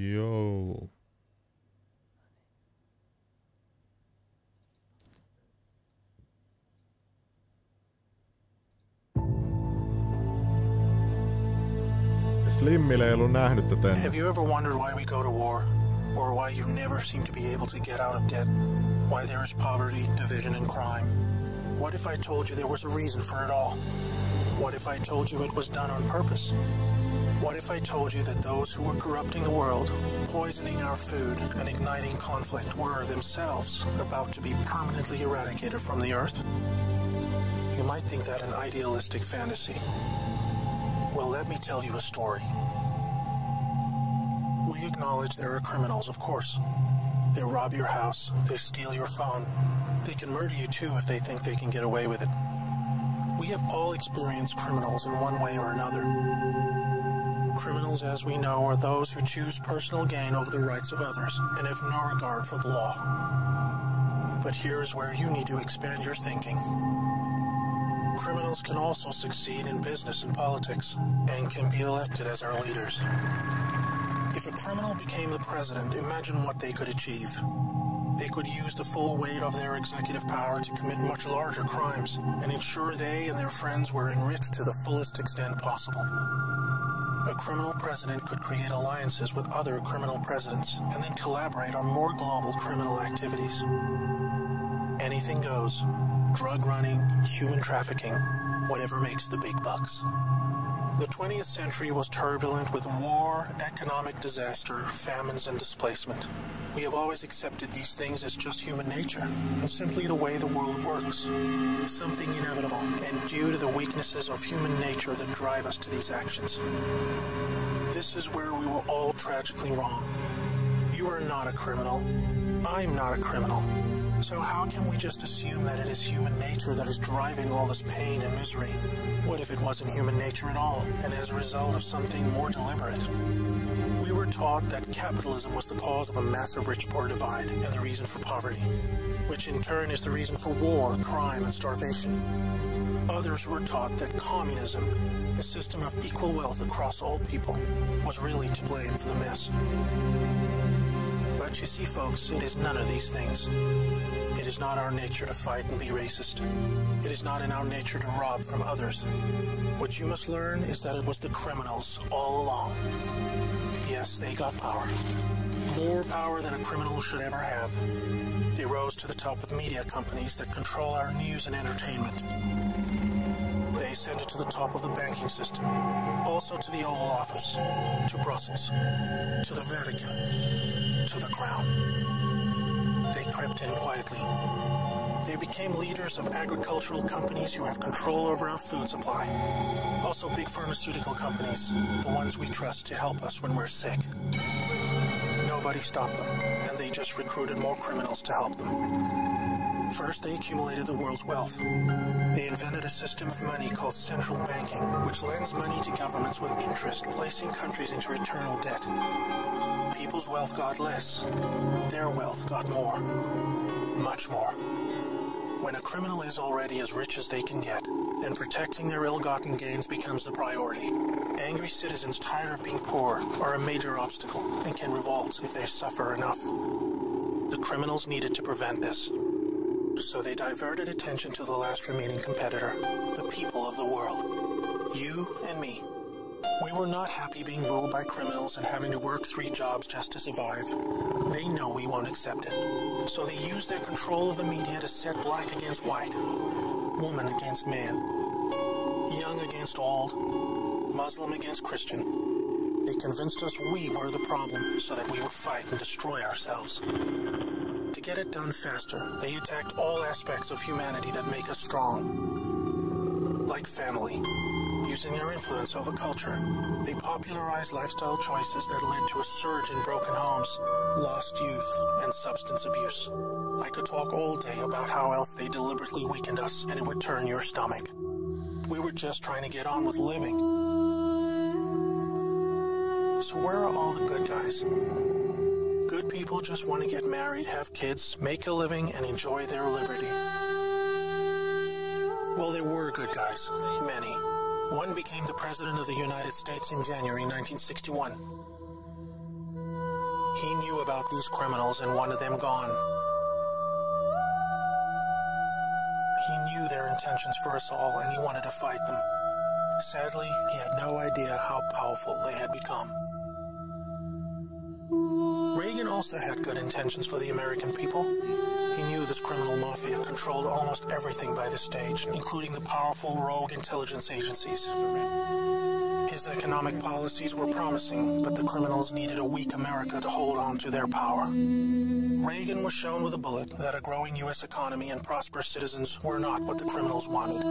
Yo. Slimmille ei ollut nähnyt tätä ennen. Have you ever wondered why we go to war? Or why you never seem to be able to get out of debt? Why there is poverty, division, and crime? What if I told you there was a reason for it all? What if I told you it was done on purpose? What if I told you that those who were corrupting the world, poisoning our food, and igniting conflict were themselves about to be permanently eradicated from the earth? You might think that an idealistic fantasy. Well, let me tell you a story. We acknowledge there are criminals, of course. They rob your house, they steal your phone. They can murder you too if they think they can get away with it. We have all experienced criminals in one way or another. Criminals, as we know, are those who choose personal gain over the rights of others and have no regard for the law. But here's where you need to expand your thinking. Criminals can also succeed in business and politics and can be elected as our leaders. If a criminal became the president, imagine what they could achieve. They could use the full weight of their executive power to commit much larger crimes and ensure they and their friends were enriched to the fullest extent possible. A criminal president could create alliances with other criminal presidents and then collaborate on more global criminal activities. Anything goes drug running, human trafficking, whatever makes the big bucks. The 20th century was turbulent with war, economic disaster, famines, and displacement. We have always accepted these things as just human nature and simply the way the world works. Something inevitable and due to the weaknesses of human nature that drive us to these actions. This is where we were all tragically wrong. You are not a criminal. I'm not a criminal. So how can we just assume that it is human nature that is driving all this pain and misery? What if it wasn't human nature at all, and as a result of something more deliberate? Taught that capitalism was the cause of a massive rich-poor divide and the reason for poverty, which in turn is the reason for war, crime, and starvation. Others were taught that communism, a system of equal wealth across all people, was really to blame for the mess. But you see, folks, it is none of these things. It is not our nature to fight and be racist. It is not in our nature to rob from others. What you must learn is that it was the criminals all along. Yes, they got power. More power than a criminal should ever have. They rose to the top of media companies that control our news and entertainment. They ascended to the top of the banking system, also to the Oval Office, to Brussels, to the Vatican, to the Crown. They crept in quietly. They became leaders of agricultural companies who have control over our food supply. Also, big pharmaceutical companies, the ones we trust to help us when we're sick. Nobody stopped them, and they just recruited more criminals to help them. First, they accumulated the world's wealth. They invented a system of money called central banking, which lends money to governments with interest, placing countries into eternal debt. People's wealth got less. Their wealth got more. Much more. When a criminal is already as rich as they can get, then protecting their ill-gotten gains becomes the priority. Angry citizens tired of being poor are a major obstacle and can revolt if they suffer enough. The criminals needed to prevent this. So they diverted attention to the last remaining competitor, the people of the world. You and me. We were not happy being ruled by criminals and having to work three jobs just to survive. They know we won't accept it. So they use their control of the media to set black against white, woman against man, young against old, Muslim against Christian. They convinced us we were the problem so that we would fight and destroy ourselves. To get it done faster, they attacked all aspects of humanity that make us strong. Like family. Using their influence over culture, they popularized lifestyle choices that led to a surge in broken homes, lost youth, and substance abuse. I could talk all day about how else they deliberately weakened us, and it would turn your stomach. We were just trying to get on with living. So where are all the good guys? Good people just want to get married, have kids, make a living, and enjoy their liberty. Well, there were good guys. Many. One became the President of the United States in January 1961. He knew about these criminals and wanted them gone. He knew their intentions for us all and he wanted to fight them. Sadly, he had no idea how powerful they had become. Reagan also had good intentions for the American people. He knew this criminal mafia controlled almost everything by this stage, including the powerful rogue intelligence agencies. His economic policies were promising, but the criminals needed a weak America to hold on to their power. Reagan was shown with a bullet that a growing U.S. economy and prosperous citizens were not what the criminals wanted.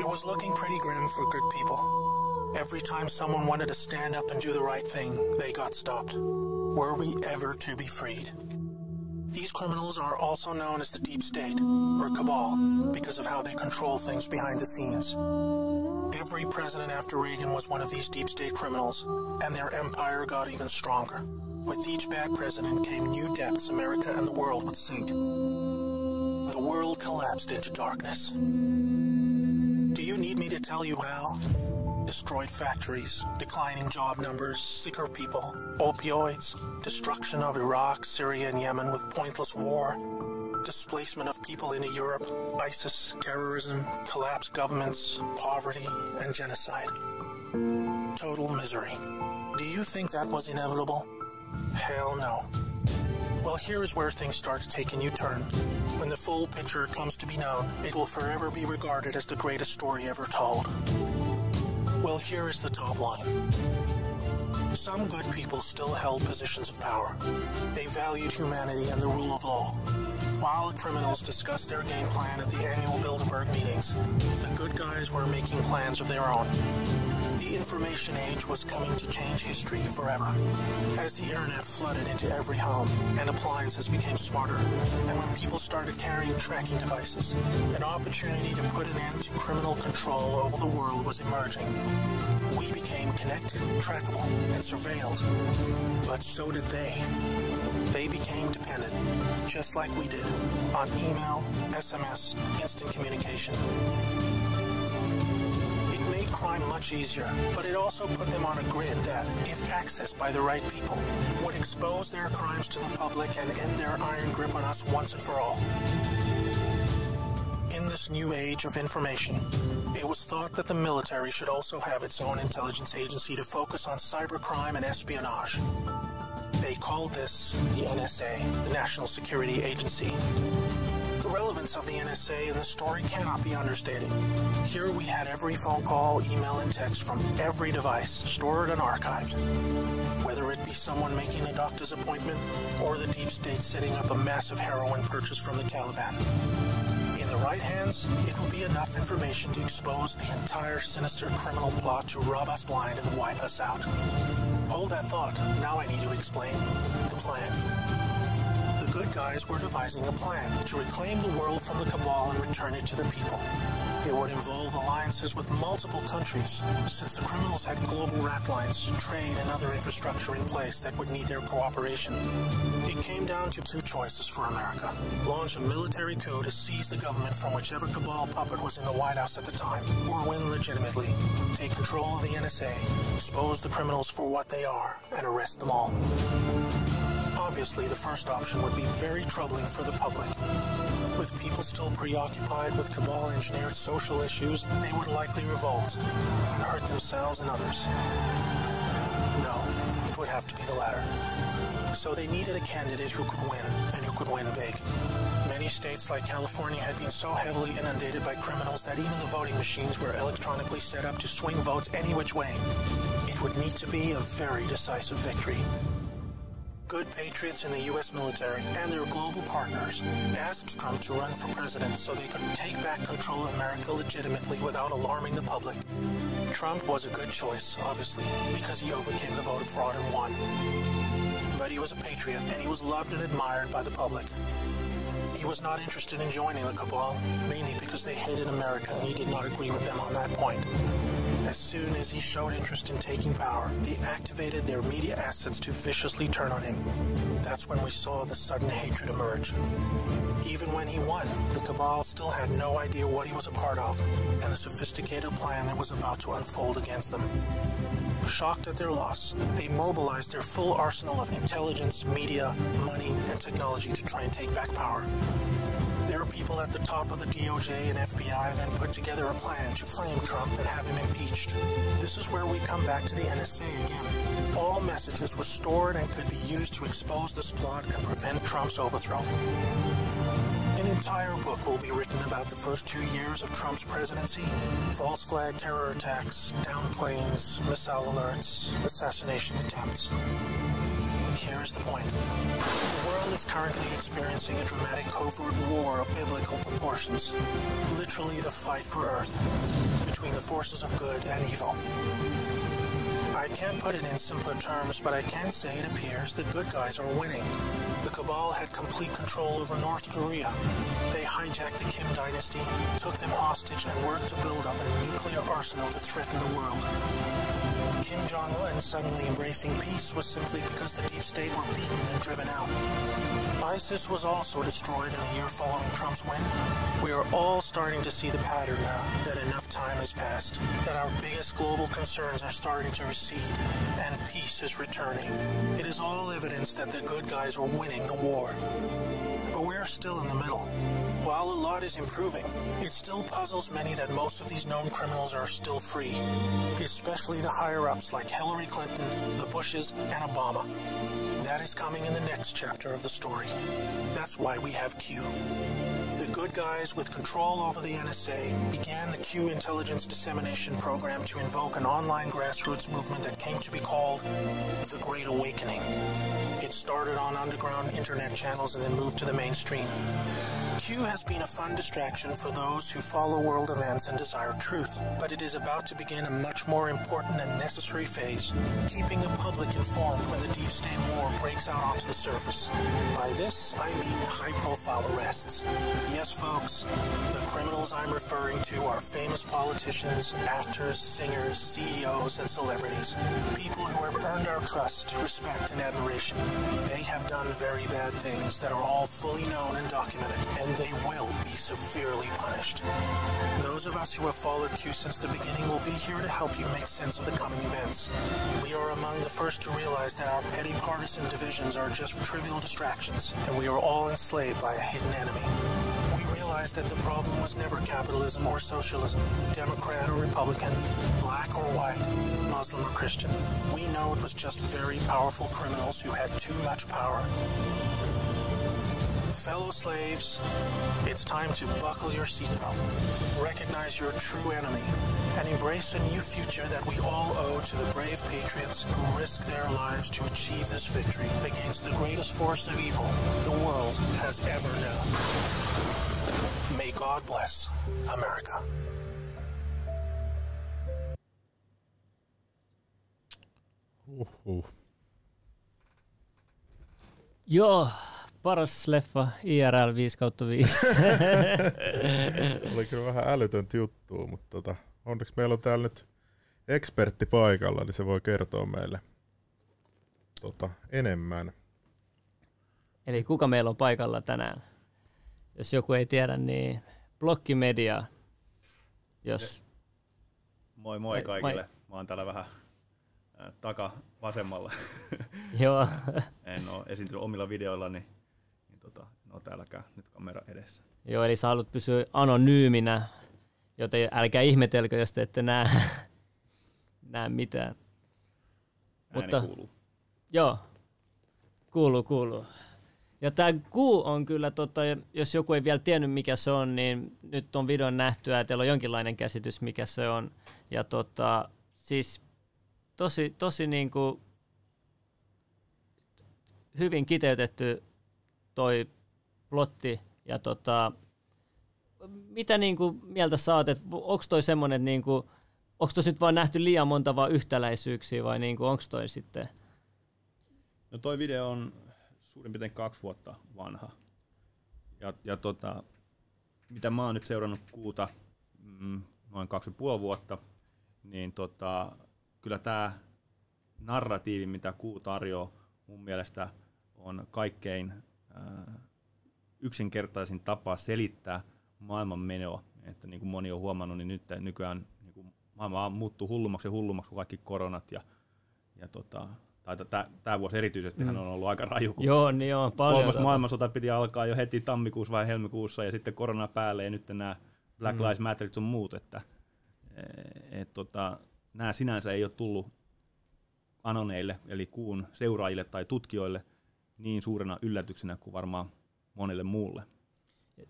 It was looking pretty grim for good people. Every time someone wanted to stand up and do the right thing, they got stopped. Were we ever to be freed? These criminals are also known as the Deep State, or Cabal, because of how they control things behind the scenes. Every president after Reagan was one of these deep state criminals, and their empire got even stronger. With each bad president came new depths America and the world would sink. The world collapsed into darkness. Do you need me to tell you how? Destroyed factories, declining job numbers, sicker people, opioids, destruction of Iraq, Syria, and Yemen with pointless war, displacement of people into Europe, ISIS, terrorism, collapsed governments, poverty, and genocide. Total misery. Do you think that was inevitable? Hell no. Well, here is where things start to take a new turn. When the full picture comes to be known, it will forever be regarded as the greatest story ever told. Well, here is the top line. Some good people still held positions of power. They valued humanity and the rule of law. While criminals discussed their game plan at the annual Bilderberg meetings, the good guys were making plans of their own. The information age was coming to change history forever. As the internet flooded into every home and appliances became smarter, and when people started carrying tracking devices, an opportunity to put an end to criminal control over the world was emerging. We became connected, trackable, and surveilled. But so did they. They became dependent, just like we did, on email, SMS, instant communication. It made crime much easier, but it also put them on a grid that, if accessed by the right people, would expose their crimes to the public and end their iron grip on us once and for all. In this new age of information, it was thought that the military should also have its own intelligence agency to focus on cybercrime and espionage. They called this the NSA, the National Security Agency. The relevance of the NSA in the story cannot be understated. Here we had every phone call, email, and text from every device stored and archived. Whether it be someone making a doctor's appointment or the deep state setting up a massive heroin purchase from the Taliban. The right hands, it will be enough information to expose the entire sinister criminal plot to rob us blind and wipe us out. Hold that thought. Now I need to explain the plan. The good guys were devising a plan to reclaim the world from the cabal and return it to the people. It would involve alliances with multiple countries, since the criminals had global rat lines, trade, and other infrastructure in place that would need their cooperation. It came down to two choices for America. Launch a military coup to seize the government from whichever cabal puppet was in the White House at the time, or win legitimately, take control of the NSA, expose the criminals for what they are, and arrest them all. Obviously, the first option would be very troubling for the public. With people still preoccupied with cabal engineered social issues, they would likely revolt and hurt themselves and others. No, it would have to be the latter. So they needed a candidate who could win, and who could win big. Many states like California had been so heavily inundated by criminals that even the voting machines were electronically set up to swing votes any which way. It would need to be a very decisive victory. Good patriots in the U.S. military and their global partners asked Trump to run for president so they could take back control of America legitimately without alarming the public. Trump was a good choice, obviously, because he overcame the voter fraud and won. But he was a patriot, and he was loved and admired by the public. He was not interested in joining the cabal, mainly because they hated America and he did not agree with them on that point. As soon as he showed interest in taking power, they activated their media assets to viciously turn on him. That's when we saw the sudden hatred emerge. Even when he won, the Cabal still had no idea what he was a part of and the sophisticated plan that was about to unfold against them. Shocked at their loss, they mobilized their full arsenal of intelligence, media, money, and technology to try and take back power. There are people at the top of the DOJ and FBI then put together a plan to frame Trump and have him impeached. This is where we come back to the NSA again. All messages were stored and could be used to expose this plot and prevent Trump's overthrow. An entire book will be written about the first two years of Trump's presidency false flag terror attacks, down planes, missile alerts, assassination attempts. Here's the point the world is currently experiencing a dramatic covert war of biblical proportions, literally the fight for Earth between the forces of good and evil. I can't put it in simpler terms, but I can say it appears the good guys are winning. The Cabal had complete control over North Korea. They hijacked the Kim dynasty, took them hostage, and worked to build up a nuclear arsenal to threaten the world. Kim Jong un suddenly embracing peace was simply because the deep state were beaten and driven out. ISIS was also destroyed in the year following Trump's win. We are all starting to see the pattern now that enough time has passed, that our biggest global concerns are starting to recede, and peace is returning. It is all evidence that the good guys are winning the war. But we're still in the middle. While a lot is improving, it still puzzles many that most of these known criminals are still free, especially the higher ups like Hillary Clinton, the Bushes, and Obama. That is coming in the next chapter of the story. That's why we have Q. The good guys with control over the NSA began the Q intelligence dissemination program to invoke an online grassroots movement that came to be called the Great Awakening. It started on underground internet channels and then moved to the mainstream. Q has been a fun distraction for those who follow world events and desire truth, but it is about to begin a much more important and necessary phase, keeping the public informed when the deep state war breaks out onto the surface. By this, I mean high-profile arrests. Yes, folks, the criminals I'm referring to are famous politicians, actors, singers, CEOs, and celebrities. People who have earned our trust, respect, and admiration. They have done very bad things that are all fully known and documented, and they will be severely punished. Those of us who have followed Q since the beginning will be here to help you make sense of the coming events. We are among the first to realize that our petty partisan divisions are just trivial distractions, and we are all enslaved by a hidden enemy. We realize that the problem was never capitalism or socialism, Democrat or Republican, black or white, Muslim or Christian. We know it was just very powerful criminals who had too much power. Fellow slaves, it's time to buckle your seatbelt, recognize your true enemy, and embrace a new future that we all owe to the brave patriots who risked their lives to achieve this victory against the greatest force of evil the world has ever known. May God bless America. Uhuh. Joo, paras leffa IRL 5 kautta 5. Oli kyllä vähän älytöntä juttua, mutta tota, onneksi meillä on täällä nyt ekspertti paikalla, niin se voi kertoa meille tota, enemmän. Eli kuka meillä on paikalla tänään? Jos joku ei tiedä, niin Blokkimedia. Jos... Moi moi Moi- kaikille. Mä oon täällä vähän taka vasemmalla. Joo, en oo esiintynyt omilla videoillani, niin tota, en oo täälläkään nyt kamera edessä. Joo, eli sä haluat pysyä anonyyminä, joten älkää ihmetelkö, jos te ette näe, näe mitään. Ääni Mutta- kuuluu. Joo, kuuluu, kuuluu. Ja tämä Q on kyllä, tota, jos joku ei vielä tiennyt mikä se on, niin nyt on videon nähtyä ja teillä on jonkinlainen käsitys mikä se on. Ja tota, siis tosi, tosi niinku hyvin kiteytetty toi plotti ja tota, mitä niinku mieltä saat, että onko toi semmoinen, niinku, onko toi nyt vaan nähty liian monta vaan yhtäläisyyksiä vai niinku, onko toi sitten No toi video on suurin piirtein kaksi vuotta vanha. Ja, ja tota, mitä mä oon nyt seurannut kuuta mm, noin kaksi ja puoli vuotta, niin tota, kyllä tämä narratiivi, mitä Kuu tarjoaa, mun mielestä on kaikkein äh, yksinkertaisin tapa selittää maailman menoa. Että niin kuin moni on huomannut, niin nyt nykyään niin kuin maailma muuttuu hullummaksi ja hullummaksi kuin kaikki koronat ja, ja tota, tämä vuosi erityisesti mm. on ollut aika raju, kun joo, niin on, paljon kolmas maailmansota piti alkaa jo heti tammikuussa vai helmikuussa ja sitten korona päälle ja nyt nämä Black mm. Lives Matter on muut, että et, tota, nämä sinänsä ei ole tullut anoneille, eli kuun seuraajille tai tutkijoille niin suurena yllätyksenä kuin varmaan monelle muulle.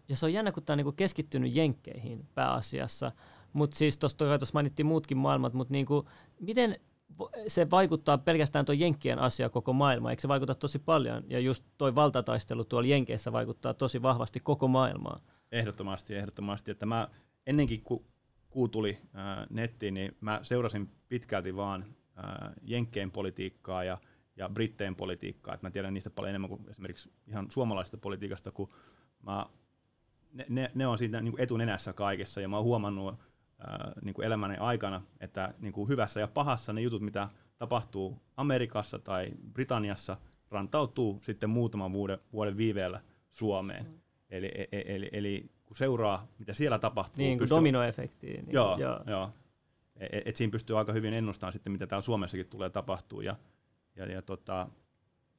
Ja se on jännä, kun tämä on niinku keskittynyt jenkkeihin pääasiassa, mutta siis tuossa mainittiin muutkin maailmat, mutta niinku, miten se vaikuttaa pelkästään tuon Jenkkien asia koko maailmaan, eikö se vaikuta tosi paljon? Ja just toi valtataistelu tuolla Jenkeissä vaikuttaa tosi vahvasti koko maailmaan. Ehdottomasti, ehdottomasti. Että mä ennenkin, kun kuu tuli äh, nettiin, niin mä seurasin pitkälti vaan äh, Jenkkeen politiikkaa ja, ja Britteen politiikkaa. Et mä tiedän niistä paljon enemmän kuin esimerkiksi ihan suomalaisesta politiikasta, kun mä, ne, ne, ne on siinä niin kuin etunenässä kaikessa. Ja mä oon huomannut äh, niin kuin elämäni aikana, että niin kuin hyvässä ja pahassa ne jutut, mitä tapahtuu Amerikassa tai Britanniassa, rantautuu sitten muutaman vuoden, vuoden viiveellä Suomeen. Mm. Eli, e, e, eli, eli kun seuraa, mitä siellä tapahtuu. Niin, pystyy... dominoefektiin. Niin, joo, joo. joo. Et, et siinä pystyy aika hyvin ennustamaan sitten, mitä täällä Suomessakin tulee tapahtuu. Ja, ja, ja tota,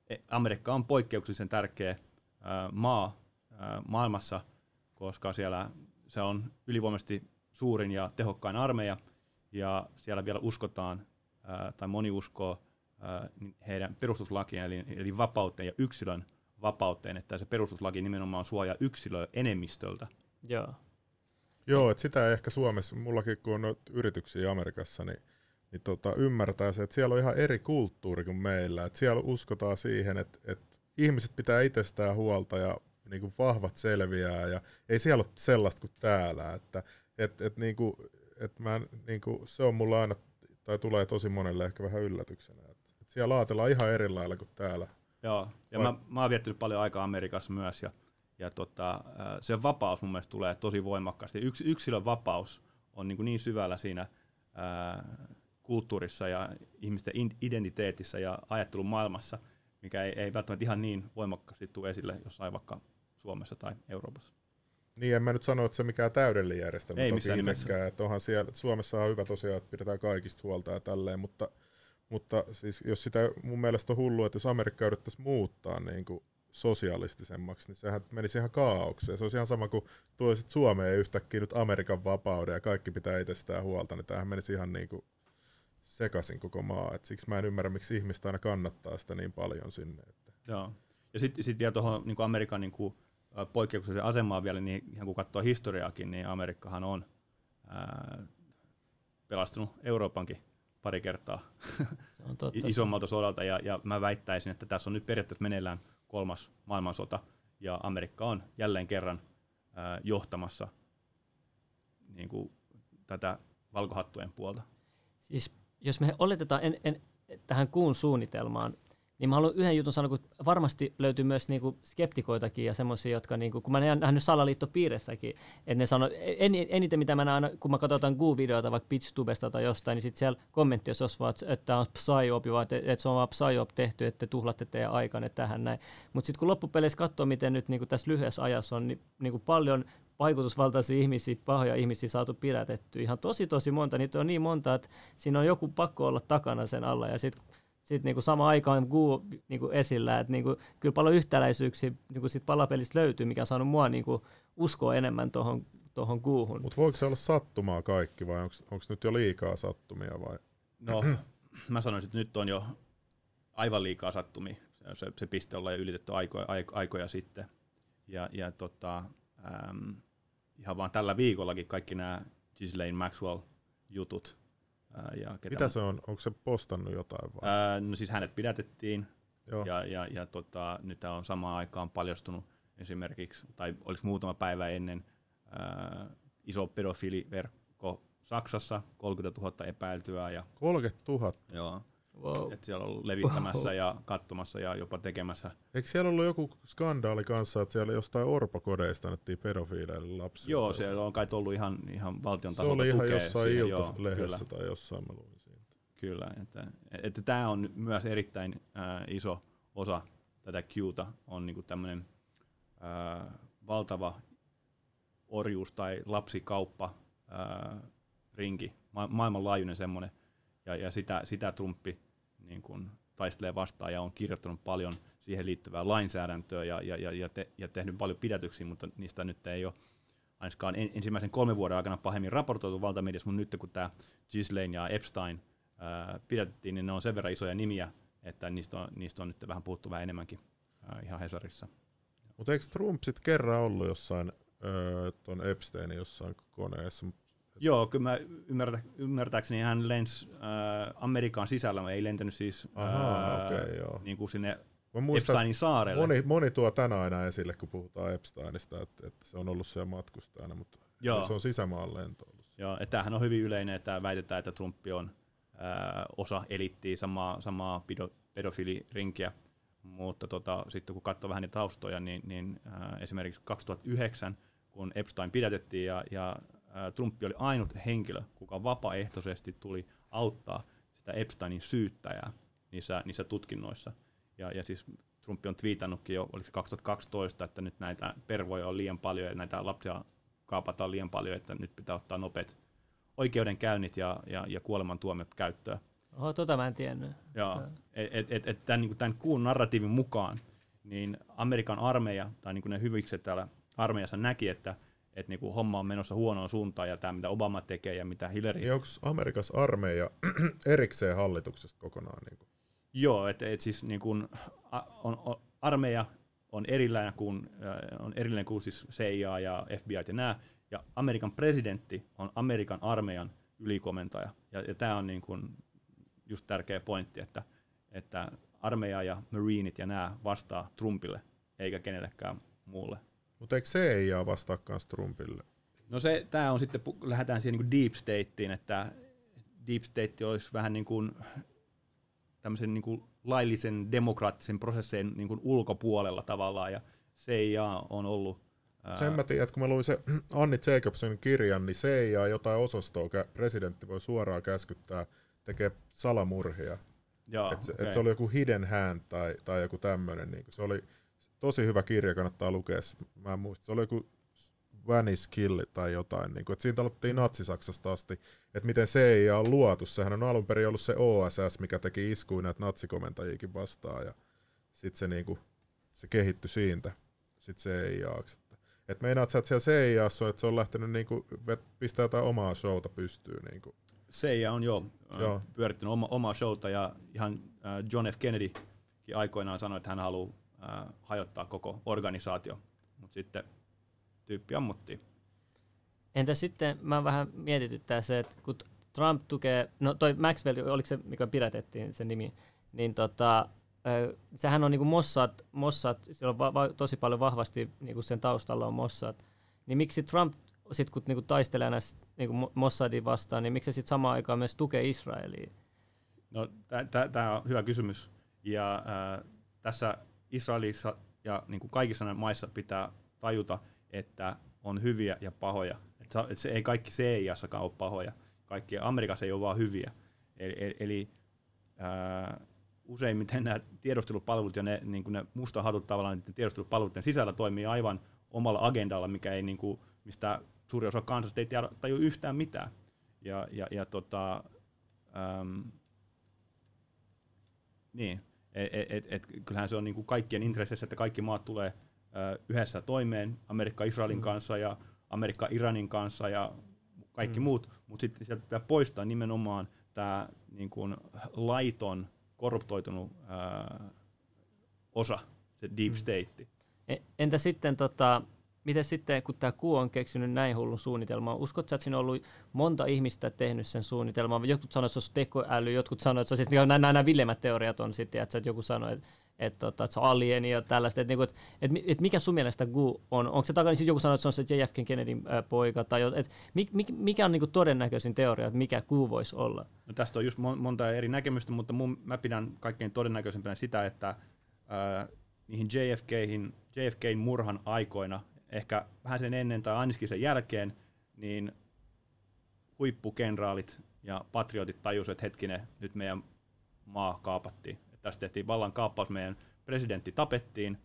e, Amerikka on poikkeuksellisen tärkeä ää, maa ää, maailmassa, koska siellä se on ylivoimaisesti suurin ja tehokkain armeija, ja siellä vielä uskotaan, ää, tai moni uskoo, ää, heidän perustuslakien, eli, eli vapauteen ja yksilön vapauteen, että se perustuslaki nimenomaan suojaa yksilöä enemmistöltä. Joo. Joo, että sitä ei ehkä Suomessa, mullakin kun on yrityksiä Amerikassa, niin, niin tota, ymmärtää se, että siellä on ihan eri kulttuuri kuin meillä. Että siellä uskotaan siihen, että, että ihmiset pitää itsestään huolta ja niin kuin vahvat selviää ja ei siellä ole sellaista kuin täällä. Että, et, et, niin kuin, et mä, niin kuin, se on mulla aina, tai tulee tosi monelle ehkä vähän yllätyksenä. Että, että siellä ajatellaan ihan eri lailla kuin täällä. Joo, ja Vai... mä, mä oon viettänyt paljon aikaa Amerikassa myös, ja, ja tota, se vapaus mun mielestä tulee tosi voimakkaasti. Yks, yksilön vapaus on niin, kuin niin syvällä siinä ää, kulttuurissa ja ihmisten identiteetissä ja ajattelun maailmassa, mikä ei, ei välttämättä ihan niin voimakkaasti tule esille jossain vaikka Suomessa tai Euroopassa. Niin, en mä nyt sano, että se mikään täydellinen järjestelmä ei missään nimessä. Että onhan siellä, Suomessa on hyvä tosiaan, että pidetään kaikista huolta ja tälleen, mutta mutta siis jos sitä mun mielestä on hullu, että jos Amerikka yrittäisi muuttaa niin kuin sosialistisemmaksi, niin sehän menisi ihan kaaukseen. Se olisi ihan sama kuin tulisit Suomeen yhtäkkiä nyt Amerikan vapauden ja kaikki pitää itsestään huolta, niin tämähän menisi ihan niin kuin sekaisin koko maa. Et siksi mä en ymmärrä, miksi ihmistä aina kannattaa sitä niin paljon sinne. Että. Joo. Ja sitten sit vielä tuohon niin Amerikan niin kuin, asemaan vielä, niin ihan kun katsoo historiaakin, niin Amerikkahan on ää, pelastunut Euroopankin pari kertaa se on totta. isommalta sodalta, ja, ja mä väittäisin, että tässä on nyt periaatteessa meneillään kolmas maailmansota, ja Amerikka on jälleen kerran ää, johtamassa niin kuin, tätä valkohattujen puolta. Siis jos me oletetaan en, en, tähän kuun suunnitelmaan, niin mä haluan yhden jutun sanoa, kun varmasti löytyy myös niinku skeptikoitakin ja semmoisia, jotka, niinku, kun mä oon nähnyt salaliittopiirissäkin, että ne sanoo, en, eniten mitä mä näen, kun mä katsotaan Goo-videota vaikka PitchTubesta tai jostain, niin sitten siellä kommentti jos vaan, että tämä on psyop, että, että se on vaan psyop tehty, että te tuhlatte teidän aikanne tähän näin. Mutta sitten kun loppupeleissä katsoo, miten nyt niinku tässä lyhyessä ajassa on niin, niinku paljon vaikutusvaltaisia ihmisiä, pahoja ihmisiä saatu pidätetty. Ihan tosi tosi monta, niitä on niin monta, että siinä on joku pakko olla takana sen alla. Ja sitten sitten niinku sama aikaan Gu niinku esillä, että niinku, kyllä paljon yhtäläisyyksiä niinku sit palapelistä löytyy, mikä on saanut mua niinku uskoa enemmän tuohon tohon Guuhun. Mutta voiko se olla sattumaa kaikki vai onko nyt jo liikaa sattumia vai? No, mä sanoisin, että nyt on jo aivan liikaa sattumia. Se, se piste ollaan jo ylitetty aikoja, aikoja sitten. Ja, ja tota, äm, ihan vaan tällä viikollakin kaikki nämä Ghislaine Maxwell jutut ja ketä Mitä se on? Onko se postannut jotain vai? Ää, no siis hänet pidätettiin Joo. ja, ja, ja tota, nyt on samaan aikaan paljastunut esimerkiksi, tai olisi muutama päivä ennen ää, iso pedofiiliverkko Saksassa, 30 000 epäiltyä. Ja, 30 000? Joo. Wow. Että siellä on levittämässä wow. ja katsomassa ja jopa tekemässä. Eikö siellä ollut joku skandaali kanssa, että siellä jostain orpokodeista annettiin pedofiileille lapsia? Joo, siellä on kai ollut ihan, ihan valtion tasolta Se oli ihan jossain iltalehdessä tai jossain mä luin siitä. Kyllä, että, että tämä on myös erittäin äh, iso osa tätä Qta, on niinku tämmöinen äh, valtava orjuus tai lapsikauppa äh, rinki, ma- maailmanlaajuinen semmoinen, ja, ja sitä, sitä Trumpi niin kun taistelee vastaan ja on kirjoittanut paljon siihen liittyvää lainsäädäntöä ja, ja, ja, ja, te, ja tehnyt paljon pidätyksiä, mutta niistä nyt ei ole ainakaan ensimmäisen kolmen vuoden aikana pahemmin raportoitu valtamediassa, mutta nyt kun tämä Ghislaine ja Epstein ää, pidätettiin, niin ne on sen verran isoja nimiä, että niistä on, niistä on nyt vähän puhuttu vähän enemmänkin ää, ihan Hesarissa. Mutta eikö Trump sitten kerran ollut jossain tuon Epsteinin jossain koneessa? Joo, kyllä mä ymmärtä, ymmärtääkseni hän lensi äh, Amerikan sisällä, ei lentänyt siis Aha, äh, okay, joo. Niin kuin sinne Mä muistan, Epsteinin saarelle. Moni, moni tuo tänä aina esille, kun puhutaan Epsteinista, että, että se on ollut siellä matkustajana, mutta Joo. se on sisämaan lento ollut. Joo, että tämähän on hyvin yleinen, että väitetään, että Trump on äh, osa elittiä, samaa, samaa pedo, pedofilirinkiä, mutta tota, sitten kun katsoo vähän niitä taustoja, niin, niin äh, esimerkiksi 2009, kun Epstein pidätettiin ja, ja Trump oli ainut henkilö, kuka vapaaehtoisesti tuli auttaa sitä Epsteinin syyttäjää niissä, niissä tutkinnoissa. Ja, ja siis Trump on twiitannutkin jo, oliko se 2012, että nyt näitä pervoja on liian paljon ja näitä lapsia kaapataan liian paljon, että nyt pitää ottaa nopeat oikeudenkäynnit ja, ja, ja kuolemantuomiot käyttöön. Oho, tota mä en tiennyt. Joo, että et, et, et tämän, niin tämän kuun narratiivin mukaan, niin Amerikan armeija, tai niin ne hyvikset täällä armeijassa näki, että et niin kuin homma on menossa huonoon suuntaan, ja tämä mitä Obama tekee ja mitä Hillary... Niin onko Amerikassa armeija erikseen hallituksesta kokonaan? Niin kuin? Joo, että et siis niin kuin, on, on, armeija on erillään kuin, on erillinen kuin siis CIA ja FBI ja nämä, ja Amerikan presidentti on Amerikan armeijan ylikomentaja. Ja, ja tämä on niin kuin just tärkeä pointti, että, että armeija ja marineit ja nämä vastaa Trumpille, eikä kenellekään muulle. Mutta eikö CIA vastaa myös Trumpille? No se, tämä on sitten, lähdetään siihen niin deep stateen, että deep state olisi vähän niin kuin tämmöisen niin kuin laillisen demokraattisen prosessien niin kuin ulkopuolella tavallaan, ja CIA on ollut sen mä tiedän, että kun mä luin se Anni Jacobsonin kirjan, niin CIA jotain osastoa presidentti voi suoraan käskyttää tekee salamurhia. Joo, et se, okay. et se oli joku Hidden Hand tai, tai joku tämmöinen. Niin se oli tosi hyvä kirja, kannattaa lukea. Mä en muista, se oli joku Vanish Kill tai jotain. Niin kuin, että siitä aloittiin Natsi-Saksasta asti, että miten CIA on luotu. Sehän on alun perin ollut se OSS, mikä teki iskuja näitä natsikomentajiakin vastaan. Ja sitten se, niin kuin, se kehittyi siitä. Sitten CIAksi. Että meinaat sä, että siellä CIAssa on, että se on lähtenyt niin kuin, pistää jotain omaa showta pystyyn. Niin kuin. CIA on jo, joo. pyörittänyt oma, omaa showta ja ihan John F. Kennedy aikoinaan sanoi, että hän haluaa hajottaa koko organisaatio, mutta sitten tyyppi ammuttiin. Entä sitten, mä vähän mietityttää se, että kun Trump tukee, no toi Maxwell, oliko se, mikä pidätettiin se nimi, niin tota, sehän on niinku Mossad, Mossad, siellä on va- va- tosi paljon vahvasti niinku sen taustalla on Mossad, niin miksi Trump sit kun niinku taistelee näistä niinku Mossadin vastaan, niin miksi se sitten samaan aikaan myös tukee Israelia? No tämä on hyvä kysymys. Ja äh, tässä Israelissa ja niin kuin kaikissa maissa pitää tajuta, että on hyviä ja pahoja. Että se ei kaikki CIAssakaan ole pahoja. Kaikki Amerikassa ei ole vaan hyviä. Eli, eli, ää, useimmiten nämä tiedustelupalvelut ja ne, niin kuin ne mustahatut tavallaan niiden tiedustelupalveluiden sisällä toimii aivan omalla agendalla, mikä ei, niin kuin, mistä suuri osa kansasta ei taju yhtään mitään. Ja, ja, ja tota, äm, niin, et, et, et, et, kyllähän se on niin kuin kaikkien intresseissä, että kaikki maat tulee ö, yhdessä toimeen, Amerikka Israelin mm. kanssa ja Amerikka Iranin kanssa ja kaikki mm. muut, mutta sitten sieltä pitää poistaa nimenomaan tämä niin kuin laiton, korruptoitunut ö, osa, se deep mm. state. E, entä sitten tota, miten sitten, kun tämä Q on keksinyt näin hullun suunnitelman, sä, että siinä on ollut monta ihmistä tehnyt sen suunnitelman? Jotkut sanoivat, että se olisi tekoäly, jotkut sanoivat, että se siis, nämä, nämä villemmät teoriat on sitten, että, että joku sanoi, että, että, että, että se on alieni ja tällaista. Että, että, että, että mikä sun mielestä Gu on? Onko se takana, siis joku sanoi, että se on se JFK Kennedyn poika, tai että, mikä on niin kuin todennäköisin teoria, että mikä Gu voisi olla? No tästä on just monta eri näkemystä, mutta mun, mä pidän kaikkein todennäköisempänä sitä, että äh, niihin JFKihin, JFKin murhan aikoina ehkä vähän sen ennen tai ainakin sen jälkeen, niin huippukenraalit ja patriotit tajusivat, että hetkinen, nyt meidän maa kaapattiin. Että tässä tehtiin vallan kaappaus, meidän presidentti tapettiin,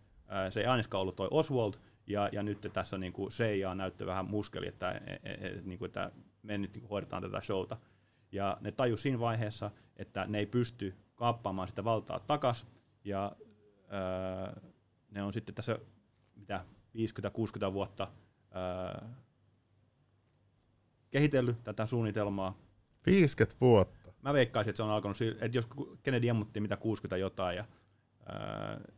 se ei ainakaan ollut toi Oswald, ja, ja nyt tässä niin kuin CIA näyttää vähän muskeli, että, et, et, et, niin kuin, että me nyt niin hoidetaan tätä showta. Ja ne tajus siinä vaiheessa, että ne ei pysty kaappaamaan sitä valtaa takas, ja ne on sitten tässä mitä 50-60 vuotta ää, kehitellyt tätä suunnitelmaa. 50 vuotta? Mä veikkaisin, että se on alkanut, että jos Kennedy ammuttiin mitä 60 jotain, ja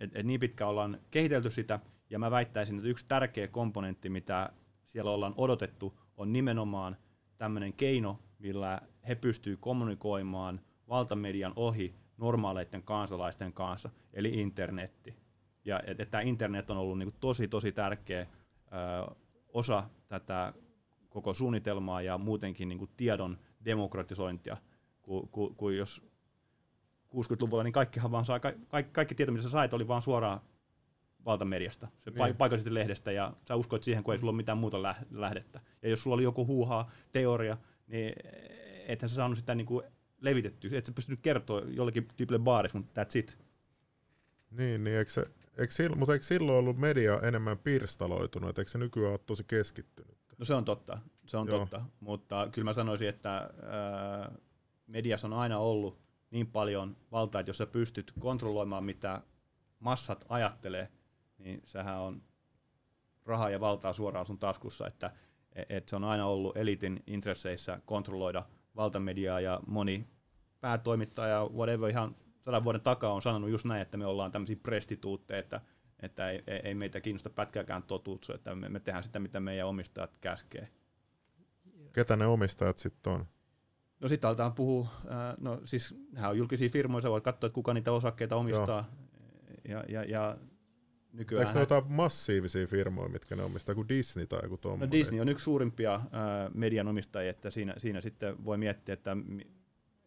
että et niin pitkä ollaan kehitelty sitä, ja mä väittäisin, että yksi tärkeä komponentti, mitä siellä ollaan odotettu, on nimenomaan tämmöinen keino, millä he pystyvät kommunikoimaan valtamedian ohi normaaleiden kansalaisten kanssa, eli internetti. Ja että et tämä internet on ollut niinku tosi, tosi tärkeä ö, osa tätä koko suunnitelmaa ja muutenkin niinku tiedon demokratisointia, kun ku, ku jos 60-luvulla, niin kaikkihan vaan saa, kaikki, kaikki tieto, mitä sä sait, oli vaan suoraan valtamediasta, se niin. paikallisesta lehdestä, ja sä uskoit siihen, kun ei sulla ole mitään muuta lähdettä. Ja jos sulla oli joku huuhaa, teoria, niin ethän sä saanut sitä niin kuin levitettyä, et sä pystynyt kertoa jollekin tyypille baarissa, mutta that's it. Niin, niin eikö se, Eikö mutta eikö silloin ollut media enemmän pirstaloitunut, eikö se nykyään ole tosi keskittynyt? No se on totta, se on Joo. totta, mutta kyllä mä sanoisin, että ää, mediassa on aina ollut niin paljon valtaa, että jos sä pystyt kontrolloimaan, mitä massat ajattelee, niin sehän on rahaa ja valtaa suoraan sun taskussa, että et se on aina ollut elitin intresseissä kontrolloida valtamediaa ja moni päätoimittaja, whatever, ihan sadan vuoden takaa on sanonut just näin, että me ollaan tämmöisiä prestituutteja, että, että ei, ei meitä kiinnosta pätkääkään totuus, että me, me tehdään sitä, mitä meidän omistajat käskee. Ketä ne omistajat sitten on? No sitten aletaan puhua, äh, no siis nämä on julkisia firmoja, sä voit katsoa, että kuka niitä osakkeita omistaa. Ja, ja, ja nykyään... Eikö ne jotain massiivisia firmoja, mitkä ne omistaa, kuin Disney tai joku tuommoinen? No Disney on yksi suurimpia äh, median omistajia, että siinä, siinä sitten voi miettiä, että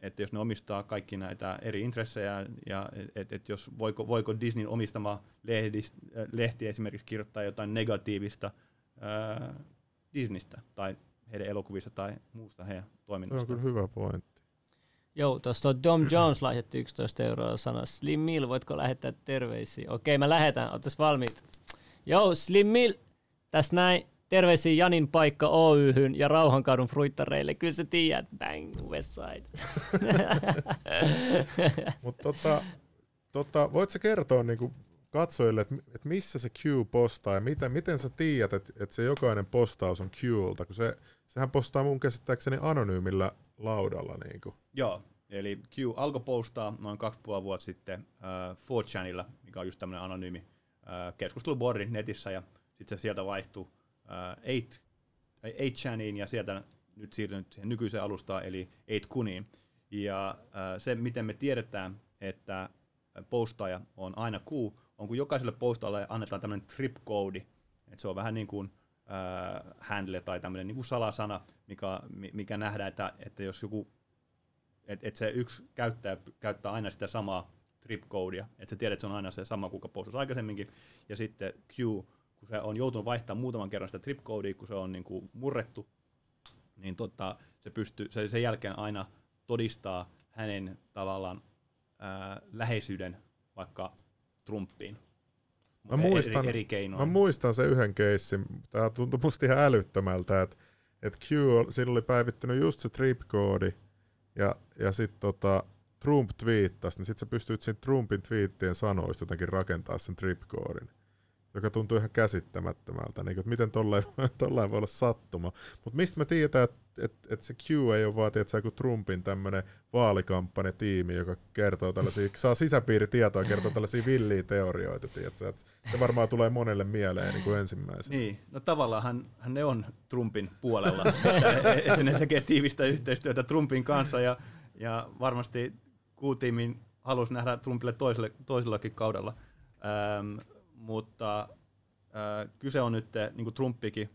että jos ne omistaa kaikki näitä eri intressejä, ja että et jos voiko, voiko Disneyn omistama lehdist, lehti esimerkiksi kirjoittaa jotain negatiivista ää, äh, Disneystä tai heidän elokuvista tai muusta heidän toiminnasta. Se on kyllä hyvä pointti. Joo, tuosta Dom Jones lähetti 11 euroa sanoi, Slim Mill, voitko lähettää terveisiä? Okei, mä lähetän, ootas valmiit. Joo, Slim Mill, tässä näin. Terveisiä Janin paikka Oyhyn ja Rauhankadun fruittareille. Kyllä sä tiedät, bang, Westside. Mutta tota, tota, voit sä kertoa niinku katsojille, että et missä se Q postaa ja miten, miten sä tiedät, että et se jokainen postaus on Qlta, kun se, sehän postaa mun käsittääkseni anonyymillä laudalla. Niinku. Joo, eli Q alkoi postaa noin kaksi puoli vuotta sitten uh, 4chanilla, mikä on just tämmöinen anonyymi uh, keskustelubordi netissä, ja sitten se sieltä vaihtuu 8, äh, 8chaniin ja sieltä nyt siirtynyt siihen nykyiseen alustaan, eli 8kuniin. Ja äh, se, miten me tiedetään, että postaja on aina Q, on kun jokaiselle postajalle annetaan tämmöinen trip-koodi, että se on vähän niin kuin äh, handle tai tämmöinen niin kuin salasana, mikä, mikä nähdään, että, että jos joku, että, että se yksi käyttäjä käyttää aina sitä samaa trip-koodia, että se tiedät, että se on aina se sama, kuka postasi aikaisemminkin, ja sitten Q kun se on joutunut vaihtamaan muutaman kerran sitä trip kun se on niin kuin murrettu, niin tota, se pystyy, se sen jälkeen aina todistaa hänen tavallaan ää, läheisyyden vaikka Trumpiin. Mä muistan, eri, eri keinoin. mä muistan sen yhden keissin. Tämä tuntui musta ihan älyttömältä, että et Q, siinä oli päivittynyt just se trip-koodi, ja, ja sitten tota, Trump twiittasi, niin sitten sä pystyt siinä Trumpin twiittien sanoista jotenkin rakentaa sen trip-koodin joka tuntuu ihan käsittämättömältä, niin kuin, että miten tollain, tollain voi olla sattuma. Mutta mistä me tiedetään, että et, et se Q ei ole vaan tietysti, kuin Trumpin tämmöinen vaalikampanjatiimi, joka kertoo tällaisia, saa sisäpiiritietoa, kertoo tällaisia villiä teorioita, tiedätkö, että se varmaan tulee monelle mieleen niin ensimmäisenä. Niin, no tavallaan hän, hän ne on Trumpin puolella, että ne tekee tiivistä yhteistyötä Trumpin kanssa ja, ja varmasti Q-tiimin halusi nähdä Trumpille toiselle, toisellakin kaudella. Ähm, mutta äh, kyse on nyt, niin kuin Trumpikin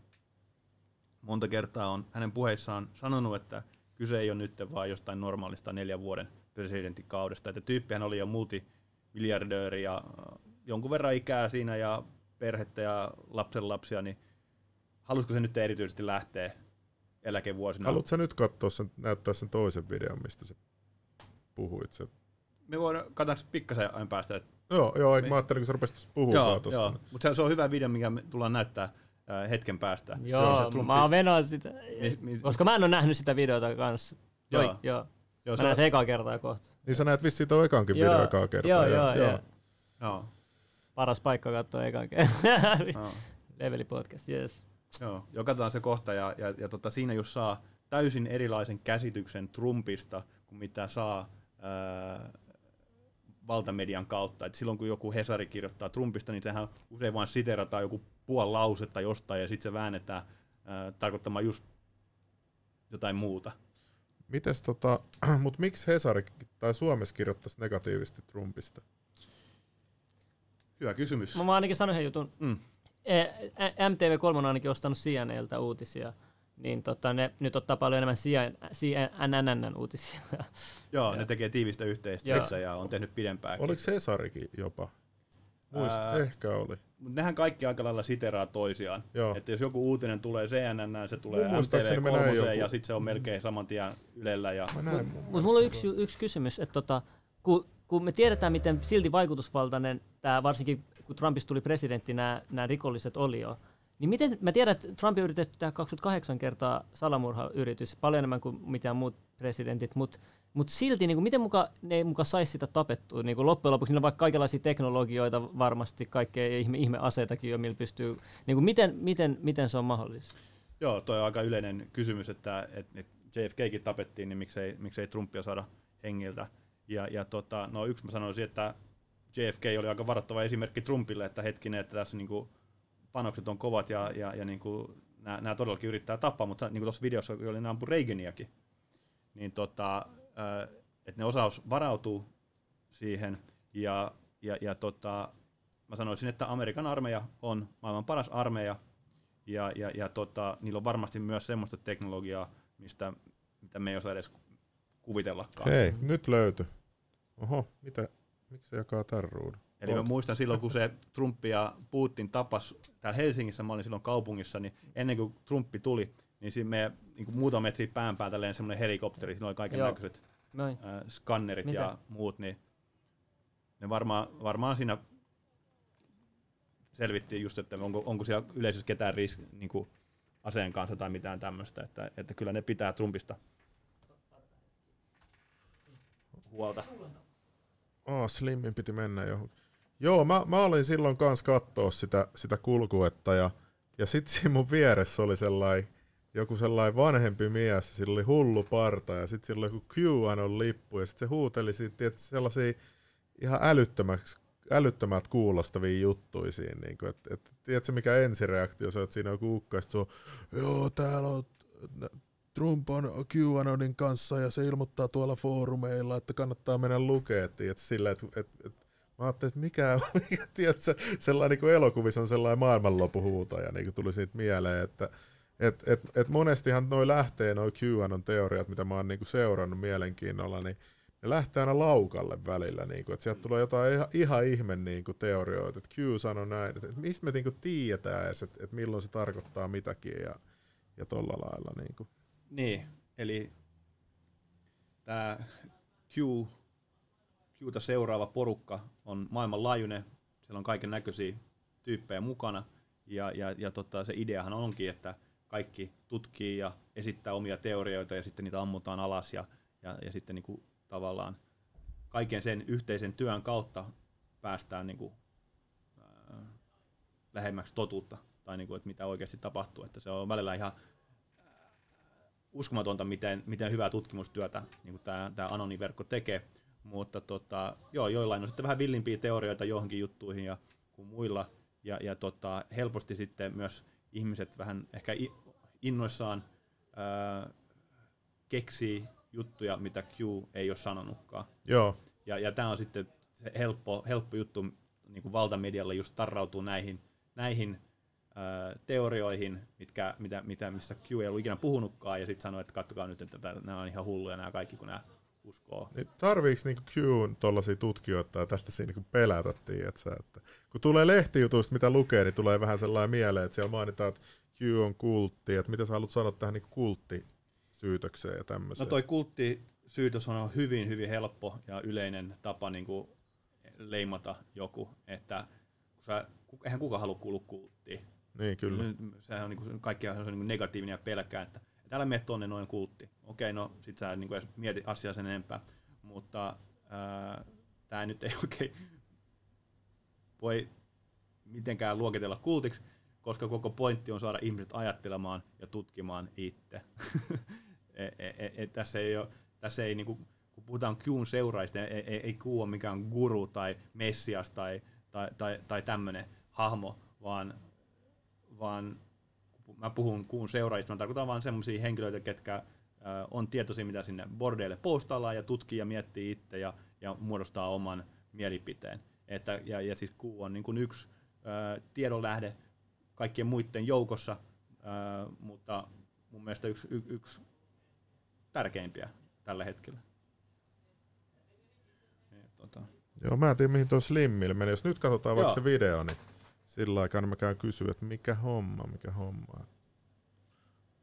monta kertaa on hänen puheissaan sanonut, että kyse ei ole nyt vaan jostain normaalista neljän vuoden presidenttikaudesta. Että tyyppihän oli jo multimiljardööri ja jonkun verran ikää siinä ja perhettä ja lapsenlapsia, niin halusiko se nyt erityisesti lähteä eläkevuosina? Haluatko nyt katsoa sen, näyttää sen toisen videon, mistä se puhuit? Se... Me voidaan katsoa pikkasen ajan päästä. Että joo, joo, me... mä ajattelin, kun sä rupesit puhumaan tuosta. Joo, mutta se, on hyvä video, mikä me tullaan näyttää äh, hetken päästä. Joo, joo Trumpi... mä venaan sitä, mi, mi, koska mä en ole nähnyt sitä videota kanssa. Joo. Joo. joo. Joo, mä näen se ekaa kertaa kohta. Niin sä näet vissiin tuon ekankin video ekaa kertaa. Joo, joo, joo. joo. joo. Paras paikka katsoa ekan kertaa. Leveli podcast, yes. Joo, jo katsotaan se kohta ja, ja, ja tota, siinä just saa täysin erilaisen käsityksen Trumpista kuin mitä saa ää, valtamedian kautta. Et silloin kun joku Hesari kirjoittaa Trumpista, niin sehän usein vain siterataan joku puoli lausetta jostain ja sitten se väännetään ää, tarkoittamaan just jotain muuta. Mites tota, mut miksi Hesari tai Suomessa kirjoittaisi negatiivisesti Trumpista? Hyvä kysymys. Mä, mä ainakin sanon yhden jutun. Mm. E, MTV3 on ainakin ostanut CNNltä uutisia niin tota, ne nyt ottaa paljon enemmän CNN uutisia. Joo, ja. ne tekee tiivistä yhteistyötä ja on tehnyt pidempään. Oliko Cesarikin jopa? Muista, Ää, ehkä oli. Mutta nehän kaikki aika lailla siteraa toisiaan. Joo. Että jos joku uutinen tulee CNN, se tulee MTV3 ja sitten se on melkein saman tien Ylellä. Ja... Mutta mulla on yksi, yksi kysymys, että tota, kun, kun me tiedetään, miten silti vaikutusvaltainen tämä, varsinkin kun Trumpista tuli presidentti, nämä, nämä rikolliset oli jo, niin miten, mä tiedän, että Trump on yritetty tehdä 28 kertaa salamurhayritys, paljon enemmän kuin mitään muut presidentit, mutta mut silti niin kuin, miten muka, ne muka saisi sitä tapettua? Niin kuin loppujen lopuksi niillä on vaikka kaikenlaisia teknologioita, varmasti kaikkea ihme, ihmeaseitakin jo, millä pystyy, niin kuin, miten, miten, miten se on mahdollista? Joo, toi on aika yleinen kysymys, että, että, että JFKkin tapettiin, niin miksei, miksei Trumpia saada hengiltä. Ja, ja tota, no yksi mä sanoisin, että JFK oli aika varoittava esimerkki Trumpille, että hetkinen, että tässä niin kuin panokset on kovat ja, ja, ja niin kuin nämä, nämä todellakin yrittää tappaa, mutta niin kuin tuossa videossa oli nämä Reaganiakin, niin tota, että ne osaus varautuu siihen ja, ja, ja tota, mä sanoisin, että Amerikan armeija on maailman paras armeija ja, ja, ja tota, niillä on varmasti myös semmoista teknologiaa, mistä, mitä me ei osaa edes kuvitellakaan. Hei, nyt löytyi. Oho, mitä, miksi se jakaa tämän ruudun? Eli mä muistan silloin, kun se Trump ja Putin tapas täällä Helsingissä, mä olin silloin kaupungissa, niin ennen kuin Trumpi tuli, niin siinä meidän niin kuin muutama metri pään päällä semmoinen helikopteri, siinä oli kaiken näköiset äh, skannerit Mitä? ja muut, niin ne varmaan, varmaan siinä selvittiin just, että onko, onko siellä yleisössä ketään riski, niin kuin aseen kanssa tai mitään tämmöistä, että, että kyllä ne pitää Trumpista huolta. Oh, Slimmin piti mennä johonkin. Joo, mä, mä olin silloin kans kattoo sitä, sitä kulkuetta ja, ja sit siinä mun vieressä oli sellainen joku sellainen vanhempi mies, sillä oli hullu parta ja sitten sillä oli joku QAnon lippu ja sitten se huuteli siitä, sellaisia ihan älyttömäksi älyttömät kuulostavia juttuja siinä. Niin kuin, et, et, tiedätkö mikä ensireaktio se, että siinä on on, joo täällä on Trump on QAnonin kanssa ja se ilmoittaa tuolla foorumeilla, että kannattaa mennä lukea, tiedätkö, sillä, että et, et, Mä ajattelin, että mikä, mikä tiedätkö, sellainen niin elokuvissa on sellainen maailmanlopuhuutaja, niin kuin tuli siitä mieleen, että et, et, et monestihan noi lähtee, noi QAnon teoriat, mitä mä oon niin kuin seurannut mielenkiinnolla, niin ne lähtee aina laukalle välillä, niin kuin, että sieltä tulee jotain ihan, ihan ihme niin kuin teorioita, että Q sanoo näin, että, mistä me niin kuin tiedetään edes, että, että milloin se tarkoittaa mitäkin ja, ja tolla lailla. Niin, niin eli tämä Q Qta seuraava porukka on maailmanlaajuinen, siellä on kaiken näköisiä tyyppejä mukana, ja, ja, ja tota, se ideahan onkin, että kaikki tutkii ja esittää omia teorioita ja sitten niitä ammutaan alas ja, ja, ja sitten niin kuin, tavallaan kaiken sen yhteisen työn kautta päästään niin kuin, ää, lähemmäksi totuutta tai niin kuin, että mitä oikeasti tapahtuu. Että se on välillä ihan uskomatonta, miten, miten hyvää tutkimustyötä niin tämä Anoni-verkko tekee. Mutta tota, joo, joillain on sitten vähän villimpiä teorioita johonkin juttuihin ja kuin muilla. Ja, ja tota, helposti sitten myös ihmiset vähän ehkä innoissaan ää, keksii juttuja, mitä Q ei ole sanonutkaan. Joo. Ja, ja tämä on sitten se helppo, helppo juttu niin kuin valtamedialle just tarrautuu näihin, näihin ää, teorioihin, mitkä, mitä, mitä, mistä Q ei ollut ikinä puhunutkaan, ja sitten sanoo, että katsokaa nyt, että nämä on ihan hulluja nämä kaikki, kun nämä uskoo. Niin tarviiko niinku Qn tuollaisia tutkijoita tai tällaisia niinku pelätä, tiedätkö, että kun tulee lehtijutuista, mitä lukee, niin tulee vähän sellainen mieleen, että siellä mainitaan, että Q on kultti, että mitä sä haluat sanoa tähän niinku kulttisyytökseen ja tämmöiseen? No toi kulttisyytös on hyvin, hyvin helppo ja yleinen tapa niinku leimata joku, että kun sä, eihän kuka halua kuulua kulttiin. Niin, kyllä. Sehän on niinku, kaikki on niinku negatiivinen ja pelkää, että että älä tuonne noin kultti. Okei, no sit sä niin edes mieti asiaa sen enempää. Mutta tämä nyt ei oikein voi mitenkään luokitella kultiksi, koska koko pointti on saada ihmiset ajattelemaan ja tutkimaan itse. e, e, e, tässä ei, ole, tässä ei niinku, kun puhutaan Qn seuraista, ei, ei, ei Q ole mikään guru tai messias tai, tai, tai, tai tämmöinen hahmo, vaan, vaan mä puhun kuun seuraajista, mä tarkoitan vain semmoisia henkilöitä, ketkä on tietoisia, mitä sinne bordeille postaillaan ja tutkii ja miettii itse ja, ja muodostaa oman mielipiteen. Että, ja, ja siis kuu on niin kuin yksi ää, tiedonlähde kaikkien muiden joukossa, ää, mutta mun mielestä yksi, y, yksi tärkeimpiä tällä hetkellä. Ja, tota. Joo, mä en tiedä mihin tuo Slimmille meni. Jos nyt katsotaan vaikka se video, niin sillä aikaa mä käyn kysyä, että mikä homma, mikä homma.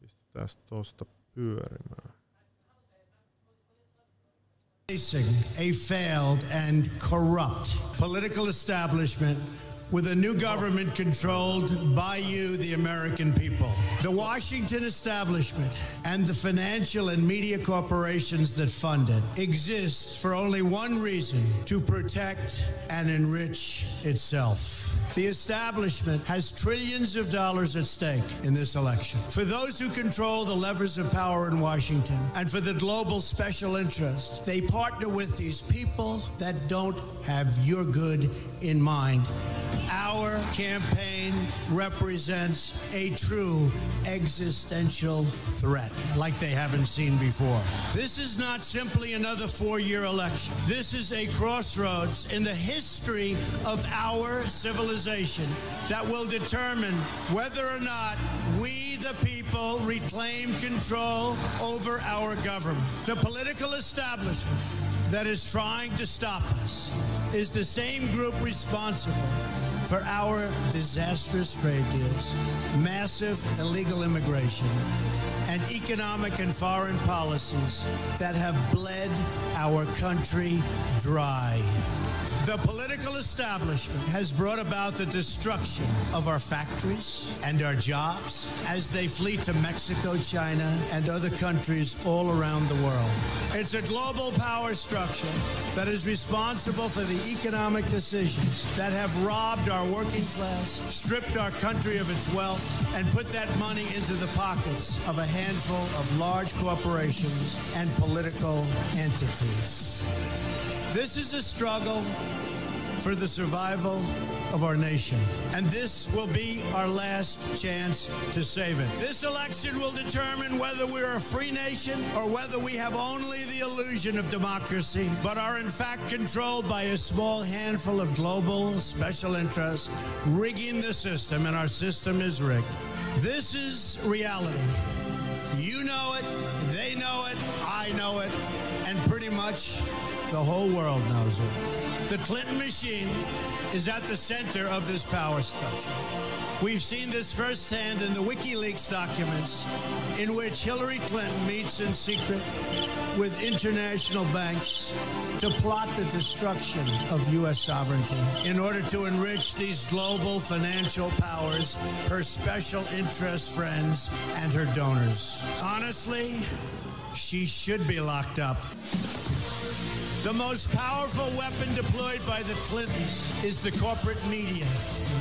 Pistetään tosta pyörimään. Facing a failed and corrupt political establishment with a new government controlled by you, the American people. The Washington establishment and the financial and media corporations that fund it exist for only one reason to protect and enrich itself. The establishment has trillions of dollars at stake in this election. For those who control the levers of power in Washington and for the global special interest, they partner with these people that don't have your good in mind. Our campaign represents a true existential threat like they haven't seen before. This is not simply another four year election. This is a crossroads in the history of our civilization that will determine whether or not we, the people, reclaim control over our government. The political establishment that is trying to stop us is the same group responsible for our disastrous trade deals, massive illegal immigration, and economic and foreign policies that have bled our country dry. The political establishment has brought about the destruction of our factories and our jobs as they flee to Mexico, China, and other countries all around the world. It's a global power structure that is responsible for the economic decisions that have robbed our working class, stripped our country of its wealth, and put that money into the pockets of a handful of large corporations and political entities. This is a struggle for the survival of our nation. And this will be our last chance to save it. This election will determine whether we're a free nation or whether we have only the illusion of democracy, but are in fact controlled by a small handful of global special interests rigging the system, and our system is rigged. This is reality. You know it, they know it, I know it, and pretty much the whole world knows it. The Clinton machine is at the center of this power structure. We've seen this firsthand in the WikiLeaks documents, in which Hillary Clinton meets in secret with international banks to plot the destruction of U.S. sovereignty in order to enrich these global financial powers, her special interest friends, and her donors. Honestly, she should be locked up. The most powerful weapon deployed by the Clintons is the corporate media,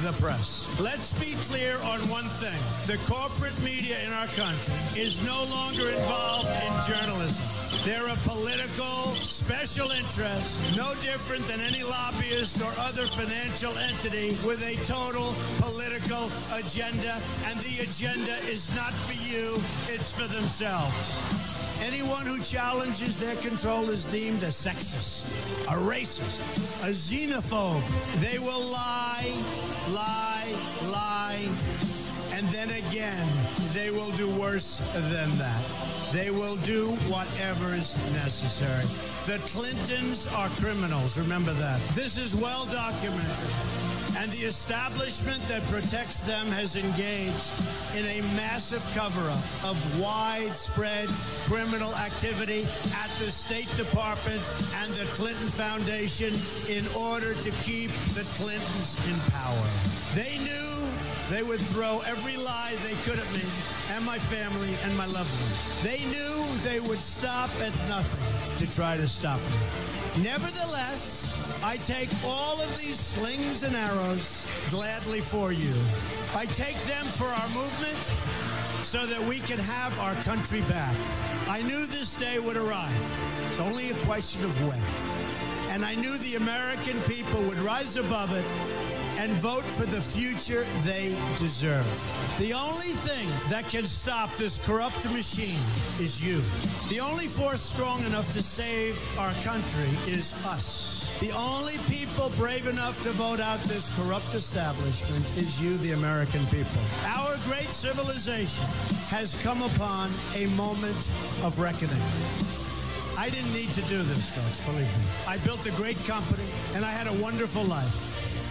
the press. Let's be clear on one thing. The corporate media in our country is no longer involved in journalism. They're a political special interest, no different than any lobbyist or other financial entity with a total political agenda. And the agenda is not for you, it's for themselves. Anyone who challenges their control is deemed a sexist, a racist, a xenophobe. They will lie, lie, lie, and then again, they will do worse than that. They will do whatever is necessary. The Clintons are criminals, remember that. This is well documented and the establishment that protects them has engaged in a massive cover up of widespread criminal activity at the State Department and the Clinton Foundation in order to keep the Clintons in power. They knew they would throw every lie they could at me and my family and my loved ones. They knew they would stop at nothing to try to stop me. Nevertheless, I take all of these slings and arrows gladly for you. I take them for our movement so that we can have our country back. I knew this day would arrive. It's only a question of when. And I knew the American people would rise above it and vote for the future they deserve. The only thing that can stop this corrupt machine is you. The only force strong enough to save our country is us. The only people brave enough to vote out this corrupt establishment is you, the American people. Our great civilization has come upon a moment of reckoning. I didn't need to do this, folks, believe me. I built a great company and I had a wonderful life.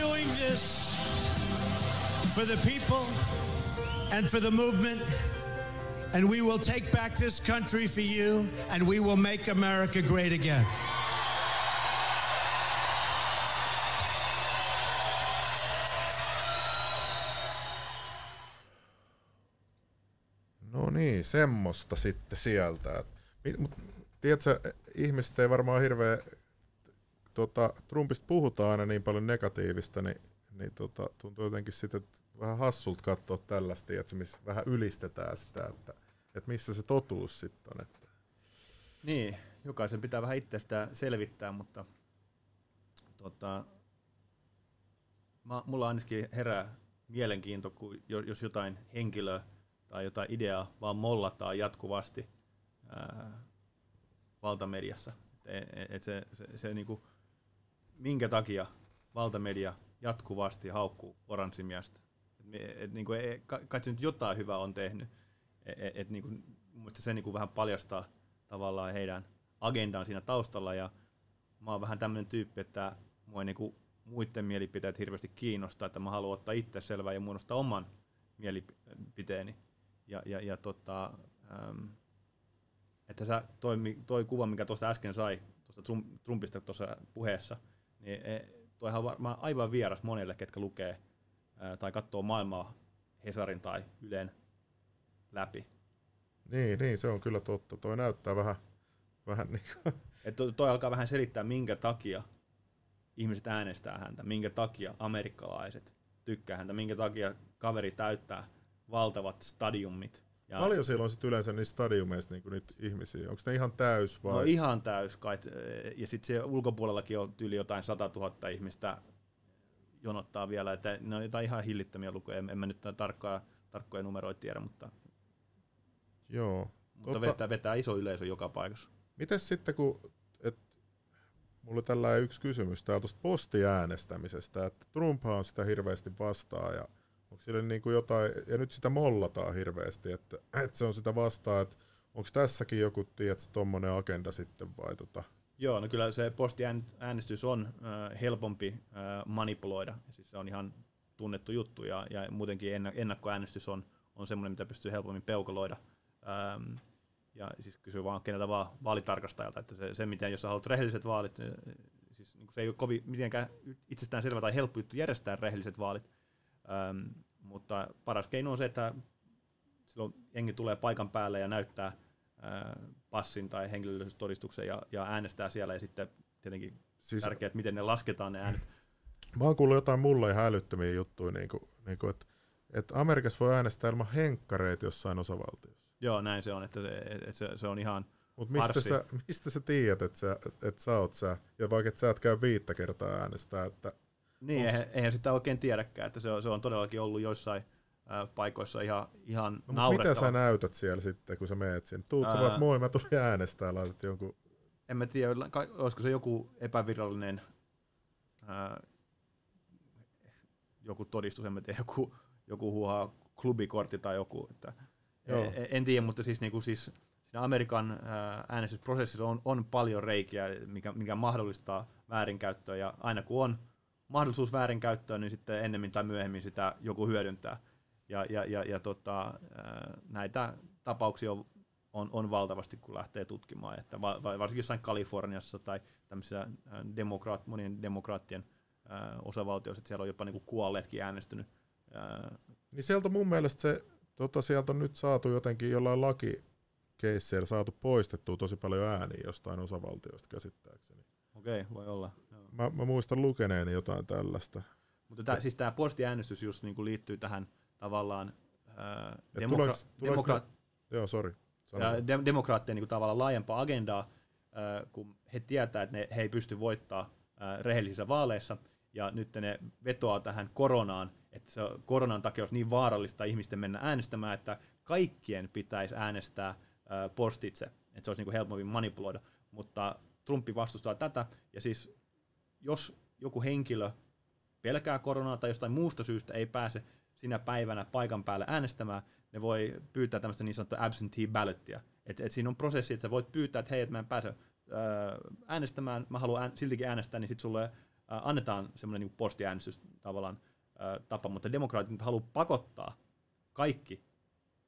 Doing this for the people and for the movement. And we will take back this country for you, and we will make America great again. No niin, semmoista sitten sieltä. Tiedätkö, ihmiset ei varmaan hirveä tota, Trumpista puhutaan aina niin paljon negatiivista, niin, niin tota, tuntuu jotenkin sitten vähän hassulta katsoa tällaista, että missä vähän ylistetään sitä, että, että missä se totuus sitten on. Että. Niin, jokaisen pitää vähän itsestä selvittää, mutta tota, mä, mulla ainakin herää mielenkiinto, kun jos jotain henkilöä tai jotain ideaa vaan mollataan jatkuvasti ää, valtamediassa. Et, et, et se, se, se niinku, minkä takia valtamedia jatkuvasti haukkuu oranssimiestä. Et, et, niin kuin, kai se nyt jotain hyvää on tehnyt. Et, et, et, niin kuin, se niin kuin vähän paljastaa tavallaan heidän agendan siinä taustalla. Ja mä oon vähän tämmöinen tyyppi, että mua ei niin kuin, muiden mielipiteet hirveästi kiinnostaa, että mä haluan ottaa itse selvää ja muodostaa oman mielipiteeni. Ja, ja, ja tota, että sä, toi, toi kuva, mikä tuosta äsken sai, tuosta Trumpista tuossa puheessa, niin e, toihan on varmaan aivan vieras monille, ketkä lukee tai katsoo maailmaa Hesarin tai Ylen läpi. Niin, niin, se on kyllä totta. Toi näyttää vähän, vähän niin kuin... Että toi, toi alkaa vähän selittää, minkä takia ihmiset äänestää häntä, minkä takia amerikkalaiset tykkää häntä, minkä takia kaveri täyttää valtavat stadiumit ja Paljon siellä on sit yleensä niissä stadiumeissa niinku niitä ihmisiä? Onko ne ihan täys vai? No ihan täys kai. Ja sitten se ulkopuolellakin on yli jotain 100 000 ihmistä jonottaa vielä. Että ne on jotain ihan hillittömiä lukuja. En, en mä nyt tarkkoja, tarkkoja numeroita tiedä, mutta, Joo. mutta Totta, vetää, vetää iso yleisö joka paikassa. Miten sitten, kun mulla on tällainen yksi kysymys täällä tuosta postiäänestämisestä, että Trump on sitä hirveästi vastaan ja Onko sille niin kuin jotain, ja nyt sitä mollataan hirveästi, että, että se on sitä vastaan, että onko tässäkin joku, tiedätkö, tuommoinen agenda sitten vai tota, Joo, no kyllä se postiäänestys on äh, helpompi äh, manipuloida. Siis se on ihan tunnettu juttu ja, ja muutenkin ennakkoäänestys on, on semmoinen, mitä pystyy helpommin peukaloida. Ähm, ja siis kysyy vaan keneltä vaan vaalitarkastajalta, että se, se miten, jos haluat rehelliset vaalit, siis niin se ei ole kovin mitenkään itsestään selvä tai helppo juttu järjestää rehelliset vaalit, ähm, mutta paras keino on se, että silloin jengi tulee paikan päälle ja näyttää äh, passin tai henkilöllisyystodistuksen ja, ja äänestää siellä ja sitten tietenkin siis, tärkeää, että miten ne lasketaan ne äänet. Mä oon kuullut jotain mulle ihan älyttömiä juttuja, niin kuin, niin kuin, että, että Amerikassa voi äänestää ilman henkkareita jossain osavaltiossa. Joo, näin se on, että se, että se, se on ihan Mutta mistä sä, mistä sä tiedät, että sä, että sä oot sä, ja vaikka et sä et käy viittä kertaa äänestää, että... Niin, eihän, eihän sitä oikein tiedäkään, että se on, se on todellakin ollut joissain paikoissa ihan, ihan no, naurettava. Mitä sä näytät siellä sitten, kun sä meet sinne? Tuut sä vaan, moi, mä tulin äänestää, laitat jonkun... En mä tiedä, olisiko se joku epävirallinen ää, joku todistus, en mä tiedä, joku, joku huuhaa klubikortti tai joku, että Joo. En, en tiedä, mutta siis, niin kuin siis siinä Amerikan äänestysprosessissa on, on paljon reikiä, mikä, mikä mahdollistaa väärinkäyttöä, ja aina kun on mahdollisuus väärinkäyttöön, niin sitten ennemmin tai myöhemmin sitä joku hyödyntää. Ja, ja, ja, ja tota, näitä tapauksia on, on, on valtavasti, kun lähtee tutkimaan. Että varsinkin jossain Kaliforniassa tai tämmöisissä demokraat, monien demokraattien osavaltioissa, että siellä on jopa niin kuin kuolleetkin äänestynyt. Niin sieltä mun mielestä se Tota, sieltä on nyt saatu jotenkin jollain lakikeisseillä saatu poistettua tosi paljon ääniä jostain osavaltioista käsittääkseni. Okei, okay, voi olla. Mä, mä muistan lukeneeni jotain tällaista. Mutta tää, siis tämä postiäänestys just niinku liittyy tähän tavallaan ää, demokra- demokra- Joo, sorry. De- demokraattien niinku tavallaan laajempaa agendaa, ää, kun he tietää, että ne, he ei pysty voittaa ää, rehellisissä vaaleissa, ja nyt ne vetoaa tähän koronaan, että se koronan takia olisi niin vaarallista ihmisten mennä äänestämään, että kaikkien pitäisi äänestää postitse, että se olisi niin helpommin manipuloida. Mutta Trumpi vastustaa tätä, ja siis jos joku henkilö pelkää koronaa tai jostain muusta syystä ei pääse sinä päivänä paikan päälle äänestämään, ne voi pyytää tämmöistä niin sanottua absentee ballottia. Et, et siinä on prosessi, että sä voit pyytää, että hei, että mä en pääse äänestämään, mä haluan ään, siltikin äänestää, niin sitten sulle annetaan semmoinen niin postiäänestys tavallaan tapa, mutta demokraatit nyt haluaa pakottaa kaikki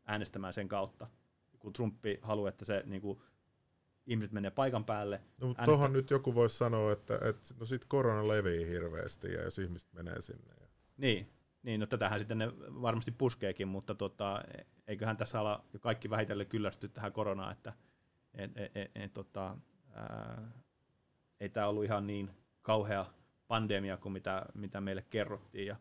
äänestämään sen kautta, kun Trumpi haluaa, että se niin kuin, ihmiset menee paikan päälle. No, mutta tuohon nyt joku voisi sanoa, että, että no sit korona levii hirveästi ja jos ihmiset menee sinne. Ja... Niin, niin, no tätähän sitten ne varmasti puskeekin, mutta tota, eiköhän tässä ala jo kaikki vähitellen kyllästy tähän koronaan, että et, et, et, et, tota, ää, ei tämä ollut ihan niin kauhea pandemia kuin mitä, mitä meille kerrottiin. Ja,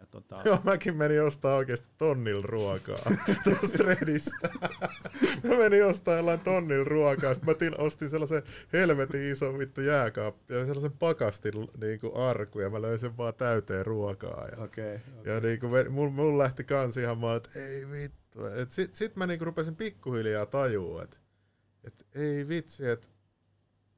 ja tota... Joo, mäkin menin ostaa oikeasti tonnil ruokaa tuosta Redistä. mä menin ostaa jollain tonnil ruokaa, sitten mä til, ostin sellaisen helvetin ison vittu jääkaappi ja sellaisen pakastin niin kuin arku ja mä löin sen vaan täyteen ruokaa. Ja, okay, okay. ja niin kuin, mulla mul lähti kans ihan vaan, että ei vittu. Et sit, sit mä niin kuin rupesin pikkuhiljaa tajua, että et ei vitsi, että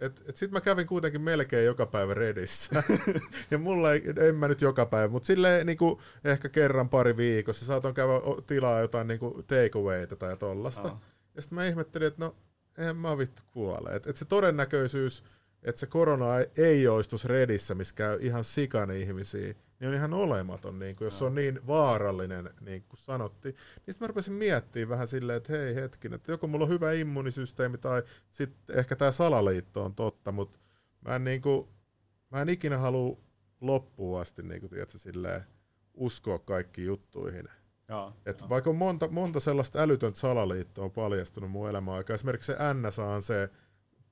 et, et sit mä kävin kuitenkin melkein joka päivä Redissä. ja mulla ei, en mä nyt joka päivä, mutta silleen niinku, ehkä kerran pari viikossa saatan käydä tilaa jotain niinku takeawayta tai tollasta. Oh. Ja sitten mä ihmettelin, että no, en mä vittu kuole. Että et se todennäköisyys, että se korona ei, tuossa Redissä, missä käy ihan sikan ihmisiä, niin on ihan olematon, niin kuin, jos se on niin vaarallinen, niin kuin sanottiin. Niin sitten mä rupesin miettimään vähän silleen, että hei hetkin, että joko mulla on hyvä immunisysteemi tai sitten ehkä tämä salaliitto on totta, mutta mä en, niin kuin, mä en ikinä halua loppuun asti niin kuin, tiedätkö, silleen, uskoa kaikkiin juttuihin. Joo, Et joo. Vaikka on monta, monta sellaista älytöntä salaliittoa paljastunut mun elämän aikaa, esimerkiksi se NSA on se,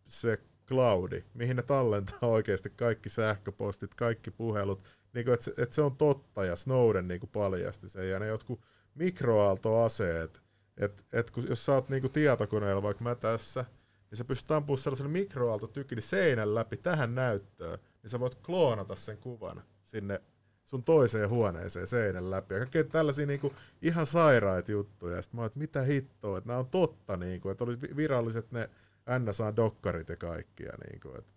se cloudi, mihin ne tallentaa oikeasti kaikki sähköpostit, kaikki puhelut, niin kuin, että, se, että se on totta, ja Snowden niin kuin paljasti sen, ja ne jotkut mikroaaltoaseet, että et, kun, jos sä oot niin kuin tietokoneella, vaikka mä tässä, niin sä pystyt ampumaan sellaisella mikroaaltotykillä seinän läpi tähän näyttöön, niin sä voit kloonata sen kuvan sinne sun toiseen huoneeseen seinän läpi. Ja kaikkea tällaisia niinku ihan sairaita juttuja. Ja sit mä oon, että mitä hittoa, että nämä on totta, niinku, että oli viralliset ne NSA-dokkarit ja kaikkia. Niinku, että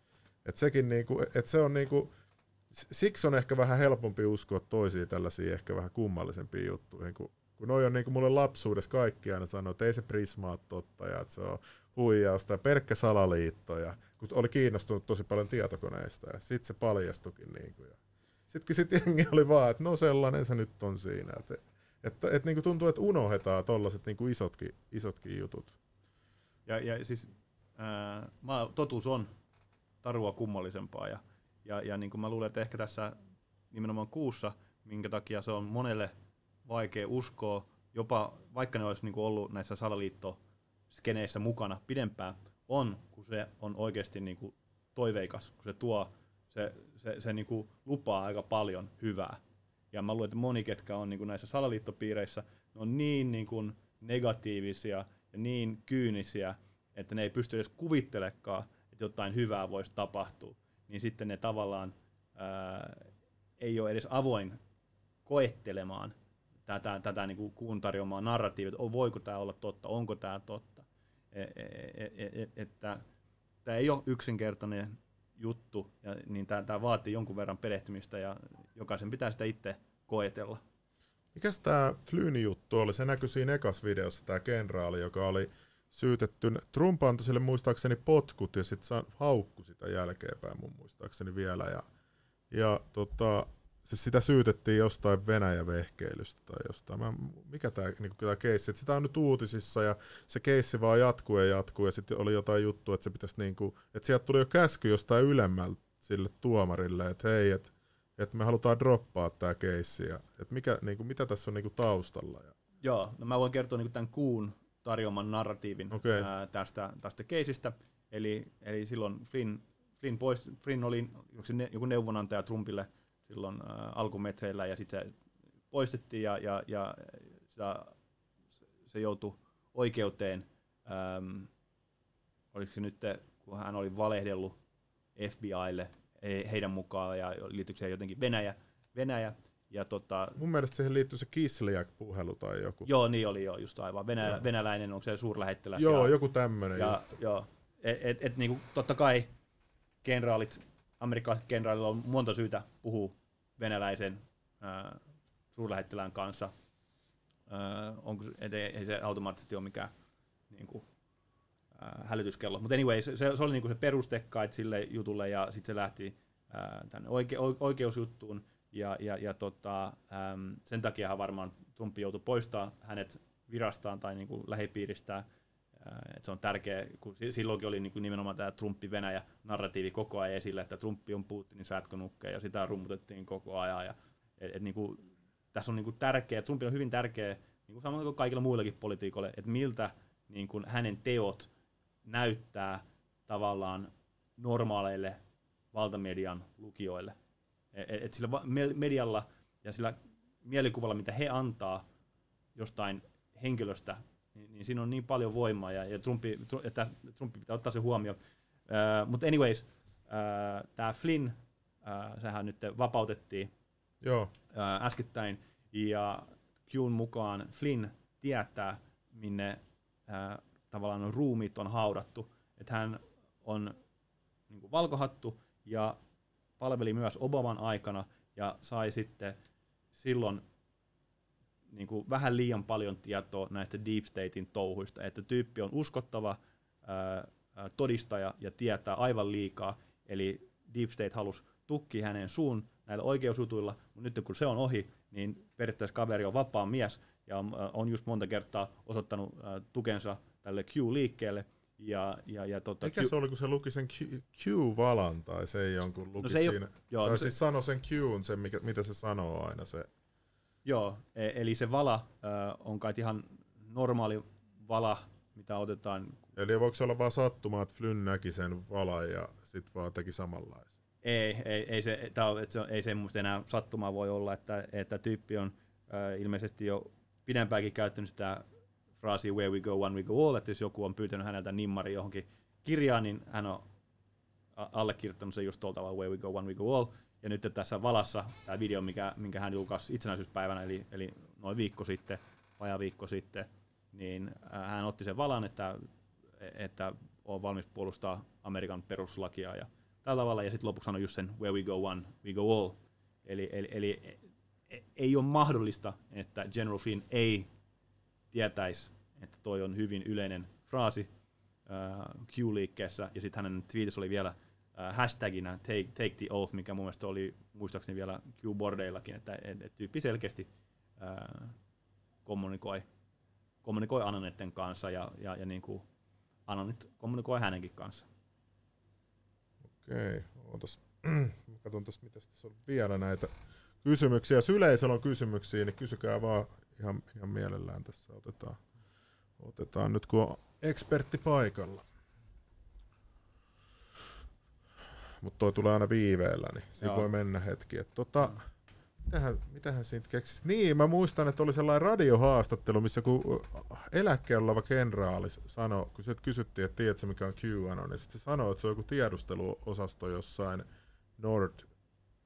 et sekin niinku, et se on niinku, siksi on ehkä vähän helpompi uskoa toisiin tällaisiin ehkä vähän kummallisempiin juttuihin, kun, kun noi on niin kuin mulle lapsuudessa kaikki aina sanoo, että ei se Prisma ole totta ja että se on huijausta ja pelkkä salaliitto. Ja, kun oli kiinnostunut tosi paljon tietokoneista ja sitten se paljastukin. Niin kuin, ja sittenkin sit jengi oli vaan, että no sellainen se nyt on siinä. Että, että, että niin kuin tuntuu, että unohdetaan tollaset niin kuin isotkin, isotkin jutut. Ja, ja siis ää, totuus on tarua kummallisempaa ja, ja, ja niin kuin mä luulen, että ehkä tässä nimenomaan kuussa, minkä takia se on monelle vaikea uskoa, jopa vaikka ne olisi niin kuin ollut näissä salaliittoskeneissä mukana pidempään, on, kun se on oikeasti niin kuin toiveikas, kun se tuo, se, se, se niin kuin lupaa aika paljon hyvää. Ja mä luulen, että moni, ketkä on niin kuin näissä salaliittopiireissä, ne on niin, niin kuin negatiivisia ja niin kyynisiä, että ne ei pysty edes kuvittelekaan, että jotain hyvää voisi tapahtua. Niin sitten ne tavallaan ää, ei ole edes avoin koettelemaan tätä, tätä niin kuun tarjoamaa narratiivia, että voiko tämä olla totta, onko tämä totta. E, e, e, että tämä ei ole yksinkertainen juttu, ja, niin tämä, tämä vaatii jonkun verran perehtymistä ja jokaisen pitää sitä itse koetella. Mikäs tämä Flynn juttu oli? Se näkyi siinä ekas videossa, tämä kenraali, joka oli syytetty. Trump antoi sille muistaakseni potkut ja sitten haukku sitä jälkeenpäin mun muistaakseni vielä. Ja, ja tota, siis sitä syytettiin jostain Venäjä-vehkeilystä tai jostain. Mä, mikä tämä niinku, keissi, että sitä on nyt uutisissa ja se keissi vaan jatkuu ja jatkuu ja sitten oli jotain juttua, että se pitäisi niinku, että sieltä tuli jo käsky jostain ylemmältä sille tuomarille, että hei, että et me halutaan droppaa tämä keissi ja että mikä, niinku, mitä tässä on niinku taustalla. Ja... Joo, no mä voin kertoa niinku tämän kuun tarjoaman narratiivin okay. ää, tästä, tästä keisistä. Eli, eli silloin Flynn, Flynn, poist, Flynn oli joku neuvonantaja Trumpille – silloin ä, alkumetreillä ja sitten se poistettiin ja, ja, ja sitä, se joutui oikeuteen. Äm, oliko se nyt, kun hän oli valehdellut FBIlle heidän mukaan ja liittyykö se jotenkin Venäjä, Venäjä ja tota, Mun mielestä siihen liittyy se Kislyak-puhelu tai joku. Joo, niin oli jo, just aivan. Venä, joo. Venäläinen on se suurlähettiläs. Joo, ja, joku tämmöinen. Ja, joo, et, et, et, niinku, totta kai kenraalit, amerikkalaiset kenraalit on monta syytä puhua venäläisen äh, suurlähettilään kanssa. Äh, onko, et ei, ei se automaattisesti ole mikään niin kuin, äh, hälytyskello. Mutta anyway, se, se, oli niin se perustekkaat sille jutulle ja sitten se lähti äh, tänne oike, oikeusjuttuun. Ja, ja, ja tota, ähm, sen takia varmaan Trump joutui poistaa hänet virastaan tai niin kuin lähipiiristään et se on tärkeä, kun silloinkin oli niin kuin nimenomaan tämä Trumpi-Venäjä-narratiivi koko ajan esillä, että Trumpi on Putinin sätkönukke ja sitä rummutettiin koko ajan. Ja, et, et niin kuin, tässä on niin kuin tärkeä, Trumpi on hyvin tärkeä, niin kuin samoin kuin kaikilla muillakin politiikoille, että miltä niin kuin hänen teot näyttää tavallaan normaaleille valtamedian lukijoille. Et, et sillä medialla ja sillä mielikuvalla, mitä he antaa jostain henkilöstä, niin, niin siinä on niin paljon voimaa ja, ja Trumpi, että Trumpi pitää ottaa se huomioon. Uh, Mutta anyways, uh, tämä Flynn, uh, sehän nyt vapautettiin Joo. Uh, äskettäin ja Qn mukaan Flynn tietää, minne uh, tavallaan ruumiit on haudattu. Että hän on niin valkohattu ja palveli myös Obaman aikana ja sai sitten silloin niin kuin vähän liian paljon tietoa näistä Deep Statein touhuista, että tyyppi on uskottava todistaja ja tietää aivan liikaa, eli Deep State halusi tukki hänen suun näillä oikeusjutuilla, mutta nyt kun se on ohi, niin periaatteessa kaveri on vapaa mies ja on just monta kertaa osoittanut tukensa tälle Q-liikkeelle, ja, ja, ja tota, Mikä Q... se oli, kun se luki sen Q-valan, tai se ei jonkun luki no se ei siinä, ole, joo, tai no siis se... sanoi sen Qn, sen, mikä, mitä se sanoo aina se. Joo, e- eli se vala äh, on kai ihan normaali vala, mitä otetaan. Eli voiko se olla vaan sattumaa, että Flynn näki sen valan ja sitten vaan teki samanlaisen? Ei, ei, ei se, tää on, se, ei semmoista enää sattumaa voi olla, että, että tyyppi on äh, ilmeisesti jo pidempäänkin käyttänyt sitä fraasia where we go, one we go all, että jos joku on pyytänyt häneltä nimmari johonkin kirjaan, niin hän on allekirjoittanut sen just tuolta where we go, one we go all, ja nyt tässä valassa tämä video, mikä, minkä hän julkaisi itsenäisyyspäivänä, eli, eli noin viikko sitten, vajaa viikko sitten, niin äh, hän otti sen valan, että, että on valmis puolustaa Amerikan peruslakia ja tällä tavalla, ja sitten lopuksi sanoi just sen where we go one, we go all. Eli, eli, eli ei ole mahdollista, että General Flynn ei tietäisi, että toi on hyvin yleinen fraasi, Q-liikkeessä, ja sitten hänen twiitissä oli vielä äh, hashtagina take, take the oath, mikä mun mielestä oli muistaakseni vielä Q-bordeillakin, että et, et tyyppi selkeästi äh, kommunikoi, kommunikoi Anonetten kanssa ja, ja, ja niin kuin Anonit kommunikoi hänenkin kanssa. Okei, ootas. Katson tässä, mitä tässä on vielä näitä kysymyksiä. Jos yleisöllä on kysymyksiä, niin kysykää vaan ihan, ihan mielellään tässä. Otetaan, otetaan nyt, kun on ekspertti paikalla. Mutta toi tulee aina viiveellä, niin siinä voi mennä hetki. Et tota, mitähän, mitähän siitä keksisi? Niin, mä muistan, että oli sellainen radiohaastattelu, missä kun eläkkeellä oleva kenraali sanoi, kun se kysyttiin, että tiedätkö mikä on QAnon, niin sitten sanoi, että se on joku tiedusteluosasto jossain Nord,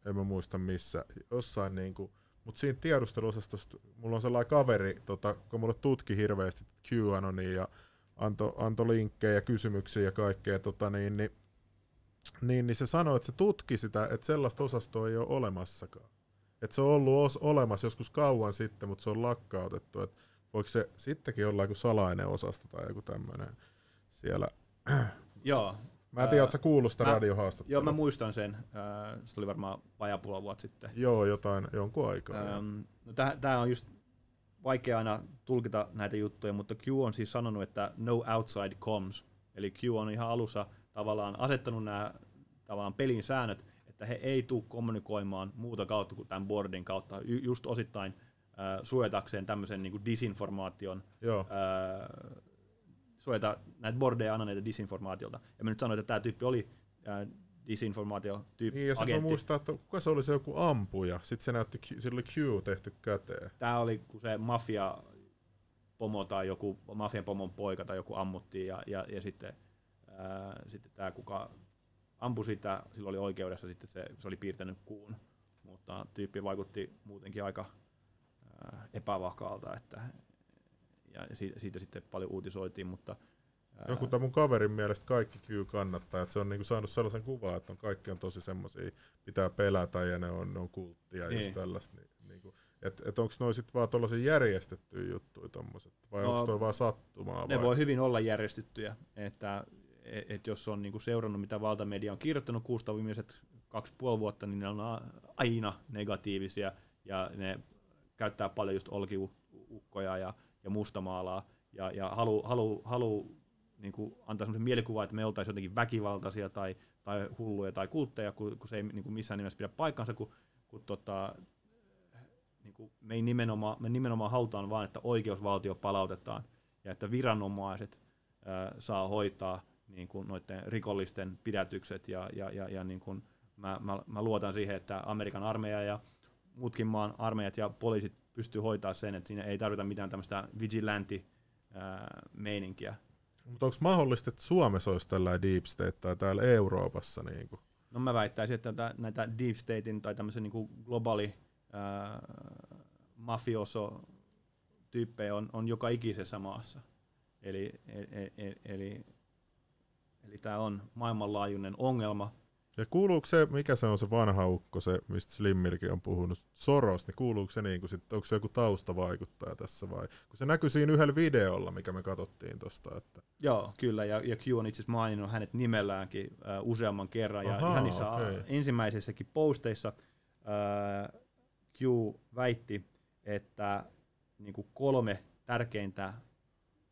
en mä muista missä, jossain niin kuin, mutta siinä tiedusteluosastossa mulla on sellainen kaveri, tota, kun mulle tutki hirveästi QAnonia ja antoi anto linkkejä ja kysymyksiä ja kaikkea, tota, niin, niin, niin, niin se sanoi, että se tutki sitä, että sellaista osastoa ei ole olemassakaan. Että se on ollut os- olemassa joskus kauan sitten, mutta se on lakkautettu. Että voiko se sittenkin olla joku salainen osasto tai joku tämmöinen siellä? Joo, Mä en tiedä, ootko kuullut sitä radiohaastattelua? Joo, mä muistan sen. Se tuli varmaan vajaa puoli vuotta sitten. Joo, jotain, jonkun aikaa. Ähm, no Tämä on just vaikea aina tulkita näitä juttuja, mutta Q on siis sanonut, että no outside comms. Eli Q on ihan alussa tavallaan asettanut nämä tavallaan pelin säännöt, että he ei tule kommunikoimaan muuta kautta kuin tämän boardin kautta, just osittain äh, suojatakseen tämmöisen niin kuin disinformaation Joo. Äh, suojata näitä bordeja ananeita disinformaatiolta. Ja mä nyt sanoin, että tämä tyyppi oli äh, disinformaatio-tyyppi Niin, ja sitten muistaa, että kuka se oli se joku ampuja, sitten se näytti, sillä oli Q tehty käteen. Tämä oli, kun se mafia pomo tai joku mafian pomon poika tai joku ammuttiin ja, ja, ja sitten, ää, sitten tämä kuka ampui sitä, sillä oli oikeudessa sitten se, se oli piirtänyt kuun, mutta tyyppi vaikutti muutenkin aika ää, epävakaalta, että ja siitä, siitä sitten paljon uutisoitiin, mutta joku tämän mun kaverin mielestä kaikki Q kannattaa, että se on niinku saanut sellaisen kuvan, että on, kaikki on tosi semmoisia, pitää pelätä ja ne on, ne on kulttia ja niin. just tällaista. Niin, niinku, että et onko noin sitten vaan tuollaisia järjestettyjä juttuja tommoset, vai no, onko toi vaan sattumaa? Ne vai? voi hyvin olla järjestettyjä, että et, et jos on niinku seurannut, mitä valtamedia on kirjoittanut kuusta viimeiset kaksi puoli vuotta, niin ne on aina negatiivisia ja ne käyttää paljon just olkiukkoja ja ja mustamaalaa. Ja, ja halu, halu, halu niin kuin antaa sellaisen mielikuvan, että me oltaisiin jotenkin väkivaltaisia tai, tai hulluja tai kultteja, kun, kun se ei niin kuin missään nimessä pidä paikkansa, kun, kun tota, niin kuin me, ei nimenomaan, me nimenomaan halutaan vaan, että oikeusvaltio palautetaan ja että viranomaiset ää, saa hoitaa niin kuin noiden rikollisten pidätykset ja, ja, ja, ja niin kuin mä, mä, mä luotan siihen, että Amerikan armeija ja muutkin maan armeijat ja poliisit pystyy hoitaa sen, että siinä ei tarvita mitään tämmöistä vigilanti-meininkiä. Mutta onko mahdollista, että Suomessa olisi tällainen deep state tai täällä Euroopassa? Niin kuin? No mä väittäisin, että näitä deep statein tai tämmöisen niin globaali ää, mafioso tyyppejä on, on joka ikisessä maassa. Eli, eli, eli, eli, eli tämä on maailmanlaajuinen ongelma, ja kuuluuko se, mikä se on se vanha ukko, se mistä Slimmilkin on puhunut, Soros, niin kuuluuko se niin kuin sit, onko se joku taustavaikuttaja tässä vai? Kun se näkyy siinä yhdellä videolla, mikä me katsottiin tuosta. Että... Joo, kyllä, ja, ja Q on itse asiassa maininnut hänet nimelläänkin uh, useamman kerran, ja Aha, ihan niissä okay. ensimmäisissäkin posteissa uh, Q väitti, että niin kuin kolme tärkeintä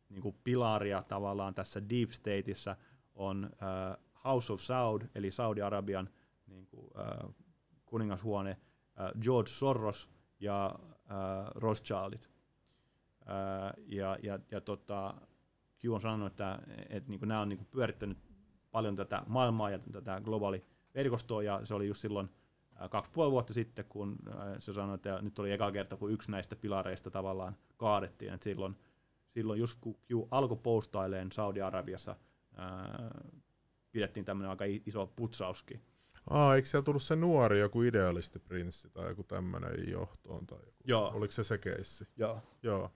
niin kuin pilaria tavallaan tässä Deep Stateissa on uh, House of Saud, eli Saudi-Arabian niin kuin, äh, kuningashuone, äh, George Soros ja äh, Rothschildit. Äh, ja ja, ja tota, Q on sanonut, että et, niin kuin nämä on niin kuin pyörittänyt paljon tätä maailmaa ja tätä globaali verkostoa, ja se oli just silloin äh, kaksi puoli vuotta sitten, kun äh, se sanoi, että nyt oli eka kerta, kun yksi näistä pilareista tavallaan kaadettiin, että silloin, silloin just kun Q alkoi postailemaan Saudi-Arabiassa pidettiin tämmöinen aika iso putsauskin. Aa, eikö siellä tullut se nuori joku prinssi tai joku tämmöinen johtoon? Tai joku? Joo. Oliko se se keissi? Joo. Joo.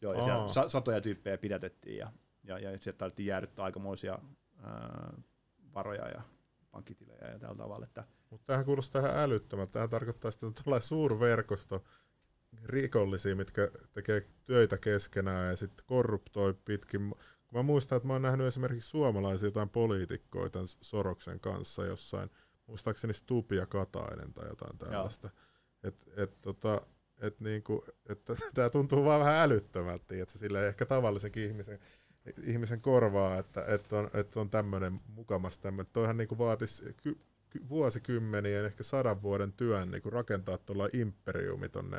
Joo, ja siellä sa- satoja tyyppejä pidätettiin ja, ja, ja sieltä tarvittiin jäädyttää aikamoisia ää, varoja ja pankkitilejä ja tällä tavalla. Että... Mutta tämähän kuulostaa ihan älyttömältä. Tämä tarkoittaa sitä, että tulee suurverkosto rikollisia, mitkä tekee töitä keskenään ja sitten korruptoi pitkin kun mä muistan, että mä oon nähnyt esimerkiksi suomalaisia jotain poliitikkoita Soroksen kanssa jossain, muistaakseni Stupi ja Katainen tai jotain tällaista. Että et, tota, et niinku, että tämä tuntuu vaan vähän älyttömältä, että sillä ehkä tavallisenkin ihmisen, ihmisen korvaa, että, että on, että on tämmöinen mukamas tämmöinen. Toihan niinku vaatisi ky, ky, vuosikymmenien, ehkä sadan vuoden työn niinku rakentaa tuolla imperiumi tonne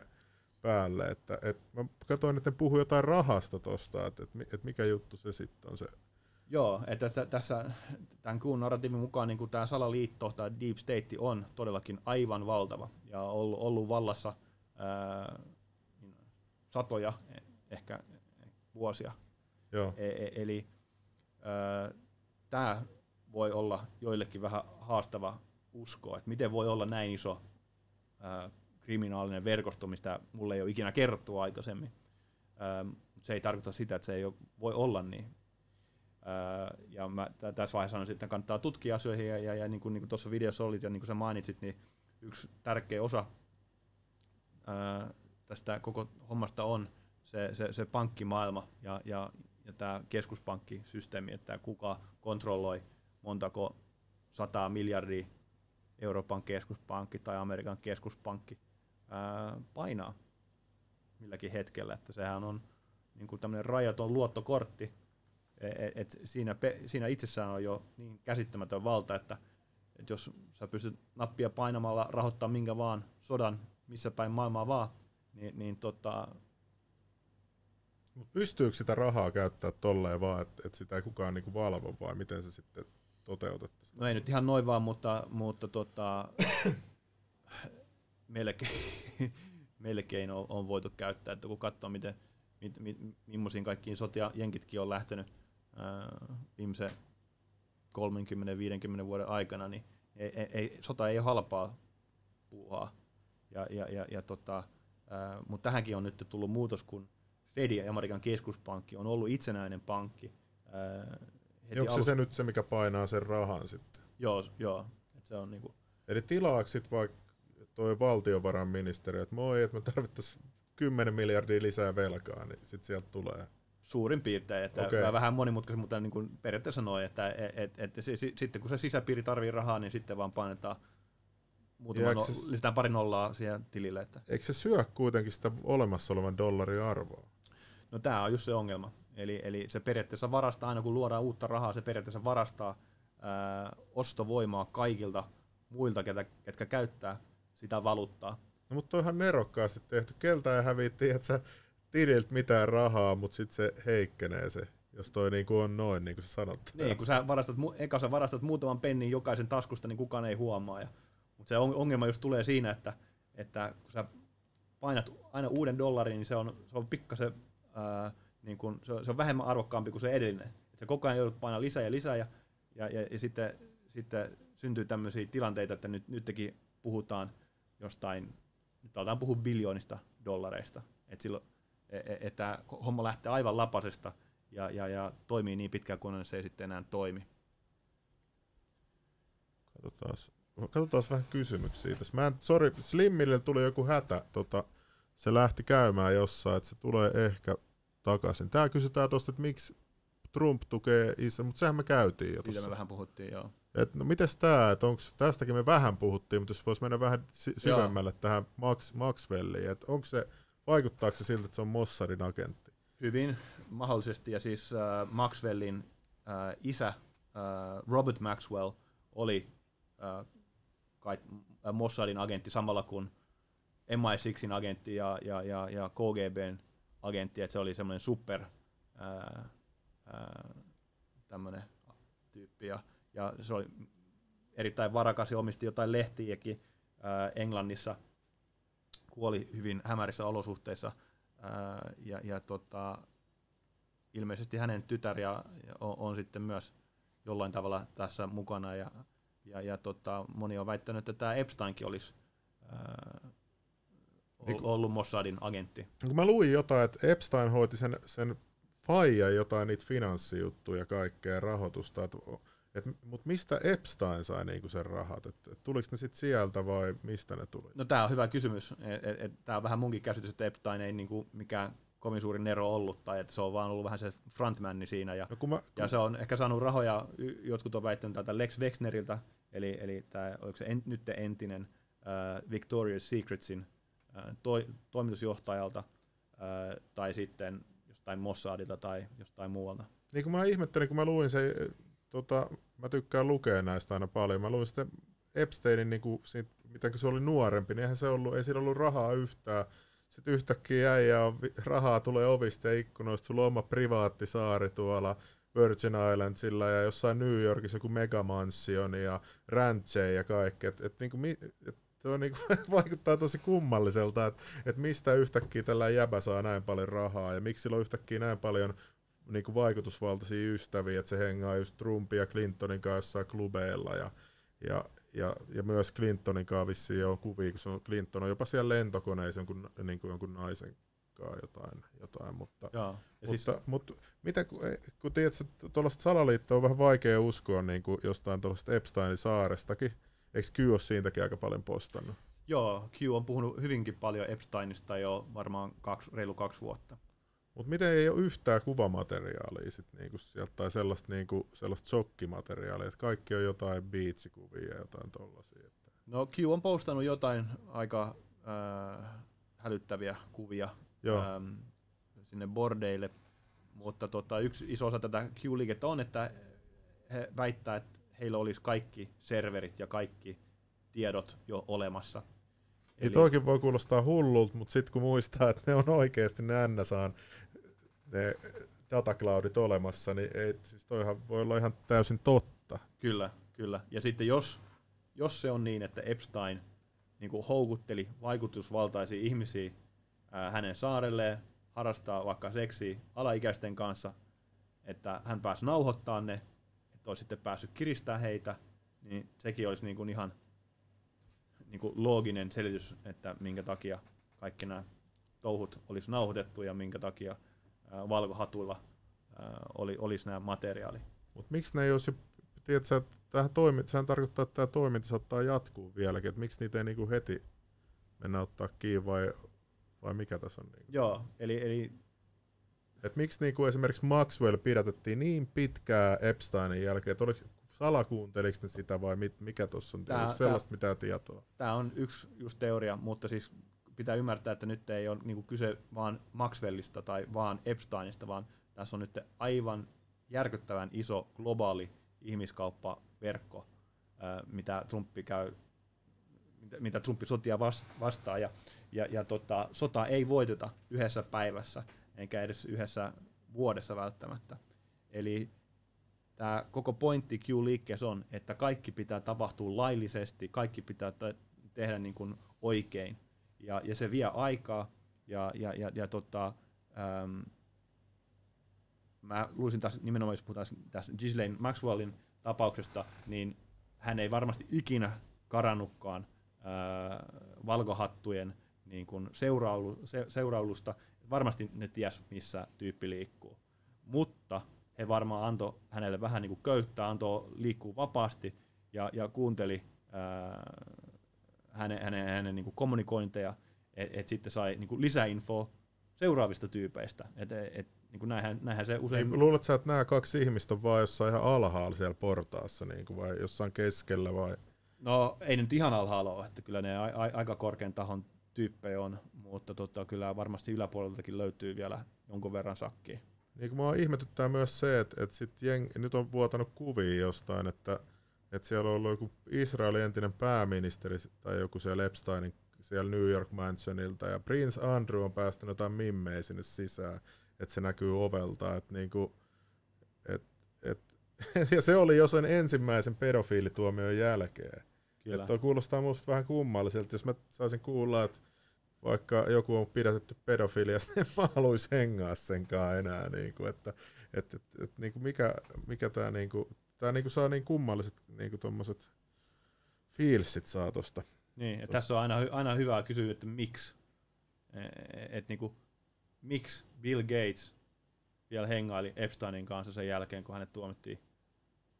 päälle. Että, et, mä katsoin, että ne puhuu jotain rahasta tosta, että, että, että mikä juttu se sitten on se. Joo, että tässä, tässä tämän kuun narratiivin mukaan niin tämä salaliitto tai deep state on todellakin aivan valtava ja ollut, ollut vallassa ää, satoja, ehkä vuosia. Joo. E- e- eli tämä voi olla joillekin vähän haastava uskoa, että miten voi olla näin iso ää, kriminaalinen verkosto, mistä mulle ei ole ikinä kerrottu aikaisemmin. Ähm, se ei tarkoita sitä, että se ei voi olla niin. Äh, ja mä tässä vaiheessa sanoisin, että kannattaa tutkia asioihin, ja, ja, ja niin kuin, niin kuin tuossa videossa olit, ja niin kuin sä mainitsit, niin yksi tärkeä osa ää, tästä koko hommasta on se, se, se pankkimaailma ja, ja, ja tämä keskuspankkisysteemi, että kuka kontrolloi montako sataa miljardia Euroopan keskuspankki tai Amerikan keskuspankki ää, painaa milläkin hetkellä, että sehän on niin kuin tämmöinen rajaton luottokortti, et, et siinä, pe, siinä itsessään on jo niin käsittämätön valta, että et jos sä pystyt nappia painamalla rahoittaa minkä vaan sodan, missä päin maailmaa vaan, niin, niin tota... Mut pystyykö sitä rahaa käyttää tolleen vaan, että et sitä ei kukaan niinku valvo vai miten se sitten toteutettaisiin? No ei nyt ihan noin vaan, mutta, mutta tota, melkein, melkein on, on, voitu käyttää, että kun katsoo, miten, mit, mit, millaisiin kaikkiin sotia jenkitkin on lähtenyt ää, viimeisen 30-50 vuoden aikana, niin ei, ei, ei, sota ei ole halpaa puuhaa. Ja, ja, ja, ja tota, mutta tähänkin on nyt tullut muutos, kun Fed ja Amerikan keskuspankki on ollut itsenäinen pankki. Ää, Onko se, se nyt se, mikä painaa sen rahan sitten? Joo, joo. Et se on niinku... Eli tilaako sitten vaikka toi valtiovarainministeriö, että moi, että me tarvittaisiin 10 miljardia lisää velkaa, niin sitten sieltä tulee. Suurin piirtein, että okay. vähän monimutkaisesti, mutta niin kuin periaatteessa noin, että et, et, et, et, sitten kun se sisäpiiri tarvii rahaa, niin sitten vaan painetaan muutama no, se, lisätään pari nollaa siihen tilille. Että. Eikö se syö kuitenkin sitä olemassa olevan dollarin arvoa? No tämä on just se ongelma. Eli, eli se periaatteessa varastaa, aina kun luodaan uutta rahaa, se periaatteessa varastaa ää, ostovoimaa kaikilta muilta, ketä, ketkä käyttää sitä valuuttaa. No mutta toihan nerokkaasti tehty. Keltä ei hävitti, että sä tililtä mitään rahaa, mutta sitten se heikkenee se, jos toi niinku on noin, niin kuin sä sanot. Niin, kun sä varastat, eka sä varastat muutaman pennin jokaisen taskusta, niin kukaan ei huomaa. Ja, mutta se ongelma just tulee siinä, että, että kun sä painat aina uuden dollarin, niin se on, se on pikkasen, ää, niin kun, se, on, se on vähemmän arvokkaampi kuin se edellinen. Et sä koko ajan joudut painaa lisää ja lisää, ja, ja, ja, ja sitten, sitten syntyy tämmöisiä tilanteita, että nyt, nytkin puhutaan jostain, nyt aletaan puhua biljoonista dollareista. Että silloin, e, e, että homma lähtee aivan lapasesta ja, ja, ja toimii niin pitkään, kun se ei sitten enää toimi. Katsotaan, katsotaan vähän kysymyksiä tässä. Mä en, sorry, Slimmille tuli joku hätä. Tota, se lähti käymään jossain, että se tulee ehkä takaisin. Tää kysytään tuosta, että miksi Trump tukee isä, mutta sehän me käytiin jo Siitä me vähän puhuttiin, joo. Et, no mites tää, että onko, tästäkin me vähän puhuttiin, mutta jos voisi mennä vähän syvemmälle joo. tähän Max, Maxwelliin, että onko se, vaikuttaako se siltä, että se on Mossadin agentti? Hyvin, mahdollisesti, ja siis äh, Maxwellin äh, isä äh, Robert Maxwell oli äh, kai, äh, Mossadin agentti samalla kuin MI6in agentti ja, ja, ja, ja KGBn agentti, että se oli semmoinen super äh, tämmöinen tyyppi. Ja, ja se oli erittäin varakas ja omisti jotain lehtiäkin ää, Englannissa. Kuoli hyvin hämärissä olosuhteissa. Ää, ja, ja tota, ilmeisesti hänen tytär ja, ja on, on, sitten myös jollain tavalla tässä mukana. Ja, ja, ja tota, moni on väittänyt, että tämä Epsteinkin olisi ää, ollut Mossadin agentti. Kun mä luin jotain, että Epstein hoiti sen, sen faija jotain niitä finanssijuttuja kaikkea rahoitusta, et, et, mutta mistä Epstein sai niinku sen rahat? Et, et, tuliko ne sitten sieltä vai mistä ne tuli? No tämä on hyvä kysymys. Tämä on vähän munkin käsitys, että Epstein ei niinku mikään kovin suuri nero ollut, tai että se on vaan ollut vähän se frontmanni siinä. Ja, no kun mä, kun... ja se on ehkä saanut rahoja, jotkut on väittänyt tältä Lex Wexneriltä, eli, eli tämä, oliko se en, nyt entinen uh, Victoria's Secretsin uh, to, toimitusjohtajalta, uh, tai sitten jostain Mossadilta tai jostain muualta. Niin kuin mä ihmettelin, kun mä luin se, tota, mä tykkään lukea näistä aina paljon, mä luin sitten Epsteinin, niin kuin, miten se oli nuorempi, niin eihän se ollut, ei sillä ollut rahaa yhtään. Sitten yhtäkkiä jäi ja rahaa tulee ovista ja ikkunoista, sulla on oma privaattisaari tuolla Virgin Islandsilla ja jossain New Yorkissa joku megamansion ja rancheja ja kaikki. Et, et, niinku, et, Tuo niinku vaikuttaa tosi kummalliselta, että et mistä yhtäkkiä tällä jäbä saa näin paljon rahaa ja miksi sillä on yhtäkkiä näin paljon niinku vaikutusvaltaisia ystäviä, että se hengaa just Trumpin ja Clintonin kanssa klubeilla ja, ja, ja, ja myös Clintonin kanssa vissiin on kuvia, kun se on, Clinton on jopa siellä lentokoneissa jonkun, niin kuin jonkun naisen kanssa jotain, jotain mutta. Ja mutta, siis... mutta mitä, kun, kun tiedät, että tuollaista salaliittoa on vähän vaikea uskoa niin kuin jostain tuollaista Epsteinin saarestakin, Eikö Q ole siitäkin aika paljon postannut? Joo, Q on puhunut hyvinkin paljon Epsteinista jo varmaan kaksi, reilu kaksi vuotta. Mutta miten ei ole yhtään kuvamateriaalia sit niinku sieltä, tai sellaista, niinku, sellaista shokkimateriaalia, että kaikki on jotain biitsikuvia ja jotain tollasia. Että. No Q on postannut jotain aika äh, hälyttäviä kuvia ähm, sinne bordeille, mutta tota, yksi iso osa tätä Q-liikettä on, että he väittää, että heillä olisi kaikki serverit ja kaikki tiedot jo olemassa. Eli... Niin toikin voi kuulostaa hullulta, mutta sitten kun muistaa, että ne on oikeasti ne NSAn ne datacloudit olemassa, niin ei, siis toihan voi olla ihan täysin totta. Kyllä, kyllä. Ja sitten jos, jos se on niin, että Epstein niin kuin houkutteli vaikutusvaltaisia ihmisiä ää, hänen saarelleen, harrastaa vaikka seksiä alaikäisten kanssa, että hän pääsi nauhoittamaan ne, että olisi sitten päässyt kiristää heitä, niin sekin olisi niin kuin ihan niin kuin looginen selitys, että minkä takia kaikki nämä touhut olisi nauhoitettu ja minkä takia valkohatuilla oli, olisi nämä materiaali. Mutta miksi ne ei olisi, tiedätkö, että tähän toiminta, sehän tarkoittaa, että tämä toiminta saattaa jatkuu vieläkin, että miksi niitä ei niinku heti mennä ottaa kiinni vai, vai mikä tässä on? Niinku? Joo, eli, eli et miksi niinku esimerkiksi Maxwell pidätettiin niin pitkää Epsteinin jälkeen, että oliko, salakuunteliko ne sitä vai mit, mikä tuossa on, tää, sellaista tää, mitään tietoa? Tämä on yksi just teoria, mutta siis pitää ymmärtää, että nyt ei ole niinku kyse vaan Maxwellista tai vaan Epsteinista, vaan tässä on nyt aivan järkyttävän iso globaali ihmiskauppaverkko, mitä Trumpi käy mitä Trumpi sotia vastaa, ja, ja, ja tota, sota ei voiteta yhdessä päivässä eikä edes yhdessä vuodessa välttämättä. Eli tämä koko pointti Q-liikkeessä on, että kaikki pitää tapahtua laillisesti, kaikki pitää te- tehdä niin kuin oikein. Ja, ja se vie aikaa, ja, ja, ja, ja tota, äm, mä luulisin taas nimenomaan, jos puhutaan tässä Ghislaine Maxwellin tapauksesta, niin hän ei varmasti ikinä karannutkaan ää, valkohattujen niin kuin seuraulu, se, seuraulusta, varmasti ne ties, missä tyyppi liikkuu. Mutta he varmaan antoi hänelle vähän niin kuin köyttää, antoi liikkuu vapaasti ja, ja kuunteli ää, hänen, hänen, hänen niin kuin kommunikointeja, että et sitten sai niin kuin lisäinfoa seuraavista tyypeistä. Et, et, niin kuin näinhän, näinhän se usein... Niin, luuletko että nämä kaksi ihmistä on vaan jossain ihan alhaalla siellä portaassa, niin kuin, vai jossain keskellä vai? No ei nyt ihan alhaalla ole, että kyllä ne a, a, aika korkean tahon tyyppejä on, mutta tota, kyllä varmasti yläpuoleltakin löytyy vielä jonkun verran sakkia. Niin kuin mua ihmetyttää myös se, että, että sit jeng, nyt on vuotanut kuvia jostain, että, että siellä on ollut joku Israelin entinen pääministeri tai joku siellä Epsteinin siellä New York Mansionilta ja Prince Andrew on päästänyt jotain mimmejä sinne sisään, että se näkyy ovelta, että niinku, et, et, ja se oli jo sen ensimmäisen pedofiilituomion jälkeen. Kyllä. Että kuulostaa minusta vähän kummalliselta, jos mä saisin kuulla, että vaikka joku on pidätetty pedofiliasta, niin mä haluaisin hengaa senkaan enää. Niin kuin, että, et, et, et, niin kuin mikä, mikä tämä niin kuin, tää niin kuin saa niin kummalliset niin kuin tommoset fiilsit saa tosta. Niin, tosta. tässä on aina, aina hyvä kysyä, että miksi. E, et, niin kuin, miksi Bill Gates vielä hengaili Epsteinin kanssa sen jälkeen, kun hänet tuomittiin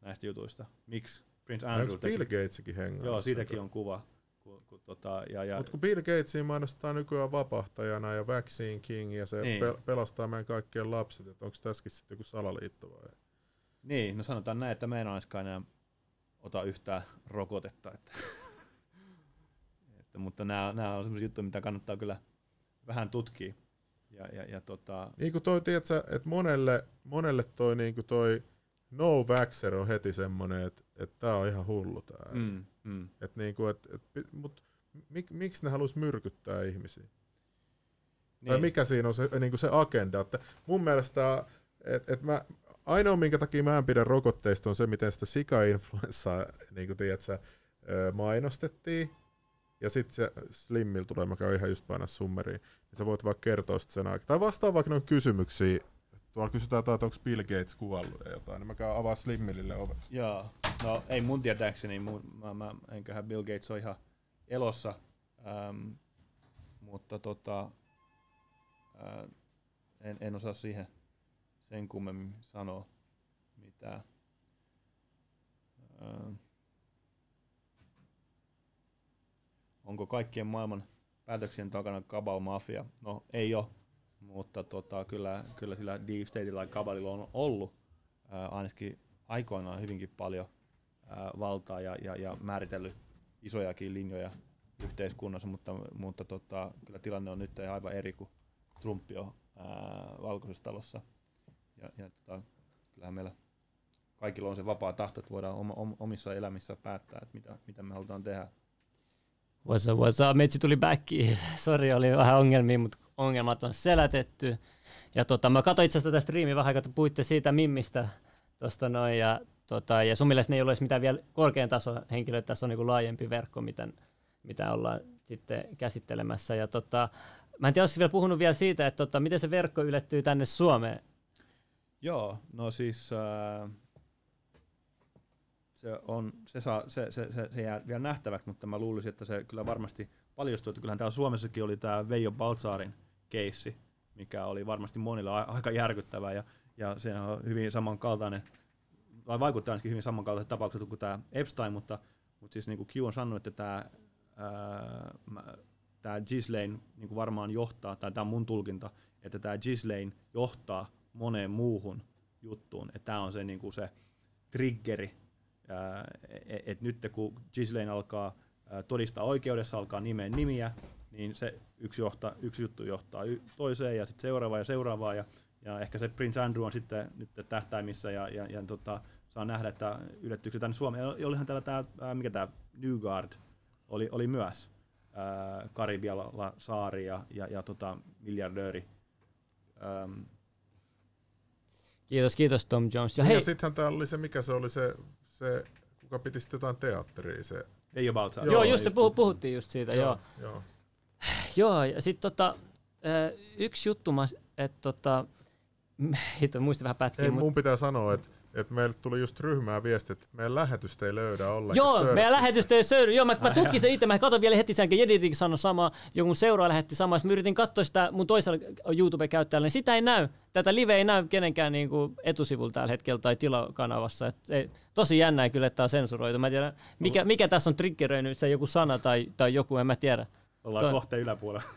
näistä jutuista. Miksi Prince Andrew Onko Bill Gatesikin hengaili? Joo, siitäkin on kuva Kun, kun, tota, ja, ja... Mutta kun Bill Gatesin mainostaa nykyään vapahtajana ja Vaccine King ja se niin. pe- pelastaa meidän kaikkien lapset, että onko tässäkin sitten joku salaliitto vai? Niin, no sanotaan näin, että me en enää ota yhtään rokotetta. Että että, mutta nämä, nämä on sellaisia juttuja, mitä kannattaa kyllä vähän tutkia. Ja, ja, ja tota... Niin kuin toi, tiedätkö, että monelle, monelle toi, niin kuin toi no vaxxer on heti semmoinen, että, että tämä on ihan hullu tää. Mm, mm. Et niin kuin, et, et, mut mik, miksi ne haluaisi myrkyttää ihmisiä? Niin. Tai mikä siinä on se, niin kuin se agenda? Että mun mielestä, että et mä, ainoa minkä takia mä en pidä rokotteista on se, miten sitä sika-influenssaa niin kuin tiedätkö, mainostettiin. Ja sitten se Slimmil tulee, mä käyn ihan just painaa summeriin, niin sä voit vaikka kertoa sen aikaa. Tai vastaa vaikka noin kysymyksiä. Tuolla kysytään, että onko Bill Gates kuollut ja jotain, niin mä käyn avaa Slimmilille ovet. Joo, no ei mun tietääkseni, mun, mä, mä, enköhän Bill Gates on ihan elossa, ähm, mutta tota, äh, en, en osaa siihen sen kummemmin sanoa mitään. Ähm. onko kaikkien maailman päätöksien takana Kabal Mafia? No ei ole, mutta tota, kyllä, kyllä sillä Deep Stateilla ja Kabalilla on ollut ää, ainakin aikoinaan hyvinkin paljon ää, valtaa ja, ja, ja määritellyt isojakin linjoja yhteiskunnassa, mutta, mutta tota, kyllä tilanne on nyt aivan eri kuin Trump on ää, valkoisessa talossa. Ja, ja tota, kyllähän meillä kaikilla on se vapaa tahto, että voidaan om, omissa elämissä päättää, että mitä, mitä me halutaan tehdä. What's up, what's up? Metsi tuli backiin. Sori, oli vähän ongelmia, mutta ongelmat on selätetty. Ja tota, mä katsoin itse asiassa tätä striimiä vähän, kun puhuitte siitä Mimmistä tosta noin, ja, tota, ja sun mielestä ne ei ole mitään vielä korkean tason henkilöä, tässä on niin laajempi verkko, mitä, mitä ollaan sitten käsittelemässä. Ja tota, mä en tiedä, vielä puhunut vielä siitä, että tota, miten se verkko ylettyy tänne Suomeen. Joo, no siis äh, se, on, se, saa, se, se, se, se jää vielä nähtäväksi, mutta mä luulisin, että se kyllä varmasti paljastuu. Että kyllähän täällä Suomessakin oli tämä Veijo Baltsaarin keissi, mikä oli varmasti monille aika järkyttävä ja, ja se on hyvin samankaltainen, vai vaikuttaa ainakin hyvin samankaltaisen tapaukset kuin tämä Epstein, mutta, mutta siis niin kuin Q on sanonut, että tämä, tämä Gislaine niin kuin varmaan johtaa, tai tämä on mun tulkinta, että tämä Gislaine johtaa moneen muuhun juttuun, että tämä on se, niin kuin se triggeri, että et nyt kun Gislaine alkaa todistaa oikeudessa, alkaa nimeä nimiä, niin se yksi, johtaa, yksi juttu johtaa toiseen ja sitten seuraavaan ja seuraavaan. Ja, ja ehkä se Prince Andrew on sitten nyt tähtäimissä ja, ja, ja tota, saa nähdä, että yllättyykö tänne Suomeen. Olihan täällä tämä, mikä tämä Newgard oli, oli myös Karibialla saari ja, ja, ja tota, miljardööri. Kiitos, kiitos Tom Jones. Ja, hei. ja sittenhän täällä oli se, mikä se oli se se, kuka piti sitten jotain teatteria, se... Ei ole Joo, joo just se puhu, puhuttiin just siitä, joo. Joo, joo. joo ja sitten tota, yksi juttu, että tota, muistin vähän pätkiä. Ei, mun pitää sanoa, että että meille tuli just ryhmää viesti, että meidän lähetystä ei löydä ollenkaan. Joo, searchissa. meidän lähetystä ei löydä. Joo, mä, mä tutkin sen itse, mä katsoin vielä heti sen, Jeditinkin sanoi sama, joku seuraa lähetti sama, mä yritin katsoa sitä mun toisella YouTube-käyttäjällä, niin sitä ei näy. Tätä live ei näy kenenkään niin kuin etusivulla tällä hetkellä tai tilakanavassa. Et ei, tosi jännää kyllä, että tämä on sensuroitu. Mä tiedän, mikä, mikä tässä on triggeröinyt, se joku sana tai, tai joku, en mä tiedä. Ollaan Toi... kohteen yläpuolella.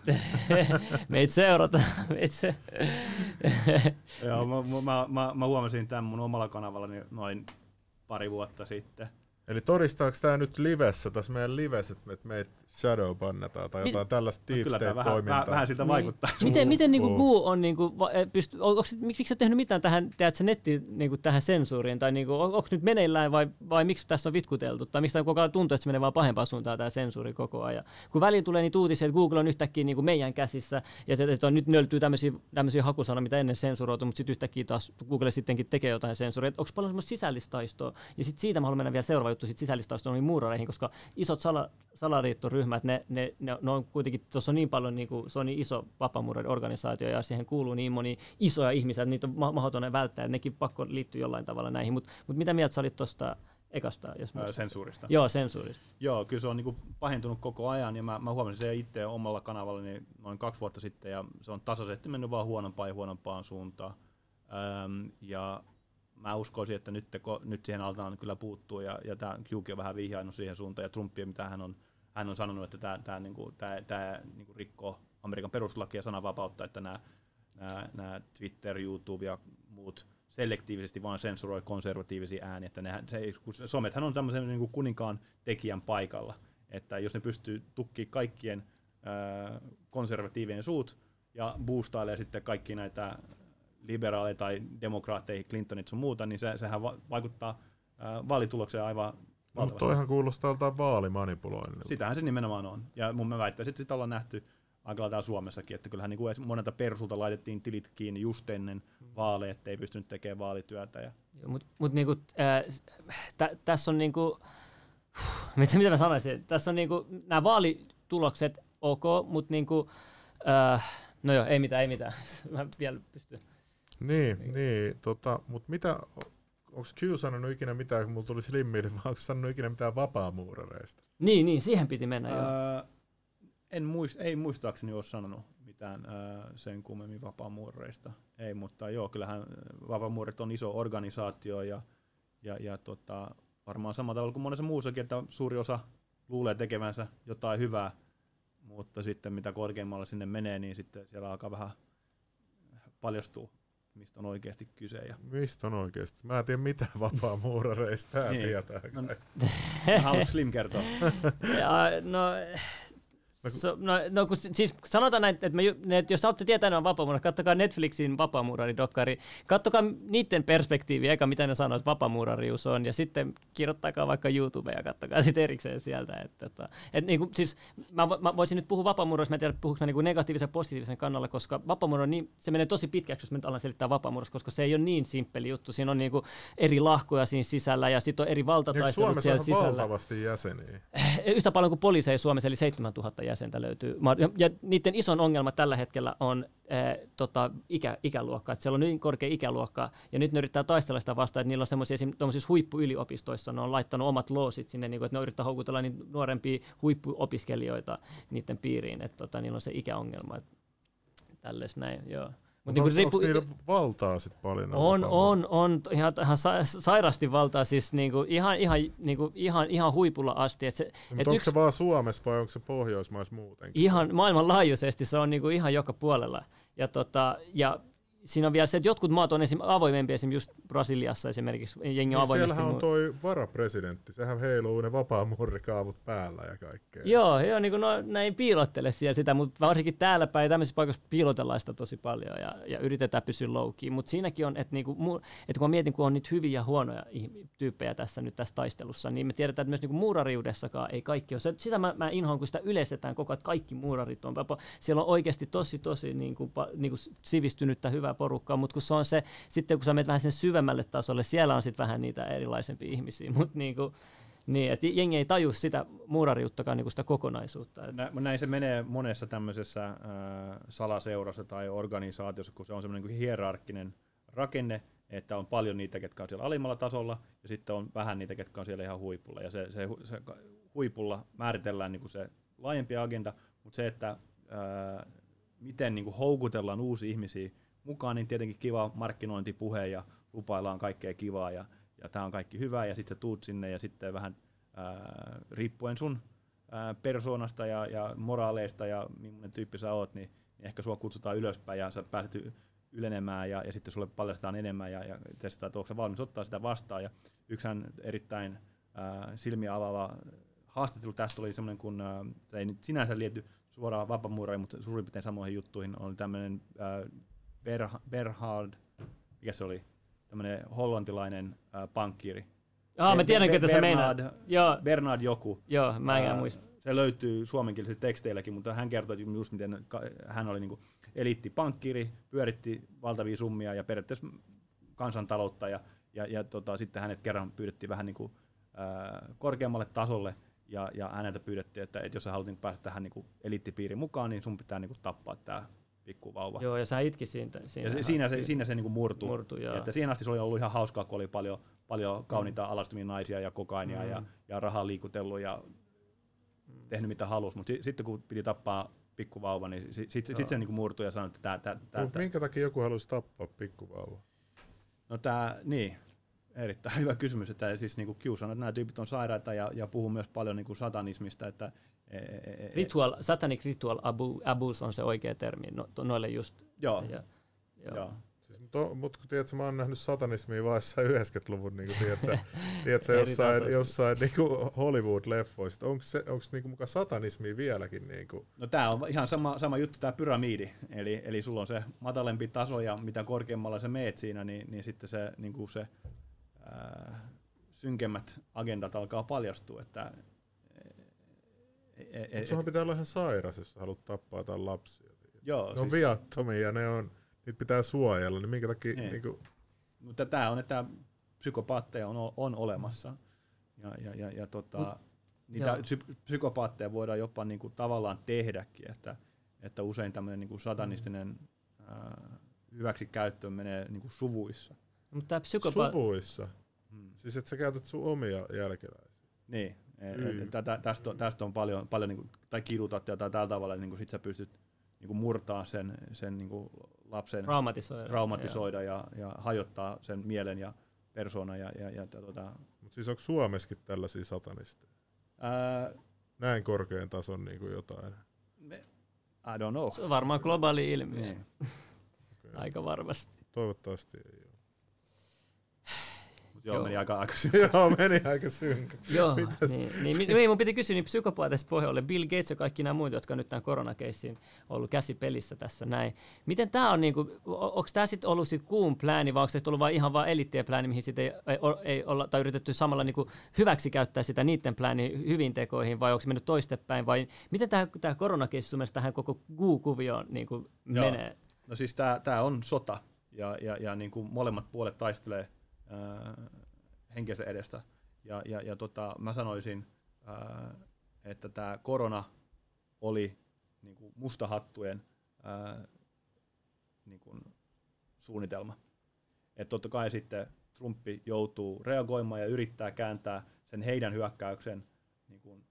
Meitä seurataan. Meitä se... Joo, mä, mä, mä, mä, huomasin tämän mun omalla kanavalla noin pari vuotta sitten. Eli todistaako tämä nyt livessä, tässä meidän livessä, että meitä shadow bannetaan tai jotain Mi- tällaista deep no, state vähän, toimintaa. Vähän, vähän siltä niin. vaikuttaa. Miten, miten niin kuin Gu on, niin kuin, eh, pysty, onko, miksi, miksi tehnyt mitään tähän, teet se netti niin kuin tähän sensuuriin, tai niin kuin, on, onko nyt meneillään vai, vai miksi tässä on vitkuteltu, tai miksi tämä koko ajan tuntuu, että se menee vaan pahempaan suuntaan tämä sensuuri koko ajan. Kun väliin tulee niitä uutisia, että Google on yhtäkkiä niin kuin meidän käsissä, ja se, että on, nyt nöltyy tämmöisiä, tämmöisiä hakusanoja, mitä ennen sensuroitu, mutta sitten yhtäkkiä taas Google sittenkin tekee jotain sensuuria. Onko paljon semmoista sisällistaistoa, ja sitten siitä mä haluan mennä vielä seuraava juttu, sitten sisällistaistoa muurareihin, koska isot sala, salaliittoryhmät, ne, ne, ne, ne on kuitenkin, tuossa on niin paljon, niin kuin, se on niin iso vapaamuureiden organisaatio ja siihen kuuluu niin moni isoja ihmisiä, että niitä on ma- mahdoton välttää, että nekin pakko liittyy jollain tavalla näihin. Mutta mut mitä mieltä sä olit tuosta ekasta? Jos Ää, sensuurista. Joo, sensuurista. Joo, kyllä se on niin pahentunut koko ajan ja mä, mä huomasin se itse omalla kanavallani noin kaksi vuotta sitten ja se on tasaisesti mennyt vaan huonompaan ja huonompaan suuntaan. Öm, ja mä uskoisin, että nyt, te, nyt siihen aletaan kyllä puuttua ja, ja tämä Qkin on vähän vihjainnut siihen suuntaan ja Trumpia, mitä hän on hän on sanonut, että tämä, tämä, niin kuin, tämä, tämä niin kuin rikkoo Amerikan perustuslakia ja sananvapautta, että nämä, nämä, nämä Twitter, YouTube ja muut selektiivisesti vaan sensuroi konservatiivisia ääniä, että nehän, se, somethan on tämmöisen niin kuin kuninkaan tekijän paikalla, että jos ne pystyy tukki kaikkien ää, konservatiivien suut ja boostailee sitten kaikki näitä liberaaleja tai demokraatteja, Clintonit sun muuta, niin se, sehän va- vaikuttaa ää, aivan mutta toihan kuulostaa joltain vaalimanipuloinnilta. Sitähän se nimenomaan on. Ja mun mä väittäisin, että sitä ollaan nähty aika lailla täällä Suomessakin, että kyllähän niin kuin monelta persulta laitettiin tilit kiinni just ennen vaaleja, ettei pystynyt tekemään vaalityötä. Ja... Mutta mut niinku, äh, tässä on niinku, mitä, mitä mä sanoisin, tässä on niinku, nämä vaalitulokset ok, mutta niinku, äh, no joo, ei mitään, ei mitään. mä vielä pystyn. Niin, niin, niin tota, mutta mitä, onko Q sanonut ikinä mitään, kun mulla tuli slimmille, vai onko sanonut ikinä mitään vapaamuurareista? Niin, niin, siihen piti mennä öö, joo. En muist, ei muistaakseni ole sanonut mitään öö, sen kummemmin vapaamuurareista. Ei, mutta joo, kyllähän vapaamuurit on iso organisaatio ja, ja, ja tota, varmaan samalla tavalla kuin monessa muussakin, että suuri osa luulee tekevänsä jotain hyvää, mutta sitten mitä korkeammalle sinne menee, niin sitten siellä alkaa vähän paljastua mistä on oikeasti kyse. Ja... Mistä on oikeasti? Mä en tiedä mitään vapaa-muurareista, tää niin. tietää. No, haluatko Slim kertoa? ja, No, so, no, no kun, siis sanotaan näin, että, me, että jos haluatte tietää nämä vapaamuurarit, kattokaa Netflixin vapaamuurari-dokkari, kattokaa niiden perspektiiviä, eikä mitä ne sanoo, että vapaamuurarius on, ja sitten kirjoittakaa vaikka YouTube ja kattokaa sitten erikseen sieltä. Että, että, että, niin kuin, siis, mä, mä, voisin nyt puhua vapaamuurarista, mä en tiedä puhuuko niin negatiivisen ja positiivisen kannalla, koska vapaamuurari, niin, se menee tosi pitkäksi, jos me nyt alan selittää vapaamuurasta, koska se ei ole niin simppeli juttu. Siinä on niin kuin eri lahkoja siinä sisällä, ja sitten on eri valtataistelut siellä sisällä. Suomessa on valtavasti jäseniä. Yhtä paljon kuin poliiseja Suomessa, eli 7000 jäsentä löytyy. Ja niiden ison ongelma tällä hetkellä on ää, tota, ikä, ikäluokka, että siellä on niin korkea ikäluokka, ja nyt ne yrittää taistella sitä vastaan, että niillä on semmoisia esimerkiksi huippuyliopistoissa, ne on laittanut omat loosit sinne, niin kuin, että ne yrittää houkutella niin nuorempia huippuopiskelijoita niiden piiriin, että tota, niillä on se ikäongelma. Tälles näin, joo. Mut niin riippu... onko niillä valtaa sit paljon? On, on, on, ihan, ihan sa- sairasti valtaa, siis niinku, ihan, ihan, niinku, ihan, ihan huipulla asti. Et se, et onko yks... se vaan Suomessa vai onko se Pohjoismaissa muutenkin? Ihan maailmanlaajuisesti se on niinku ihan joka puolella. Ja, tota, ja siinä on vielä se, että jotkut maat on esim. avoimempi, esimerkiksi just Brasiliassa esimerkiksi jengi niin avoimesti. Siellähän on toi varapresidentti, sehän heiluu ne vapaamurrikaavut päällä ja kaikkea. Joo, joo niin kuin no, ne ei piilottele siellä sitä, mutta varsinkin täällä päin tämmöisissä paikoissa piilotellaan sitä tosi paljon ja, ja yritetään pysyä low Mutta siinäkin on, että, niinku, että kun mä mietin, kun on niitä hyviä ja huonoja tyyppejä tässä nyt tässä taistelussa, niin me tiedetään, että myös niinku muurariudessakaan ei kaikki ole. Sitä mä, mä inhoan, kun sitä yleistetään koko ajan, että kaikki muurarit on. Siellä on oikeasti tosi, tosi niin kuin, niin kuin sivistynyttä, hyvää porukkaa, mutta kun se on se, sitten kun sä menet vähän sen syvemmälle tasolle, siellä on sitten vähän niitä erilaisempia ihmisiä, mutta niin kuin, niin, että jengi ei taju sitä muurariuttakaan niin sitä kokonaisuutta. Nä, näin se menee monessa tämmöisessä äh, salaseurassa tai organisaatiossa, kun se on semmoinen niin hierarkkinen rakenne, että on paljon niitä, ketkä on siellä alimmalla tasolla, ja sitten on vähän niitä, ketkä on siellä ihan huipulla. Ja se, se, se huipulla määritellään niin kuin se laajempi agenda, mutta se, että ää, miten niin kuin houkutellaan uusia ihmisiä mukaan, niin tietenkin kiva markkinointipuhe ja lupaillaan kaikkea kivaa ja, ja tämä on kaikki hyvää ja sitten sä tuut sinne ja sitten vähän ää, riippuen sun ää, persoonasta ja, ja moraaleista ja millainen tyyppi sä oot, niin, niin ehkä sua kutsutaan ylöspäin ja sä pääset ylenemään ja, ja sitten sulle paljastetaan enemmän ja, ja testataan, että onko valmis ottaa sitä vastaan. Ja yksihän erittäin ää, silmiä avaava haastattelu tästä oli semmoinen, kun ää, se ei nyt sinänsä liity suoraan vapamuuraihin, mutta suurin piirtein samoihin juttuihin, oli tämmöinen Berhard, mikä se oli, tämmöinen hollantilainen äh, pankkiiri. Ah, mä tiedän, ketä se meinaa. Joo. Bernard joku. Joo, mä en äh, muista. Se löytyy suomenkielisillä teksteilläkin, mutta hän kertoi just miten hän oli niinku eliittipankkiiri, pyöritti valtavia summia ja periaatteessa kansantaloutta ja, ja, ja tota, sitten hänet kerran pyydettiin vähän niinku, äh, korkeammalle tasolle ja, ja häneltä pyydettiin, että, että jos sä haluat niinku päästä tähän niinku eliittipiiriin mukaan, niin sun pitää niinku tappaa tämä pikkuvauva. Joo, ja sä itki siitä. Siinä, ja se, siinä, se, siinä se niinku murtui. murtui joo. Että siihen asti se oli ollut ihan hauskaa, kun oli paljon, paljon kauniita mm. alastumia naisia ja kokainia mm. ja, ja rahaa liikutellut ja mm. tehnyt mitä halusi, mutta sitten kun piti tappaa pikkuvauva, niin sitten sit, sit se niinku murtui ja sanoi, että tämä... Tää, tää, minkä takia joku halusi tappaa pikkuvauva? No tämä, niin. erittäin hyvä kysymys. Että siis niin kuin sanoo, että nämä tyypit on sairaita ja, ja puhuu myös paljon niin kuin satanismista. Että, ritual, satanic ritual abu, abuse on se oikea termi no, noille just. Joo. Ja, joo. joo. To, mutta kun tiedätkö, mä oon nähnyt satanismia vaan 90-luvun, niin kuin, tiedätkö, tiedätkö jossain, jossain niin kuin Hollywood-leffoista. Onko se onko niin kuin mukaan satanismi vieläkin? Niin kuin? No tämä on ihan sama, sama juttu, tämä pyramidi. Eli, eli sulla on se matalempi taso ja mitä korkeammalla se meet siinä, niin, niin sitten se, niin kuin se ää, synkemmät agendat alkaa paljastua. Että, e, e, e, et, pitää olla ihan sairas, jos haluat tappaa jotain lapsia. Joo, ne on siis, viattomia, ne on niitä pitää suojella, niin minkä takia... Niin. Niin kuin... Mutta tämä on, että psykopaatteja on, on olemassa. Ja, ja, ja, ja tota, Mut, niitä psy- psykopaatteja voidaan jopa niin kuin, tavallaan tehdäkin, että, että usein tämmöinen niin kuin satanistinen äh, hyväksikäyttö menee niin kuin suvuissa. Mutta psykopa- Suvuissa? Hmm. Siis että sä käytät sun omia jälkeläisiä? Niin. Mm. tästä, on, tästä on paljon, paljon niin kuin, tai kidutat tai tällä tavalla, niin kuin sit sä pystyt niin kuin murtaa sen, sen niin kuin lapsen traumatisoida, traumatisoida ja, ja hajottaa sen mielen ja persoonan. Ja, ja, ja, tota... Mutta siis onko Suomessakin tällaisia satanisteja? Ää... Näin korkean tason niin kuin jotain? Me, I don't know. Se on varmaan globaali ilmiö. Niin. okay. Aika varmasti. Toivottavasti ei ole. Joo, joo, meni aika, aika joo, meni aika synkkä. joo, niin, niin, niin, mun piti kysyä niin psykopaatista pohjalle. Bill Gates ja kaikki nämä muut, jotka nyt tämän koronakeissin ollut käsipelissä tässä näin. Miten tämä on, niinku, onko tämä sitten ollut sit kuun plääni, vai onko se ollut vain ihan vain elittien plääni, mihin sitten ei, ei, ei olla, tai yritetty samalla niinku hyväksi käyttää sitä niiden plääni hyvin tekoihin, vai onko se mennyt toistepäin, vai miten tämä koronakeissi sun tähän koko Guu-kuvioon niinku menee? No siis tämä on sota, ja, ja, ja niin kuin molemmat puolet taistelee henkensä edestä. Ja, ja, ja tota, mä sanoisin, ää, että tämä korona oli niin kuin mustahattujen ää, niin kuin suunnitelma. Että totta kai sitten Trumpi joutuu reagoimaan ja yrittää kääntää sen heidän hyökkäyksen niin kuin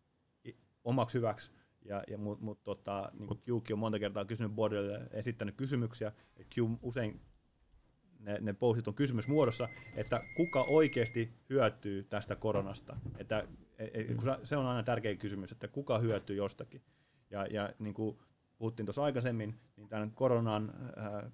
omaksi hyväksi. Ja, ja mut, mut, tota, niin Qkin on monta kertaa kysynyt Bordelille, esittänyt kysymyksiä. Q usein ne, ne postit on kysymysmuodossa, että kuka oikeasti hyötyy tästä koronasta. Että, et, et, se on aina tärkeä kysymys, että kuka hyötyy jostakin. Ja, ja niin kuin puhuttiin tuossa aikaisemmin, niin tämän koronan äh,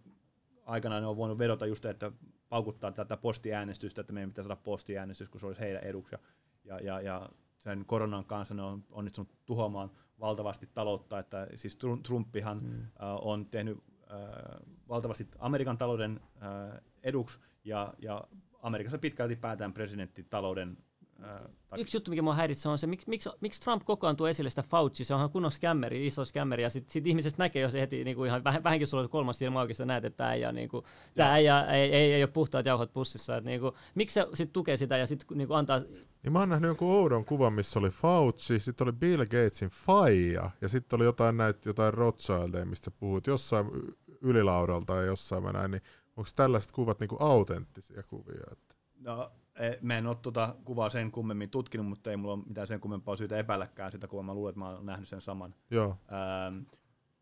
aikana ne on voinut vedota just, että paukuttaa tätä postiäänestystä, että meidän pitäisi saada postiäänestys, kun se olisi heidän eduksi. Ja, ja, ja sen koronan kanssa ne on onnistunut tuhoamaan valtavasti taloutta, että siis Trumpihan mm. äh, on tehnyt äh, valtavasti Amerikan talouden äh, eduksi ja, ja Amerikassa pitkälti päätään presidenttitalouden Yksi juttu, mikä mua häiritsee, on se, miksi, miksi, miksi Trump koko ajan tuo esille sitä Fauci, se onhan kunnon skämmeri, iso skämmeri, ja sitten sit ihmisestä näkee, jos heti niin kuin ihan väh, vähänkin sulla on kolmas silmä auki, sä näet, että tämä ei, niin kuin, tämä ei, ei, ei, ei, ole puhtaat jauhot pussissa. Että, niin kuin, miksi se sitten tukee sitä ja sitten niin kuin antaa... Niin mä oon nähnyt jonkun oudon kuvan, missä oli Fauci, sitten oli Bill Gatesin faija, ja sitten oli jotain näitä jotain Rothschildeja, mistä puhut jossain ylilaudalta ja jossain mä näin, niin onko tällaiset kuvat niinku autenttisia kuvia? Että? No, e, mä en ole tuota kuvaa sen kummemmin tutkinut, mutta ei mulla ole mitään sen kummempaa syytä epäilläkään sitä kuvaa. Mä luulen, että mä oon nähnyt sen saman. Joo. Ähm,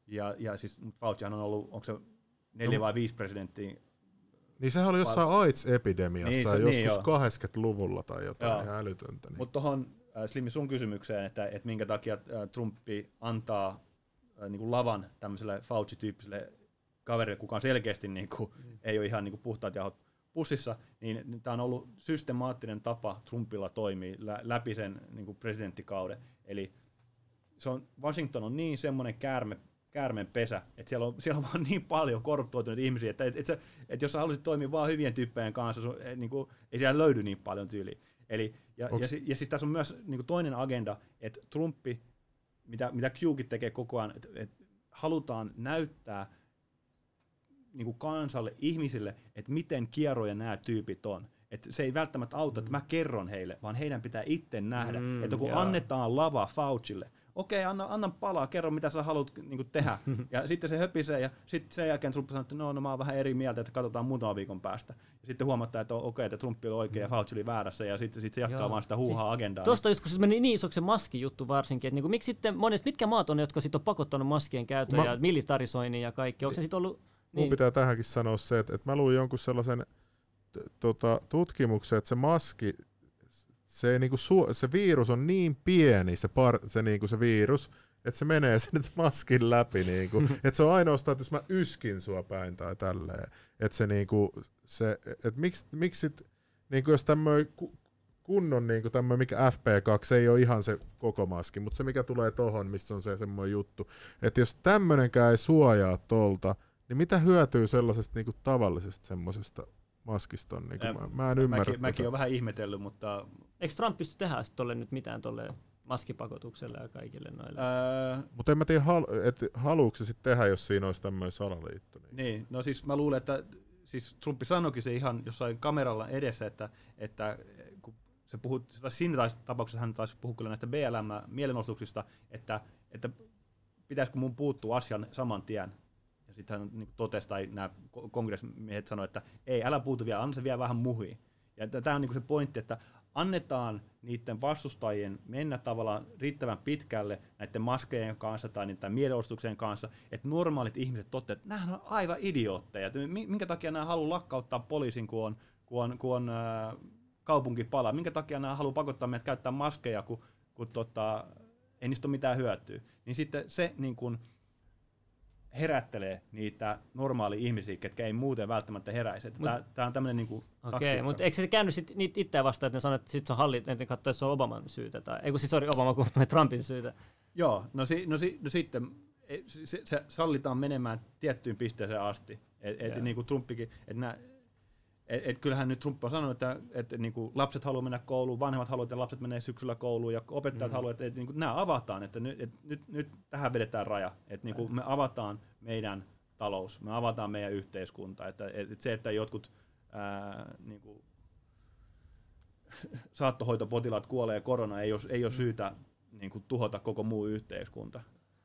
ja, ja siis Faucihan on ollut, onko se neljä no, vai viisi presidenttiä niin sehän oli jossain AIDS-epidemiassa niin, se, niin, joskus niin, 80-luvulla tai jotain joo. ihan älytöntä. Niin. Mutta tuohon äh, Slimmi sun kysymykseen, että, että minkä takia äh, Trumpi antaa äh, niin kuin lavan tämmöiselle Fauci-tyyppiselle kaverille, kuka on selkeästi niin kuin, mm. ei ole ihan niin kuin puhtaat jahot pussissa, niin tämä on ollut systemaattinen tapa Trumpilla toimia läpi sen niin kuin presidenttikauden. Eli se on, Washington on niin semmoinen käärme, käärmen pesä, että siellä on, siellä on vaan niin paljon korruptoituneita ihmisiä, että et, et, et, et jos sä haluaisit toimia vaan hyvien tyyppien kanssa, sun, et, niin kuin, ei siellä löydy niin paljon tyyliä. Eli, ja, ja, ja, ja siis tässä on myös niin kuin toinen agenda, että Trumpi, mitä, mitä Qkin tekee koko ajan, että et halutaan näyttää niin kuin kansalle, ihmisille, että miten kierroja nämä tyypit on. Et se ei välttämättä auta, että mä mm. kerron heille, vaan heidän pitää itse nähdä, mm, että kun jaa. annetaan lava Faucille, okei, anna, anna palaa, kerro mitä sä haluat niin tehdä. ja sitten se höpisee ja sitten sen jälkeen Trump sanoo, että no, no mä oon vähän eri mieltä, että katsotaan muutaman viikon päästä. Ja sitten huomattaa, että okei, okay, että Trump oli oikein ja Fauci oli väärässä ja sitten sit se jatkaa Joo. vaan sitä huuhaa siis agendaa. Tuosta just, kun se meni niin isoksi se maskijuttu varsinkin, että niin kuin, miksi sitten monesti, mitkä maat on, jotka sitten on pakottanut maskien käytön mä... ja militarisoinnin ja kaikki, onko se sitten ollut Mun niin. pitää tähänkin sanoa se, että, että mä luin jonkun sellaisen tota, tutkimuksen, että se maski, se, niinku su, se virus on niin pieni, se, par, se, niinku se virus, että se menee sen maskin läpi. Niinku. että se on ainoastaan, että jos mä yskin sua päin tai tälleen. Että se niinku, se, et miksi, miksi niinku jos tämmöinen kunnon niinku tämmöinen, mikä FP2, se ei ole ihan se koko maski, mutta se mikä tulee tohon, missä on se semmoinen juttu, että jos tämmönenkään ei suojaa tolta, niin mitä hyötyy sellaisesta niinku tavallisesta semmoisesta maskista on? Niinku, mä, mä en ymmärrä. Mäkin, mäkin olen vähän ihmetellyt, mutta... Eikö Trump pysty tehdä tolle nyt mitään tolle maskipakotukselle ja kaikille noille? Öö... Mutta en mä tiedä, hal, että haluuko se sitten tehdä, jos siinä olisi tämmöinen salaliitto. Niin. niin, no siis mä luulen, että siis Trumpi sanoikin se ihan jossain kameralla edessä, että, että kun se puhuu, siinä tapauksessa hän taisi puhua kyllä näistä BLM-mielenostuksista, että, että pitäisikö mun puuttua asian saman tien. Ja sitten hän niin totesi, tai nämä kongressmiehet sanoivat, että ei, älä puutu vielä, anna se vielä vähän muhi. Ja tämä on niin se pointti, että annetaan niiden vastustajien mennä tavallaan riittävän pitkälle näiden maskejen kanssa tai niiden mielenostuksien kanssa, että normaalit ihmiset toteavat, että nämä on aivan idiootteja. Että minkä takia nämä haluaa lakkauttaa poliisin, kun on, kun on, kun on äh, kaupunki palaa? Minkä takia nämä haluaa pakottaa meidät käyttää maskeja, kun, kun tota, ei niistä ole mitään hyötyä? Niin sitten se niin kun, herättelee niitä normaali ihmisiä, ketkä ei muuten välttämättä heräisi. Tämä on tämmöinen niinku Okei, okay, mutta eikö se käynyt sit niitä itseään vastaan, että ne sanoo, että sit se on hallit, että katsoo, että se on Obaman syytä, tai ei kun siis sorry, Obama kun Trumpin syytä. Joo, no, si, no, si, no sitten se, se, sallitaan menemään tiettyyn pisteeseen asti. Et, et, niin kuin Trumpikin, että nämä et, et kyllähän nyt Trump on sanonut, että, että niin kuin lapset haluaa mennä kouluun, vanhemmat haluavat, että lapset menee syksyllä kouluun ja opettajat mm. haluavat, että, että niin kuin nämä avataan, että nyt, että nyt, nyt tähän vedetään raja, että niin kuin me avataan meidän talous, me avataan meidän yhteiskunta, että, että se, että jotkut ää, niin kuin, saattohoitopotilaat kuolee korona, ei ole, ei ole mm. syytä niin kuin, tuhota koko muu yhteiskunta.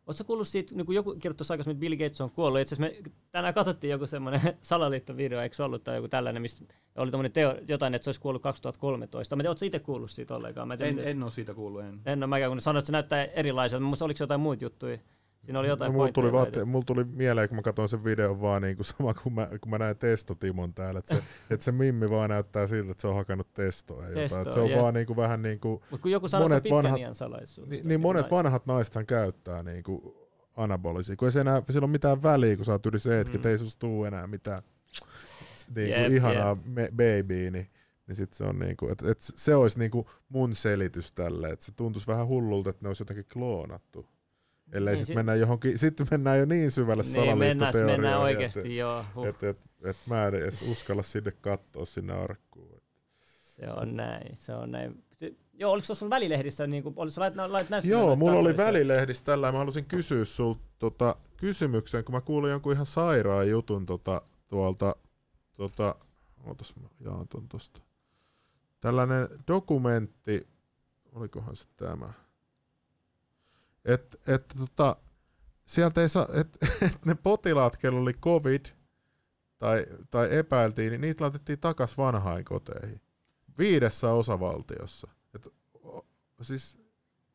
Oletko kuullut siitä, niin kuin joku kirjoitti aikaisemmin, että Bill Gates on kuollut. Itse me tänään katsottiin joku semmoinen salaliittovideo, eikö se ollut, tai joku tällainen, mistä oli tämmöinen teo, jotain, että se olisi kuollut 2013. Mä tiedän, oletko itse kuullut siitä ollenkaan? Mä tiedän, en, en ole siitä kuullut, en. En ole mäkään, kun sanoit, että se näyttää erilaiselta. Mutta oliko se jotain muita juttuja? Siinä oli jotain no, mulla, tuli vaate, mulla tuli mieleen, kun mä katsoin sen videon vaan niin kuin sama kuin mä, kun mä näin Testotimon täällä, että se, että se Mimmi vaan näyttää siltä, että se on hakannut testoa. Testoa että se on yeah. vaan niin kuin vähän niin kuin... Mutta kun joku sanoo, että vanhat, salaisuus. Niin, niin monet vanhat naisethan käyttää niin kuin anabolisia, kun ei se enää, sillä ole mitään väliä, kun sä oot yli 70, mm. ei susta tuu enää mitään niin kuin yep, ihanaa yep. Me, niin, niin sit se on niinku, että et se olisi niinku mun selitys tälle, että se tuntuisi vähän hullulta, että ne olisi jotenkin kloonattu. Ellei niin, sitten sit... mennään johonkin, sitten mennään jo niin syvälle niin, salaliittoteoriaan. Mennään, mennään oikeasti, joo. Huh. Että et, et mä en edes uskalla sinne katsoa sinne arkkuun. Se on näin, se on näin. Joo, oliko se sun välilehdissä, niin kuin, oliko lait, lait näyttää, Joo, mulla oli välilehdissä tällä, mä halusin kysyä sulta tota, kysymyksen, kun mä kuulin jonkun ihan sairaan jutun tota, tuolta, tota, ootas mä jaan ton tosta. Tällainen dokumentti, olikohan se tämä, että et, tota, sieltä ei saa, että et ne potilaat, kello oli covid tai, tai epäiltiin, niin niitä laitettiin takas vanhainkoteihin. Viidessä osavaltiossa. Et, o, siis,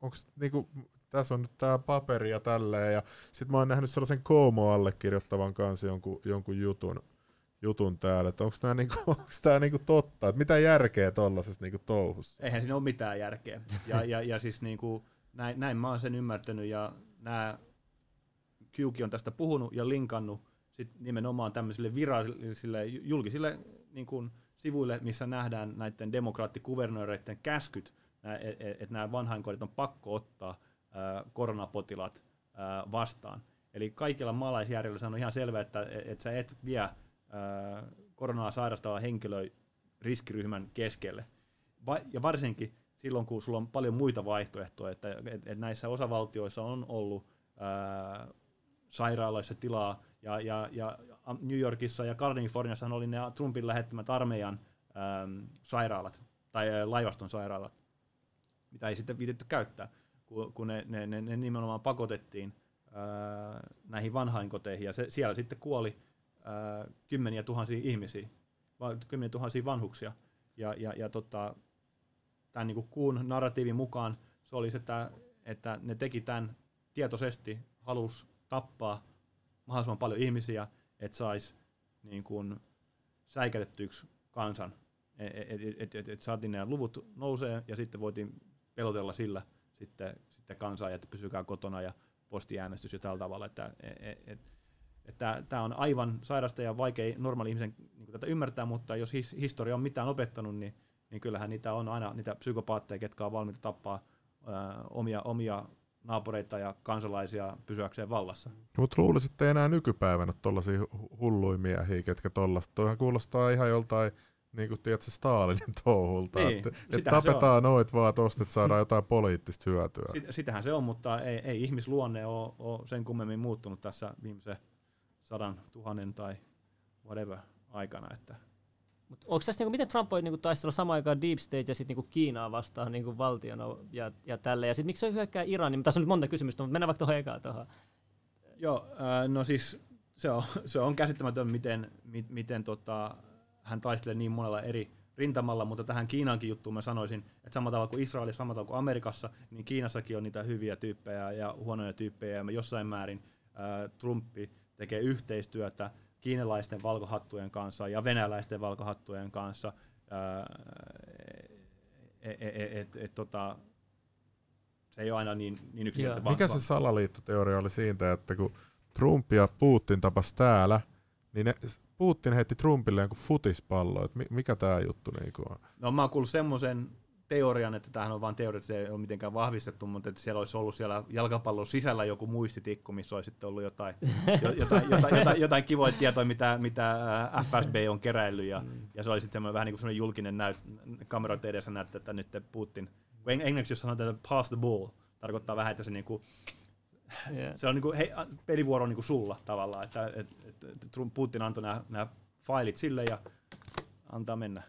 onks niinku, tässä on nyt tämä paperi ja tälleen, ja sitten mä oon nähnyt sellaisen Koomo allekirjoittavan kanssa jonkun, jonkun jutun, jutun täällä, että onko tämä niinku, niinku totta, että mitä järkeä tuollaisessa niinku touhussa? Eihän siinä ole mitään järkeä. Ja, ja, ja siis niinku, näin, näin mä oon sen ymmärtänyt, ja nämä Qki on tästä puhunut ja linkannut sit nimenomaan tämmöisille virallisille julkisille niin kuin, sivuille, missä nähdään näiden demokraattikuvernööreiden käskyt, että et, et nämä vanhainkodit on pakko ottaa ää, vastaan. Eli kaikilla maalaisjärjellä on ihan selvää, että et sä et vie koronaa sairastava henkilö riskiryhmän keskelle. Ja varsinkin silloin, kun sulla on paljon muita vaihtoehtoja, että et, et näissä osavaltioissa on ollut ää, sairaaloissa tilaa, ja, ja, ja New Yorkissa ja Kaliforniassa oli ne Trumpin lähettämät armeijan äm, sairaalat, tai ä, laivaston sairaalat, mitä ei sitten viitetty käyttää, kun, kun ne, ne, ne, ne nimenomaan pakotettiin ää, näihin vanhainkoteihin, ja se, siellä sitten kuoli ää, kymmeniä tuhansia ihmisiä, kymmeniä tuhansia vanhuksia, ja, ja, ja tota, tämän niin kuun narratiivin mukaan se oli se, että, että ne teki tämän tietoisesti, halus tappaa mahdollisimman paljon ihmisiä, että saisi niin kuin säikätettyksi kansan. Että et, et, et, et saatiin ne luvut nousee ja sitten voitiin pelotella sillä sitten, sitten kansaa, että pysykää kotona ja postiäänestys ja tällä tavalla. Että, et, et, että tämä on aivan sairasta ja vaikea normaali ihmisen niin tätä ymmärtää, mutta jos his, historia on mitään opettanut, niin, niin kyllähän niitä on aina niitä psykopaatteja, ketkä on valmiita tappaa ää, omia, omia naapureita ja kansalaisia pysyäkseen vallassa. Mutta ei enää nykypäivänä tuollaisia hulluja miehiä, ketkä tollasta. Toihan kuulostaa ihan joltain niin kuin tiedätkö, Stalinin touhulta, niin, että, että tapetaan noit vaan tosta, että saadaan jotain poliittista hyötyä. Sit, sitähän se on, mutta ei, ei ihmisluonne ole, ole sen kummemmin muuttunut tässä viimeisen sadan, tuhannen tai whatever aikana. Että Mut onko tässä, niinku, miten Trump voi niinku, taistella samaan aikaan Deep State ja sitten niinku, Kiinaa vastaan niinku, valtiona ja, ja tälle? Ja sitten miksi se hyökkää Iranin? Tässä on nyt monta kysymystä, mutta mennään vaikka tuohon ekaan tuohon. Joo, äh, no siis se on, se on käsittämätön, miten, mi, miten tota, hän taistelee niin monella eri rintamalla, mutta tähän Kiinankin juttuun mä sanoisin, että samalla tavalla kuin Israelissa, samalla tavalla kuin Amerikassa, niin Kiinassakin on niitä hyviä tyyppejä ja huonoja tyyppejä, ja jossain määrin äh, Trumpi tekee yhteistyötä kiinalaisten valkohattujen kanssa ja venäläisten valkohattujen kanssa. Et, et, et, et, tota, se ei ole aina niin, niin yksinkertainen. Mikä se salaliittoteoria oli siitä, että kun Trump ja Putin tapas täällä, niin ne, Putin heitti Trumpille jonkun futispallo. mikä tämä juttu niinku on? No mä oon kuullut semmoisen teorian, että tämähän on vain teoria, että se ei ole mitenkään vahvistettu, mutta että siellä olisi ollut siellä jalkapallon sisällä joku muistitikku, missä olisi sitten ollut jotain, jotain, jotain, jotain, jotain kivoja tietoja, mitä, mitä äh, FSB on keräillyt, ja, mm. ja se oli sitten vähän niin kuin julkinen näyt, kameroiden edessä näyttää, että nyt Putin, kun englanniksi jos sanotaan, että pass the ball, tarkoittaa vähän, että se niin kuin, yeah. se on niin kuin, hei, pelivuoro niin kuin sulla tavallaan, että, että, että Putin antoi nämä, nämä failit sille ja antaa mennä.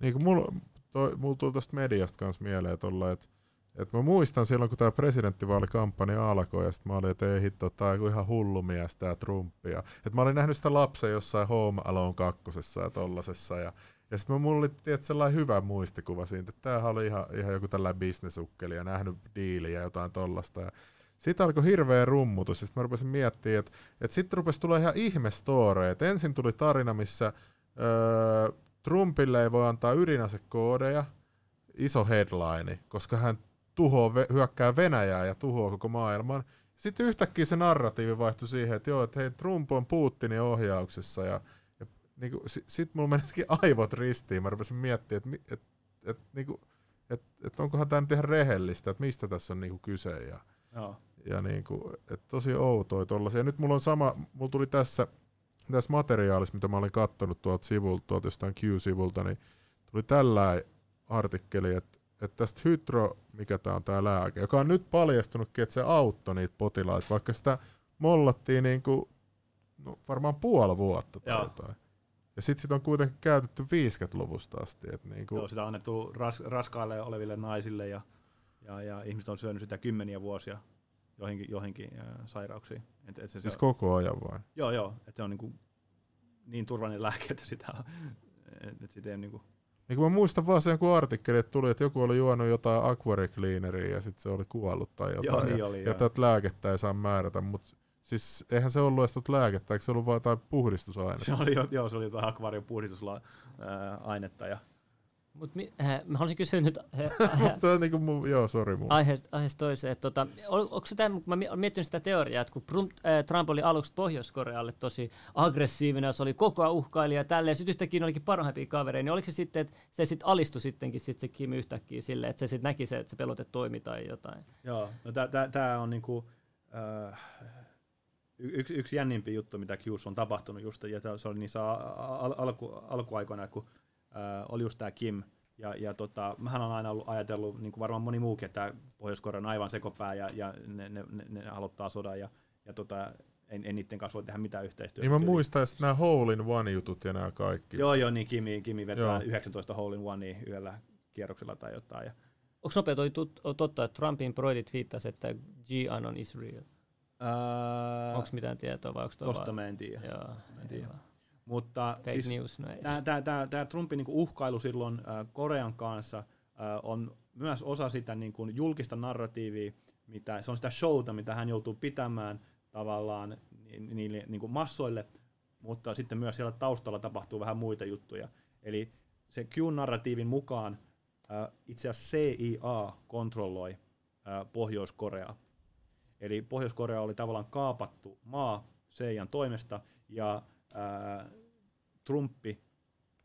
Niin kuin mulla, toi, mulla tuli tästä mediasta kanssa mieleen tuolla, että et mä muistan silloin, kun tämä presidenttivaalikampanja alkoi, ja sitten mä olin, että ei hitto, tää on ihan hullu mies, tää Trumpi. Ja, et mä olin nähnyt sitä lapsen jossain Home Alone kakkosessa ja tollasessa, ja, ja sitten mulla oli tiedät, sellainen hyvä muistikuva siitä, että tämähän oli ihan, ihan joku tällainen bisnesukkeli ja nähnyt diiliä ja jotain tollasta. Ja sitten alkoi hirveä rummutus, ja sitten mä rupesin miettimään, että, että sitten rupesi tulla ihan ihme Ensin tuli tarina, missä öö, Trumpille ei voi antaa ydinasekoodeja, iso headline, koska hän tuhoaa, hyökkää Venäjää ja tuhoaa koko maailman. Sitten yhtäkkiä se narratiivi vaihtui siihen, että joo, että hei, Trump on Putinin ohjauksessa ja, ja niin kuin, sit, sit mulla menikin aivot ristiin. Mä rupesin miettimään, että et, et, niin kuin, et, et onkohan tämä nyt ihan rehellistä, että mistä tässä on niin kuin kyse. Ja, joo. ja niin kuin, et tosi outoja tollasia. Nyt mulla on sama, mulla tuli tässä tässä materiaalissa, mitä mä olin katsonut tuolta sivulta, tuolta jostain Q-sivulta, niin tuli tällä artikkeli, että, että tästä hydro, mikä tämä on tämä lääke, joka on nyt paljastunutkin, että se auttoi niitä potilaita, vaikka sitä mollattiin niin kuin, no, varmaan puoli vuotta tai Joo. jotain. Ja sitten sit on kuitenkin käytetty 50-luvusta asti. Et niin kuin... Joo, sitä on annettu ras, raskaille oleville naisille ja, ja, ja ihmiset on syönyt sitä kymmeniä vuosia joihinkin, joihinkin äh, sairauksiin. Et, et se, siis se, koko ajan vai? Joo, joo. Että se on niinku niin turvallinen lääke, että sitä, et, et sitä ei. Niin kuin mä muistan vaan sen joku artikkeli, että tuli, että joku oli juonut jotain aquaricleaneria ja sitten se oli kuollut tai jotain. Joo, niin ja, oli, ja tätä lääkettä ei saa määrätä, mutta siis eihän se ollut edes lääkettä, eikö se ollut vain jotain puhdistusainetta? Se oli, joo, se oli jotain akvaarion puhdistusainetta ja Mut mi, äh, mä haluaisin kysyä nyt äh, on niinku mu, joo, sorry mun. Aiheesta, aiheesta toiseen. Että, tota, on, onko tämä, mä olen miettinyt sitä teoriaa, että kun Trump, äh, Trump oli aluksi Pohjois-Korealle tosi aggressiivinen, se oli koko ajan uhkailija ja tälleen, sitten yhtäkkiä olikin parhaimpia kavereita, niin oliko se sitten, että se sitten alistui sittenkin sit se Kim yhtäkkiä silleen, että se sitten näki se, että se pelote toimi tai jotain? Joo, no tämä on niinku, äh, yksi, yksi jännimpi juttu, mitä Qs on tapahtunut just, ja se oli niissä al- alku, alkuaikoina, kun äh, oli just tämä Kim, ja, ja tota, mähän on aina ollut ajatellut, niin kuin varmaan moni muukin, että Pohjois-Korea on aivan sekopää ja, ja ne, ne, ne, ne aloittaa sodan ja, ja tota, en, en niiden kanssa voi tehdä mitään yhteistyötä. Niin mä muistan että nämä Hole in One-jutut ja nämä kaikki. Joo, joo, niin Kimi, Kimi vetää joo. 19 Hole in One yhdellä kierroksella tai jotain. Ja... Onko nopea toi tut, totta, että Trumpin broidit viittasi, että G-Anon is real? Uh, onko mitään tietoa vai onko Tosta vaan... mä en tiedä. Joo, en tiedä. Mutta Fake siis news, no tämä Trumpin niinku uhkailu silloin äh, Korean kanssa äh, on myös osa sitä niinku julkista narratiivia, mitä, se on sitä showta, mitä hän joutuu pitämään tavallaan niille niinku massoille, mutta sitten myös siellä taustalla tapahtuu vähän muita juttuja. Eli se Q-narratiivin mukaan äh, itse asiassa CIA kontrolloi äh, Pohjois-Korea. Eli Pohjois-Korea oli tavallaan kaapattu maa CIAn toimesta, ja äh, Trumpi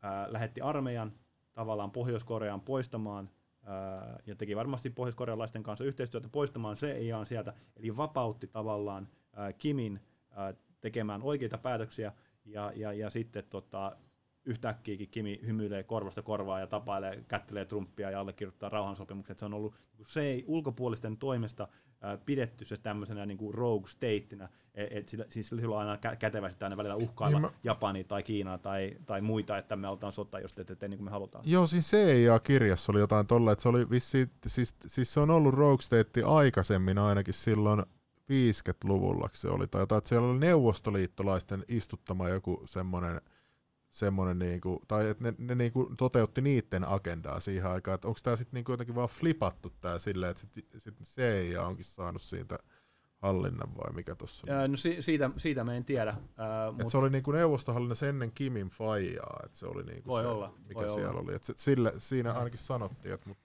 äh, lähetti armeijan tavallaan Pohjois-Koreaan poistamaan ää, ja teki varmasti pohjois-korealaisten kanssa yhteistyötä poistamaan CIAn sieltä, eli vapautti tavallaan ää, Kimin ää, tekemään oikeita päätöksiä, ja, ja, ja sitten tota, yhtäkkiäkin Kimi hymyilee korvasta korvaa ja tapailee, kättelee Trumpia ja allekirjoittaa rauhansopimukset. Se on ollut niin se ei ulkopuolisten toimesta pidetty se tämmöisenä niin kuin rogue stateina, että et sillä, siis sillä on aina kä- kätevästi aina välillä uhkailla niin mä... Japani tai Kiinaa tai, tai muita, että me aletaan sota, jos te teette niin kuin me halutaan. Joo, siis CIA-kirjassa oli jotain tolla, että se oli vissi, siis, siis se on ollut rogue state aikaisemmin ainakin silloin 50-luvulla se oli, tai jotain, että siellä oli neuvostoliittolaisten istuttama joku semmoinen semmoinen, niinku, tai että ne, ne niinku toteutti niiden agendaa siihen aikaan, että onko tämä sitten niinku jotenkin vaan flipattu tämä silleen, että sitten sit CIA onkin saanut siitä hallinnan vai mikä tuossa on? No si- siitä, siitä mä en tiedä. Äh, mutta... se oli niinku neuvostohallinnassa ennen Kimin faijaa, että se oli niinku voi se, olla, mikä voi siellä olla. oli. Et se, sille, siinä ainakin sanottiin, että mut,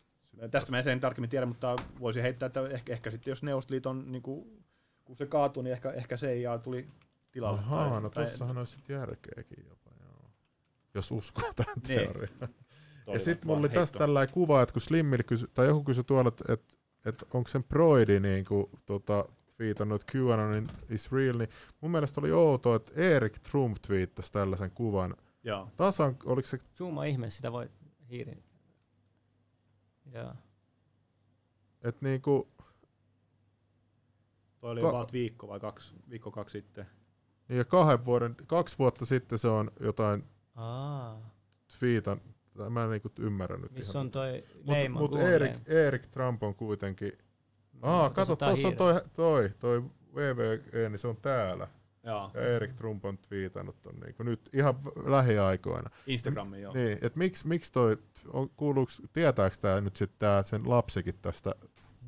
Tästä mä en sen tarkemmin tiedä, mutta voisi heittää, että ehkä, ehkä sitten jos Neuvostoliiton, niin kuin, kun se kaatui, niin ehkä, ehkä CIA tuli tilalle. Ahaa, tai, no tai, tossahan olisi sitten järkeäkin joo. Jos uskoo tähän Niin. teoriaan. Toi Ja sitten mulla oli heitto. tästä tällainen kuva, että kun Slimmille kysy, tai joku kysyi tuolla, että et, et onko sen Broidi niin kuin, tota, twiitannut, että QAnon is real, niin mun mielestä oli outoa, että Erik Trump twiittasi tällaisen kuvan. Joo. Tasan, oliko se, Zooma ihme, sitä voi hiirin. Joo. että niinku, Toi oli Ka- about viikko vai kaksi, viikko kaksi sitten. niin ja kahden vuoden, kaksi vuotta sitten se on jotain Aa, twiitan, mä en niinku ymmärrä nyt missä ihan. on toi Mutta leima? mut Google Erik? Erik Trump on kuitenkin, aa, Tässä kato, tuossa on toi, toi, toi VVE, niin se on täällä. Joo. Ja Erik Trump on twiitannut ton niinku nyt ihan lähiaikoina. Instagramiin joo. Niin, että miksi miksi toi, on, kuuluuks, tietääks tää nyt sitten tää sen lapsikin tästä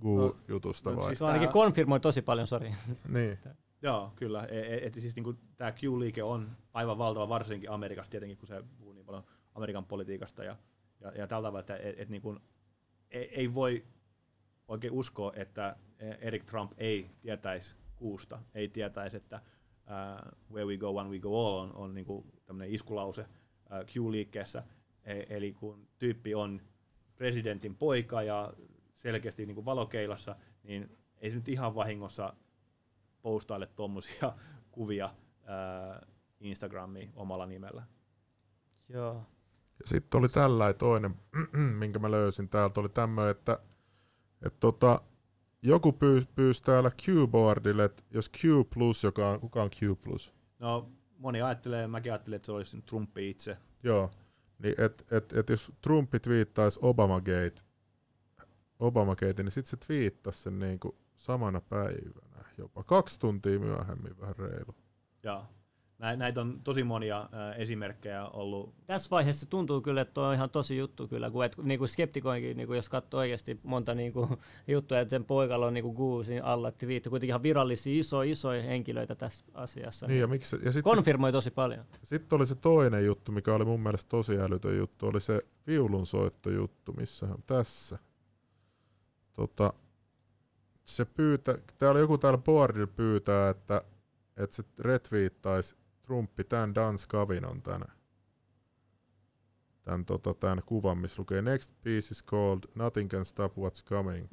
Goo-jutusta no vai? siis- Se ainakin konfirmoi tosi paljon, sori. Niin, Joo, kyllä. E- e- et siis niinku, tämä Q-liike on aivan valtava, varsinkin Amerikassa tietenkin, kun se puhuu niin paljon Amerikan politiikasta ja, ja, ja tällä tavalla, että et, et niinku, ei, ei voi oikein uskoa, että Eric Trump ei tietäisi kuusta, ei tietäisi, että uh, where we go, when we go all on, on niinku tämmöinen iskulause uh, Q-liikkeessä. E- eli kun tyyppi on presidentin poika ja selkeästi niinku valokeilassa, niin ei se nyt ihan vahingossa postaile tuommoisia kuvia ää, Instagramiin omalla nimellä. Joo. ja sitten oli tällainen toinen, minkä mä löysin täältä, oli tämmöinen, että, että tota, joku pyys, pyysi täällä Q-boardille, että jos Q+, joka on, kuka on Q+, No moni ajattelee, mäkin ajattelin, että se olisi Trumpi itse. Joo, niin et, et, et jos Trumpi twiittaisi Obamagate, Obamagate, niin sitten se twiittasi sen niinku samana päivänä, jopa kaksi tuntia myöhemmin, vähän reilu. Ja nä- näitä on tosi monia esimerkkejä ollut. Tässä vaiheessa tuntuu kyllä, että toi on ihan tosi juttu kyllä, kun et, niinku skeptikoinkin, niinku jos katsoo oikeasti monta niinku, juttua, että sen poikalla on niinku Goosin alla twiitti, kuitenkin ihan virallisia iso, isoja henkilöitä tässä asiassa. Niin, ja, miksi, se- ja sitten Konfirmoi tosi paljon. sit oli se toinen juttu, mikä oli mun mielestä tosi älytön juttu, oli se viulunsoittojuttu, missä on tässä. Tota, se pyytä, täällä joku täällä boardilla pyytää, että, että se retweettaisi Trumpi tämän Dans Kavinon tänne. Tämän, tota, tämän kuvan, missä lukee Next piece is called Nothing can stop what's coming.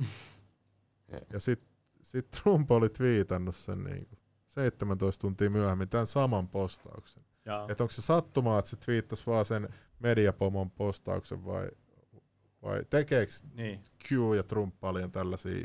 ja sitten sit Trump oli twiitannut sen niin kuin 17 tuntia myöhemmin tämän saman postauksen. Että onko se sattumaa, että se twiittasi vaan sen mediapomon postauksen vai, vai tekeekö niin. Q ja Trump paljon tällaisia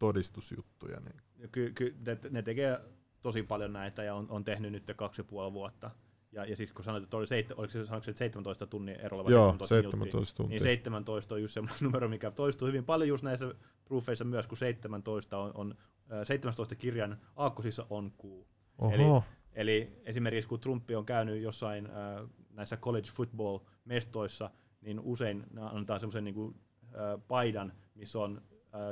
todistusjuttuja? Niin? Ky, ky, ne, ne tekee tosi paljon näitä ja on, on tehnyt nyt kaksi ja puoli vuotta. Ja, ja siis kun sanoit, että oli seit, oliko se, sanoiko että 17 tunnin erolla vai Joo, 17 minuuttia, 17 tuntia. Niin 17 on just semmoinen numero, mikä toistuu hyvin paljon just näissä proofeissa myös, kun 17 on, on äh, 17 kirjan aakkosissa on kuu. Oho, Eli esimerkiksi kun Trumpi on käynyt jossain äh, näissä college football mestoissa, niin usein ne antaa semmoisen niin kuin, äh, paidan, missä on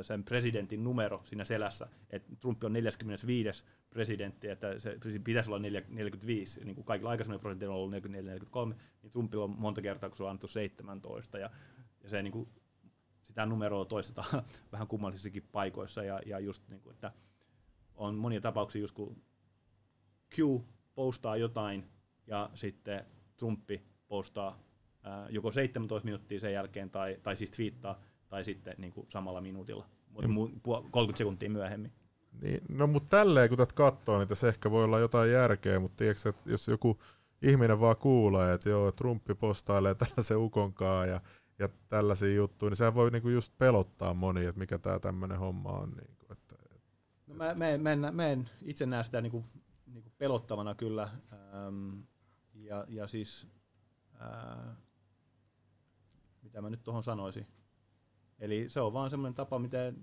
sen presidentin numero siinä selässä, että Trump on 45. presidentti, että se pitäisi olla 45, niin kuin kaikilla aikaisemmilla presidentillä on ollut 44-43, niin Trumpilla on monta kertaa, kun se on annettu 17, ja, ja se niin kuin, sitä numeroa toistetaan vähän kummallisissakin paikoissa, ja, ja just niin kuin, että on monia tapauksia, just kun Q postaa jotain, ja sitten Trumpi postaa joko 17 minuuttia sen jälkeen, tai, tai siis twiittaa, tai sitten niin kuin samalla minuutilla, mutta niin. 30 sekuntia myöhemmin. Niin, no mutta tälleen kun tätä katsoo, niin tässä ehkä voi olla jotain järkeä, mutta tiedätkö, että jos joku ihminen vaan kuulee, että joo, Trumpi postailee tällaisen ukonkaa ja, ja tällaisia juttuja, niin sehän voi niinku just pelottaa moni, että mikä tämä tämmöinen homma on. Niinku, että, no mä, mä, en, mä, en, mä en itse näe sitä niinku, niinku pelottavana kyllä, ähm, ja, ja siis, äh, mitä mä nyt tuohon sanoisin, Eli se on vaan semmoinen tapa, miten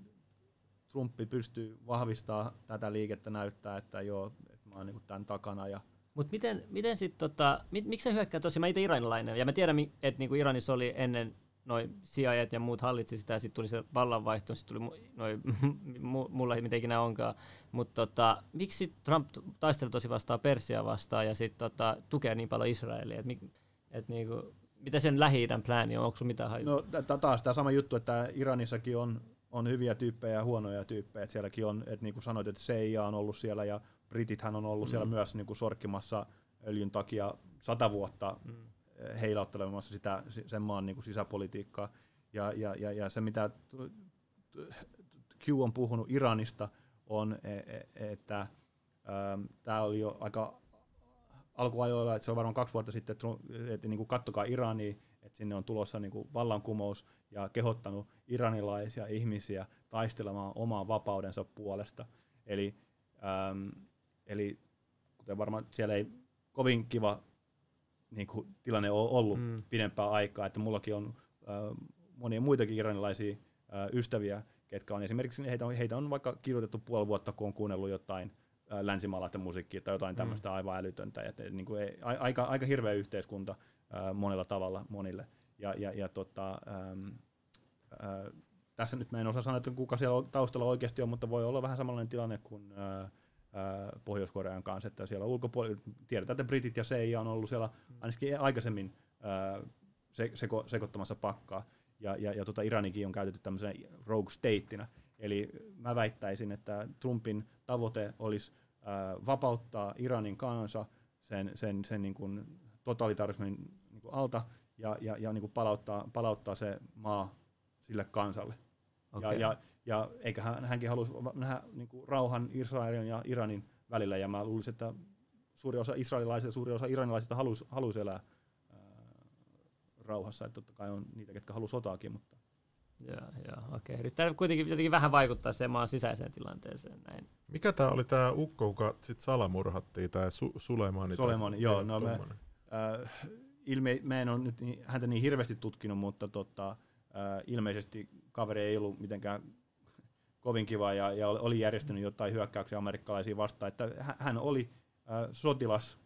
Trumpi pystyy vahvistaa tätä liikettä, näyttää, että joo, että mä oon niin tämän takana. Ja Mutta miten, miten sitten, tota, mit, miksi se hyökkää tosi, mä itse iranilainen, ja mä tiedän, että niinku Iranissa oli ennen noin sijaajat ja muut hallitsi sitä, sitten tuli se vallanvaihto, sitten tuli noin, mulla ei miten ikinä onkaan. Mutta tota, miksi Trump taisteli tosi vastaan Persia vastaan ja sitten tota, tukee niin paljon Israelia? Et, et niinku, mitä sen lähi plääni on? Onko mitään hajua? No taas tämä sama juttu, että Iranissakin on, on hyviä tyyppejä ja huonoja tyyppejä. Että sielläkin on, että niin kuin sanoit, että CIA on ollut siellä ja Britithän on ollut mm. siellä myös niin kuin sorkkimassa öljyn takia sata vuotta mm. heilauttelemassa sitä, sen maan niin kuin sisäpolitiikkaa. Ja, ja, ja, ja se, mitä Q on puhunut Iranista, on, e, e, että tämä oli jo aika alkuajoilla, että se on varmaan kaksi vuotta sitten, että, että niin kuin kattokaa Irania, että sinne on tulossa niin kuin vallankumous ja kehottanut iranilaisia ihmisiä taistelemaan oman vapaudensa puolesta. Eli, ähm, eli kuten varmaan siellä ei kovin kiva niin kuin, tilanne ole ollut mm. pidempää aikaa, että mullakin on äh, monia muitakin iranilaisia äh, ystäviä, ketkä on esimerkiksi, heitä on, heitä on vaikka kirjoitettu puoli vuotta, kun on kuunnellut jotain länsimaalaista musiikkia tai jotain mm. tämmöistä aivan älytöntä. Et, et, niin kuin ei, aika, aika hirveä yhteiskunta ää, monella tavalla monille. Ja, ja, ja tota, äm, ää, tässä nyt mä en osaa sanoa, että kuka siellä taustalla oikeasti on, mutta voi olla vähän samanlainen tilanne kuin ää, Pohjois-Korean kanssa, että siellä ulkopuolella, tiedetään, että Britit ja CIA on ollut siellä mm. ainakin aikaisemmin ää, seko, sekoittamassa pakkaa, ja, ja, ja tota Iranikin on käytetty tämmöisenä rogue stateina, Eli mä väittäisin, että Trumpin tavoite olisi äh, vapauttaa Iranin kansa sen, sen, sen niin kuin totalitarismin niin kuin alta ja, ja, ja niin kuin palauttaa, palauttaa se maa sille kansalle. Okay. Ja, ja, ja eikä hän, hänkin halusi nähdä niin kuin rauhan Israelin ja Iranin välillä, ja mä luulisin, että suuri osa israelilaisista ja suuri osa iranilaisista halusi, halusi elää ää, rauhassa, että totta kai on niitä, ketkä haluaisivat sotaakin, mutta Joo, joo, okei. Yrittää kuitenkin jotenkin vähän vaikuttaa sen maan sisäiseen tilanteeseen. Näin. Mikä tämä oli tämä ukko, joka sitten salamurhattiin, tämä Su- Suleimani? Suleimani, joo. No me, äh, ilme, mä en ole nyt niin, häntä niin hirveästi tutkinut, mutta tota, äh, ilmeisesti kaveri ei ollut mitenkään kovin kiva ja, ja oli järjestänyt jotain hyökkäyksiä amerikkalaisiin vastaan. Että hän oli äh, sotilas,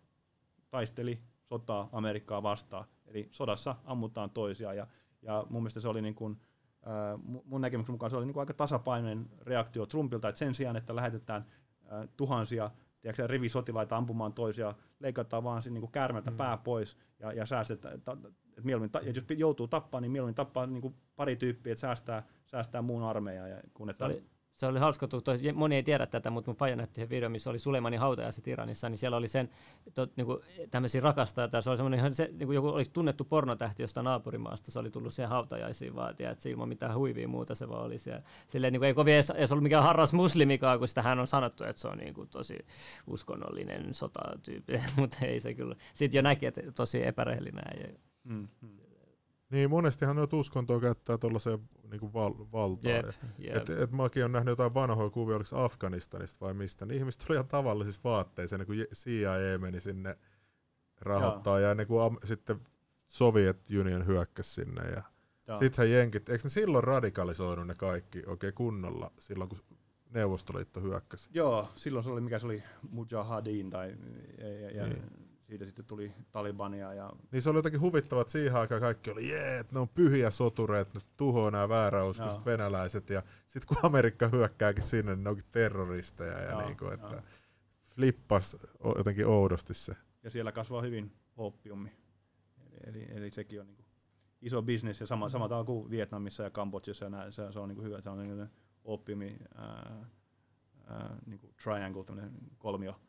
taisteli sotaa Amerikkaa vastaan. Eli sodassa ammutaan toisia ja, ja mun mielestä se oli niin kuin, mun näkemyksen mukaan se oli niin kuin aika tasapainoinen reaktio Trumpilta, että sen sijaan, että lähetetään tuhansia tiedätkö, rivisotilaita ampumaan toisia, leikataan vaan niin kuin käärmeltä mm. pää pois ja, ja säästetään, mieluummin, ja jos joutuu tappaa, niin mieluummin tappaa niin kuin pari tyyppiä, että säästää, säästää muun armeijan. Ja kun että, se oli, se oli hauska, että moni ei tiedä tätä, mutta mun faija näytti video, missä oli Sulemanin hautajaiset Iranissa, niin siellä oli sen to, niin kuin, tämmöisiä rakastajia, se oli semmoinen, se, niin kuin joku oli tunnettu pornotähti jostain naapurimaasta, se oli tullut siihen hautajaisiin vaatia, että se ilman mitään huivia muuta se vaan oli siellä. Silleen, niin kuin, ei kovin edes, edes ollut mikään harras muslimikaan, kun sitä hän on sanottu, että se on niin kuin, tosi uskonnollinen sotatyyppi, mutta ei se kyllä. Sitten jo näki, että tosi epärehellinen. Ja, mm, mm. Niin, monestihan noita uskontoa käyttää tuollaiseen niin val- valtaa. Yep, yep. Et, et mäkin olen nähnyt jotain vanhoja kuvia, oliko Afganistanista vai mistä, niin ihmiset oli ihan tavallisissa vaatteissa, ennen kuin CIA meni sinne rahoittaa, Joo. ja ennen kuin am- sitten Soviet Union hyökkäsi sinne. Ja sittenhän jenkit, eikö ne silloin radikalisoinut ne kaikki oikein kunnolla, silloin kun Neuvostoliitto hyökkäsi? Joo, silloin se oli, mikä se oli, Mujahadin, tai, ja, ja, ja niin siitä sitten tuli Talibania. Ja... Niin se oli jotenkin huvittava, että siihen aikaan. Kaikki oli, jee, että ne on pyhiä sotureet, ne tuhoaa nämä vääräuskoiset venäläiset, ja sitten kun Amerikka hyökkääkin sinne, niin ne onkin terroristeja, ja no, niin kuin, että flippas jotenkin oudosti se. Ja siellä kasvaa hyvin oppiumi, eli, eli, eli sekin on niin kuin iso bisnes, ja sama, sama tavalla kuin Vietnamissa ja Kambodsjassa, ja nää, se, se on niin kuin hyvä, se on niin kuin oppiumi, ää, ää, niin kuin triangle, kolmio,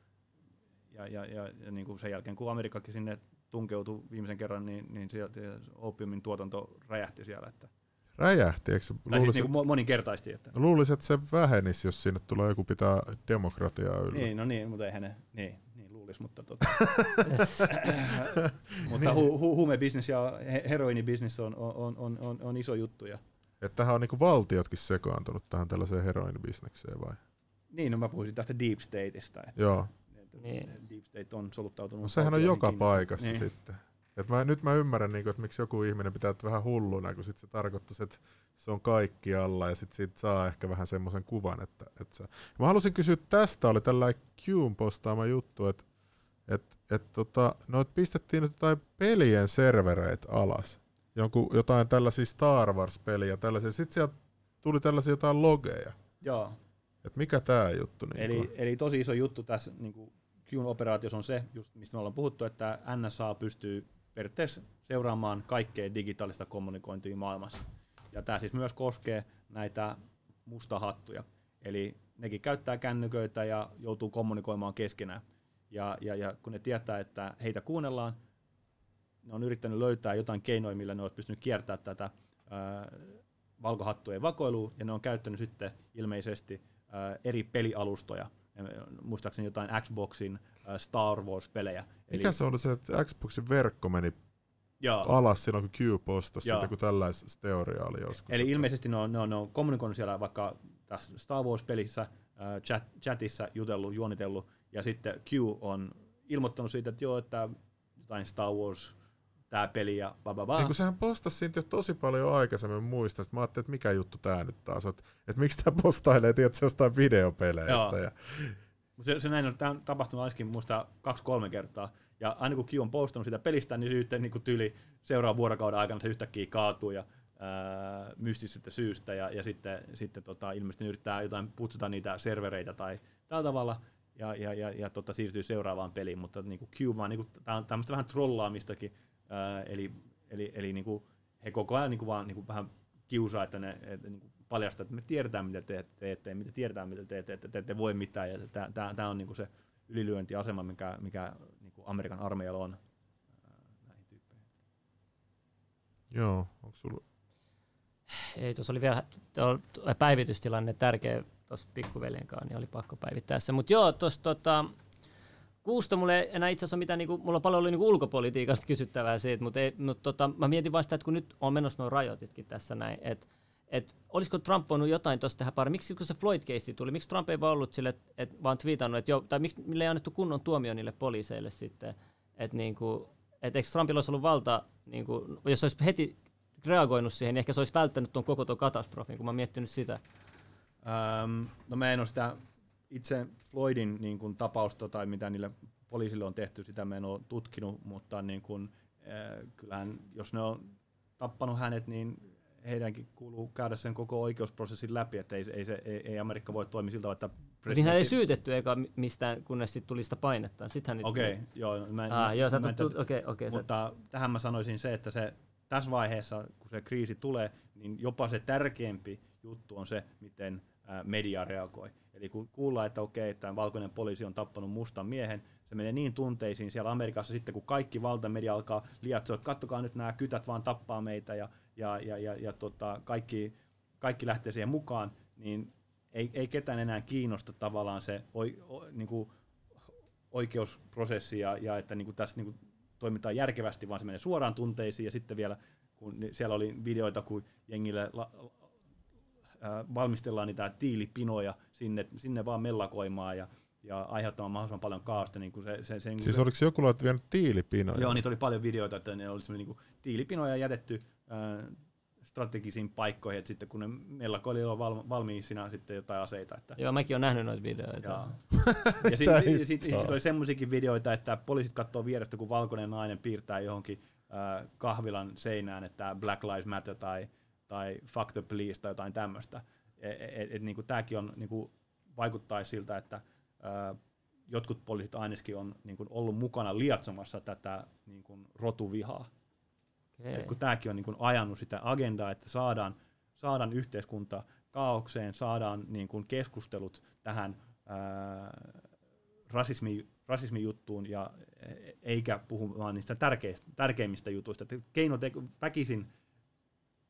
ja, ja, ja, ja niin kuin sen jälkeen, kun Amerikkakin sinne tunkeutui viimeisen kerran, niin, niin sieltä opiumin tuotanto räjähti siellä. Että Räjähti, eikö tai siis niin kuin moninkertaisesti. Että... Luulisin, että se vähenisi, jos sinne tulee joku pitää demokratiaa yllä. Niin, no niin, mutta eihän ne, niin, niin luulisi, mutta tota. mutta hu, hu, huumebisnes ja heroinibisnes on, on, on, on, on iso juttu. Ja... Että tähän on niin valtiotkin sekaantunut tähän tällaiseen heroinibisnekseen vai? Niin, no mä puhuisin tästä deep stateista. Että... Joo niin. Deep State on soluttautunut. No, sehän on joka paikassa niin. sitten. Et mä, nyt mä ymmärrän, niin kuin, että miksi joku ihminen pitää vähän hulluna, kun sit se tarkoittaisi, että se on kaikki alla ja sitten siitä saa ehkä vähän semmoisen kuvan. Että, että sä... Mä halusin kysyä tästä, oli tällainen Qn postaama juttu, että et, et, tota, no, et pistettiin nyt jotain pelien servereitä alas. Jonkun, jotain tällaisia Star Wars-peliä, tällaisia. Sitten sieltä tuli tällaisia jotain logeja. Joo. Et mikä tämä juttu? Niin eli, eli tosi iso juttu tässä niin kuin Qn-operaatiossa on se, just mistä me ollaan puhuttu, että NSA pystyy periaatteessa seuraamaan kaikkea digitaalista kommunikointia maailmassa. Ja tämä siis myös koskee näitä mustahattuja. Eli nekin käyttää kännyköitä ja joutuu kommunikoimaan keskenään. Ja, ja, ja kun ne tietää, että heitä kuunnellaan, ne on yrittänyt löytää jotain keinoja, millä ne ovat pystynyt kiertämään tätä ää, valkohattujen vakoilua, ja ne on käyttänyt sitten ilmeisesti ää, eri pelialustoja – muistaakseni jotain Xboxin äh, Star Wars-pelejä. Mikä Eli... se oli se, että Xboxin verkko meni Joo. alas silloin, kun Q postasi sitä, kun tällaisessa teoriaa oli joskus. Eli ilmeisesti ne on, ne, on, ne on kommunikoinut siellä vaikka tässä Star Wars-pelissä, äh, chat, chatissa jutellut, juonitellut, ja sitten Q on ilmoittanut siitä, että joo, että jotain Star Wars tämä peli ja ba, ba, ba. Niin kun sehän postasi siitä jo tosi paljon aikaisemmin muista, mä ajattelin, että mikä juttu tämä nyt taas on, että miksi tämä postailee tietysti jostain videopeleistä. Ja... Se, se, näin on tämän tapahtunut ainakin muista kaksi-kolme kertaa. Ja aina kun Q on postannut sitä pelistä, niin sitten niin tyli seuraavan vuorokauden aikana se yhtäkkiä kaatuu ja ää, mystisestä syystä ja, ja sitten, sitten tota, ilmeisesti yrittää jotain putsata niitä servereitä tai tällä tavalla ja, ja, ja, ja tota, siirtyy seuraavaan peliin, mutta niin kuin Q vaan, niin tämä on tämmöistä vähän trollaamistakin, Ää, eli eli, eli niin kuin he koko ajan niin kuin vaan niin kuin vähän kiusaa, että ne että niin kuin paljastaa, että me tiedetään, mitä te teette, ja mitä tiedetään, mitä te teette, että te ette voi mitään, ja tämä on niin kuin se ylilyöntiasema, mikä, mikä niin kuin Amerikan armeijalla on näihin tyyppeihin. Joo, onko sulla... Ei, tuossa oli vielä päivitystilanne tärkeä tuossa pikkuveljen kanssa, niin oli pakko päivittää se. Mutta joo, tuossa tota, Kuusta mulle ei enää itse asiassa mitään, niinku, mulla on paljon ollut niinku ulkopolitiikasta kysyttävää siitä, mutta, mutta tota, mä mietin vasta, että kun nyt on menossa nuo rajoititkin tässä näin, että et, olisiko Trump voinut jotain tuosta tehdä pari? Miksi kun se Floyd-keissi tuli, miksi Trump ei vaan ollut sille, että et, vaan twiitannut, että jo, tai miksi mille ei annettu kunnon tuomio niille poliiseille sitten, että niinku, et eikö Trumpilla olisi ollut valta, niinku, jos olisi heti reagoinut siihen, niin ehkä se olisi välttänyt tuon koko tuon katastrofin, kun mä oon miettinyt sitä. Um, no mä en ole sitä itse Floydin niin kuin, tapausta tai mitä niille poliisille on tehty, sitä me en ole tutkinut, mutta niin kuin, äh, kyllähän jos ne on tappanut hänet, niin heidänkin kuuluu käydä sen koko oikeusprosessin läpi, että ei, ei, se, ei, ei Amerikka voi toimia siltä, että presidentti... Niin hän ei syytetty eikä mistään, kunnes sitten tuli sitä painetta. Okei, okay, joo. Mä en, ah, joo, sä mä, okay, okay, mutta sä... tähän mä sanoisin se, että se, tässä vaiheessa, kun se kriisi tulee, niin jopa se tärkeämpi juttu on se, miten media reagoi. Eli kun kuullaan, että okei, että valkoinen poliisi on tappanut mustan miehen, se menee niin tunteisiin siellä Amerikassa sitten, kun kaikki valtamedia alkaa liatsoa, että kattokaa nyt nämä kytät vaan tappaa meitä ja, ja, ja, ja, ja tota, kaikki, kaikki lähtee siihen mukaan, niin ei, ei ketään enää kiinnosta tavallaan se o, o, niin kuin oikeusprosessi ja, ja että niin kuin tässä niin kuin toimitaan järkevästi, vaan se menee suoraan tunteisiin ja sitten vielä kun siellä oli videoita, kun jengille la, valmistellaan niitä tiilipinoja sinne, sinne vaan mellakoimaan ja, ja aiheuttamaan mahdollisimman paljon kaasta. Niin kuin se, se, se, siis se, oliko se joku laittu vienyt tiilipinoja? Joo, niitä oli paljon videoita, että ne oli niin kuin tiilipinoja jätetty ää, strategisiin paikkoihin, että sitten kun ne mellakoili on val, valmiina sitten jotain aseita. Että Joo, mäkin olen nähnyt noita videoita. ja, ja sitten sit, sit, sit oli semmoisiakin videoita, että poliisit katsoo vierestä, kun valkoinen nainen piirtää johonkin äh, kahvilan seinään, että Black Lives Matter tai, tai Fuck the Police tai jotain tämmöistä. Et, et, et, niin tämäkin on, niin kuin, vaikuttaisi siltä, että äh, jotkut poliisit ainakin on niin kuin, ollut mukana liatsomassa tätä niin kuin, rotuvihaa. Okay. Et kun tämäkin on niin kuin ajanut sitä agendaa, että saadaan, saadaan yhteiskunta kaaukseen, saadaan niin kuin keskustelut tähän ää, rasismi, rasismijuttuun ja e, eikä puhu vaan niistä tärkeistä, tärkeimmistä jutuista. Että keinot väkisin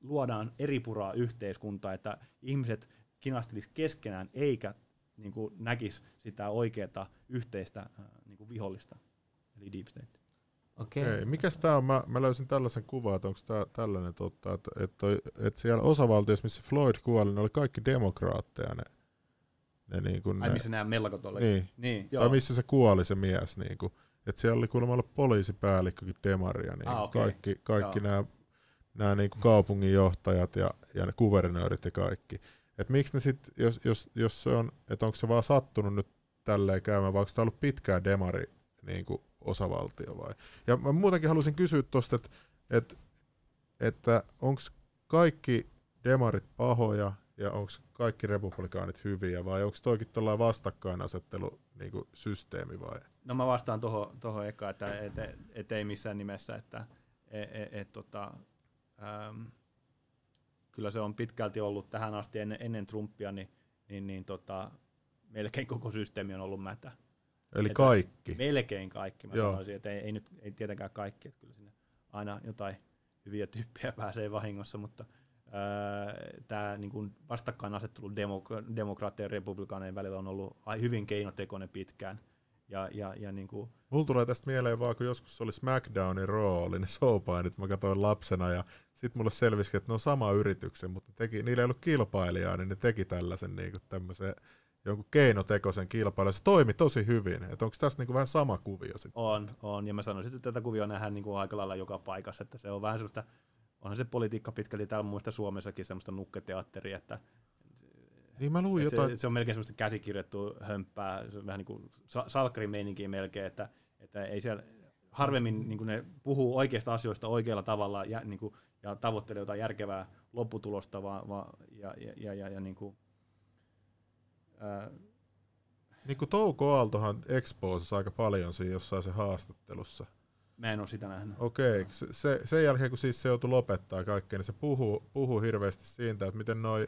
luodaan eripuraa yhteiskuntaa, että ihmiset kinastelis keskenään eikä niin kuin näkisi sitä oikeaa yhteistä ää, niin kuin vihollista, eli deep state. Okei. Ei, mikäs tää on? Mä, mä löysin tällaisen kuvan, että onko tää tällainen totta, että, että, että siellä osavaltiossa, missä Floyd kuoli, ne oli kaikki demokraatteja ne, ne, niin kuin Ai ne missä nämä mellakot oli? Niin. niin tai missä se kuoli se mies, niin kuin, että siellä oli kuulemma ollut poliisipäällikkökin demaria, niin Ah, okei. kaikki, kaikki Joo. nämä, nämä niin kuin kaupunginjohtajat ja, ja ne kuvernöörit ja kaikki. Et miksi ne sit, jos, jos, jos se on, että onko se vaan sattunut nyt tälleen käymään, vai onko tämä ollut pitkään demari niin kuin osavaltio vai? Ja mä muutenkin halusin kysyä tuosta, että, että, että onko kaikki demarit pahoja ja onko kaikki republikaanit hyviä vai onko toikin tällainen vastakkainasettelu niin kuin systeemi vai? No mä vastaan tuohon toho eka, että et, et, et ei missään nimessä, että et, et, et, tota, ähm, kyllä se on pitkälti ollut tähän asti ennen, ennen Trumpia, niin, niin, niin tota, melkein koko systeemi on ollut mätä. Eli Että- kaikki. Melkein kaikki, mä Joo. sanoisin, että ei, ei, nyt, ei tietenkään kaikki, että kyllä sinne aina jotain hyviä tyyppejä pääsee vahingossa, mutta tämä niin vastakkainasettelu demok- demokraattien ja republikaanien välillä on ollut hyvin keinotekoinen pitkään. Ja, ja, ja niin kuin, Mulla tulee tästä mieleen vaan, kun joskus oli SmackDownin rooli, ne showpainit mä katsoin lapsena ja sitten mulle selvisi, että ne on sama yrityksen, mutta teki, niillä ei ollut kilpailijaa, niin ne teki tällaisen niin kuin tämmöisen jonkun keinotekoisen kilpailun. Se toimi tosi hyvin. Että onko tässä niin kuin vähän sama kuvio sitten? On, on, ja mä sanoisin, että tätä kuvioa nähdään niin kuin aika lailla joka paikassa, että se on vähän semmoista, onhan se politiikka pitkälti täällä muista Suomessakin semmoista nukketeatteria, että Niin mä luin jotain, se, se, on melkein semmoista käsikirjoittua hömppää, se on vähän niin kuin sa- salkkarimeininkiä melkein, että, että ei siellä harvemmin niin kuin ne puhuu oikeista asioista oikealla tavalla ja, niin kuin, ja tavoittelee jotain järkevää lopputulosta, vaan, vaan, ja, ja, ja, ja, ja niin kuin, ää, niin kuin Touko Aaltohan exposasi aika paljon siinä jossain se haastattelussa. mä en ole sitä nähnyt. Okei, se, se, sen jälkeen kun siis se joutui lopettaa kaikkea, niin se puhuu, puhuu hirveästi siitä, että miten noi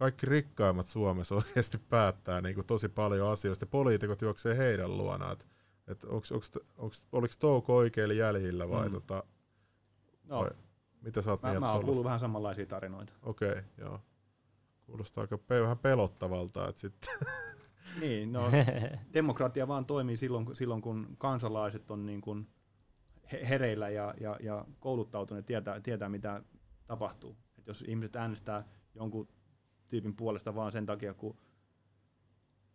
kaikki rikkaimmat Suomessa oikeasti päättää niin kuin tosi paljon asioista. Poliitikot juoksee heidän luonaan. Et, et onks, onks, onks, oliko Touko oikeilla jäljillä vai Mm. tota, No, vai mitä sä oot mä, mä oon kuullut vähän samanlaisia tarinoita. Okei, joo. Kuulostaa aika pe- vähän pelottavalta, että sitten Niin, no demokratia vaan toimii silloin, kun- silloin kun kansalaiset on niin kuin he- hereillä ja, ja, ja kouluttautuneet, tietää, tietää mitä tapahtuu. Et jos ihmiset äänestää jonkun tyypin puolesta vaan sen takia, kun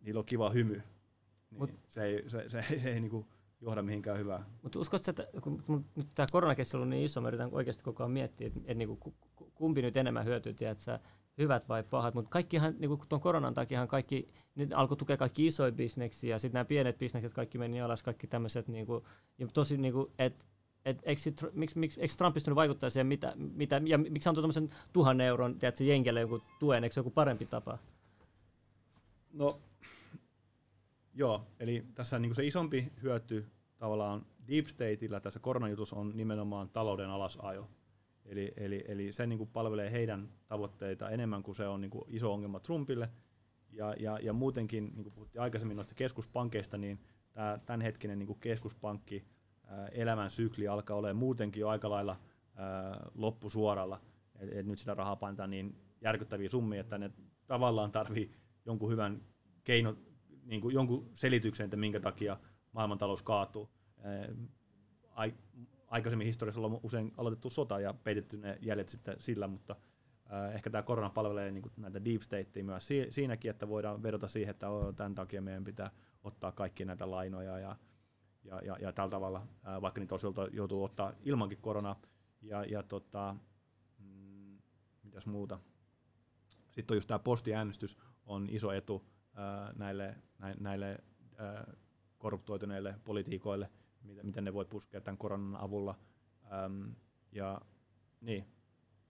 niillä on kiva hymy, niin Mut- se ei, se, se, ei, se ei niin kuin johda mihinkään hyvään. Mutta uskotko sä, että kun kun nyt tämä koronakessi on niin iso, mä yritän oikeasti koko ajan miettiä, että et niinku, ku- ku- kumpi nyt enemmän hyötyy, tiedät sä, hyvät vai pahat, mutta kaikkihan, niinku, tuon koronan takiahan kaikki, nyt alkoi tukea kaikki isoja bisneksiä, ja sitten nämä pienet bisnekset kaikki meni alas, kaikki tämmöiset, niinku, ja tosi, niinku, että et, eikö, miksi, miksi, Trump pystynyt vaikuttaa siihen, mitä, mitä, ja miksi antoi tämmöisen tuhannen euron, tiedätkö, jenkelle joku tuen, eikö se joku parempi tapa? No, joo, eli tässä niin se isompi hyöty tavallaan Deep Stateillä tässä koronajutussa on nimenomaan talouden alasajo. Eli, eli, eli se niin kuin palvelee heidän tavoitteita enemmän kuin se on niin kuin iso ongelma Trumpille. Ja, ja, ja muutenkin, niin kuin puhuttiin aikaisemmin noista keskuspankeista, niin tämä tämänhetkinen niin kuin keskuspankki elämän sykli alkaa olemaan muutenkin jo aika lailla loppusuoralla. Et, et nyt sitä rahaa painetaan niin järkyttäviä summia, että ne tavallaan tarvii jonkun hyvän keino, niin kuin jonkun selityksen, että minkä takia maailmantalous kaatuu. Aikaisemmin historiassa on usein aloitettu sota ja peitetty ne jäljet sitten sillä, mutta ehkä tämä korona palvelee niin näitä deep stateja myös si- siinäkin, että voidaan vedota siihen, että tämän takia meidän pitää ottaa kaikki näitä lainoja ja, ja, ja, ja tällä tavalla, vaikka niitä joutu- joutuu ottaa ilmankin koronaa. Ja, ja tota, mm, mitäs muuta. Sitten on just tämä postiäänestys on iso etu näille, näille korruptoituneille politiikoille, miten ne voi puskea tämän koronan avulla. Ja niin,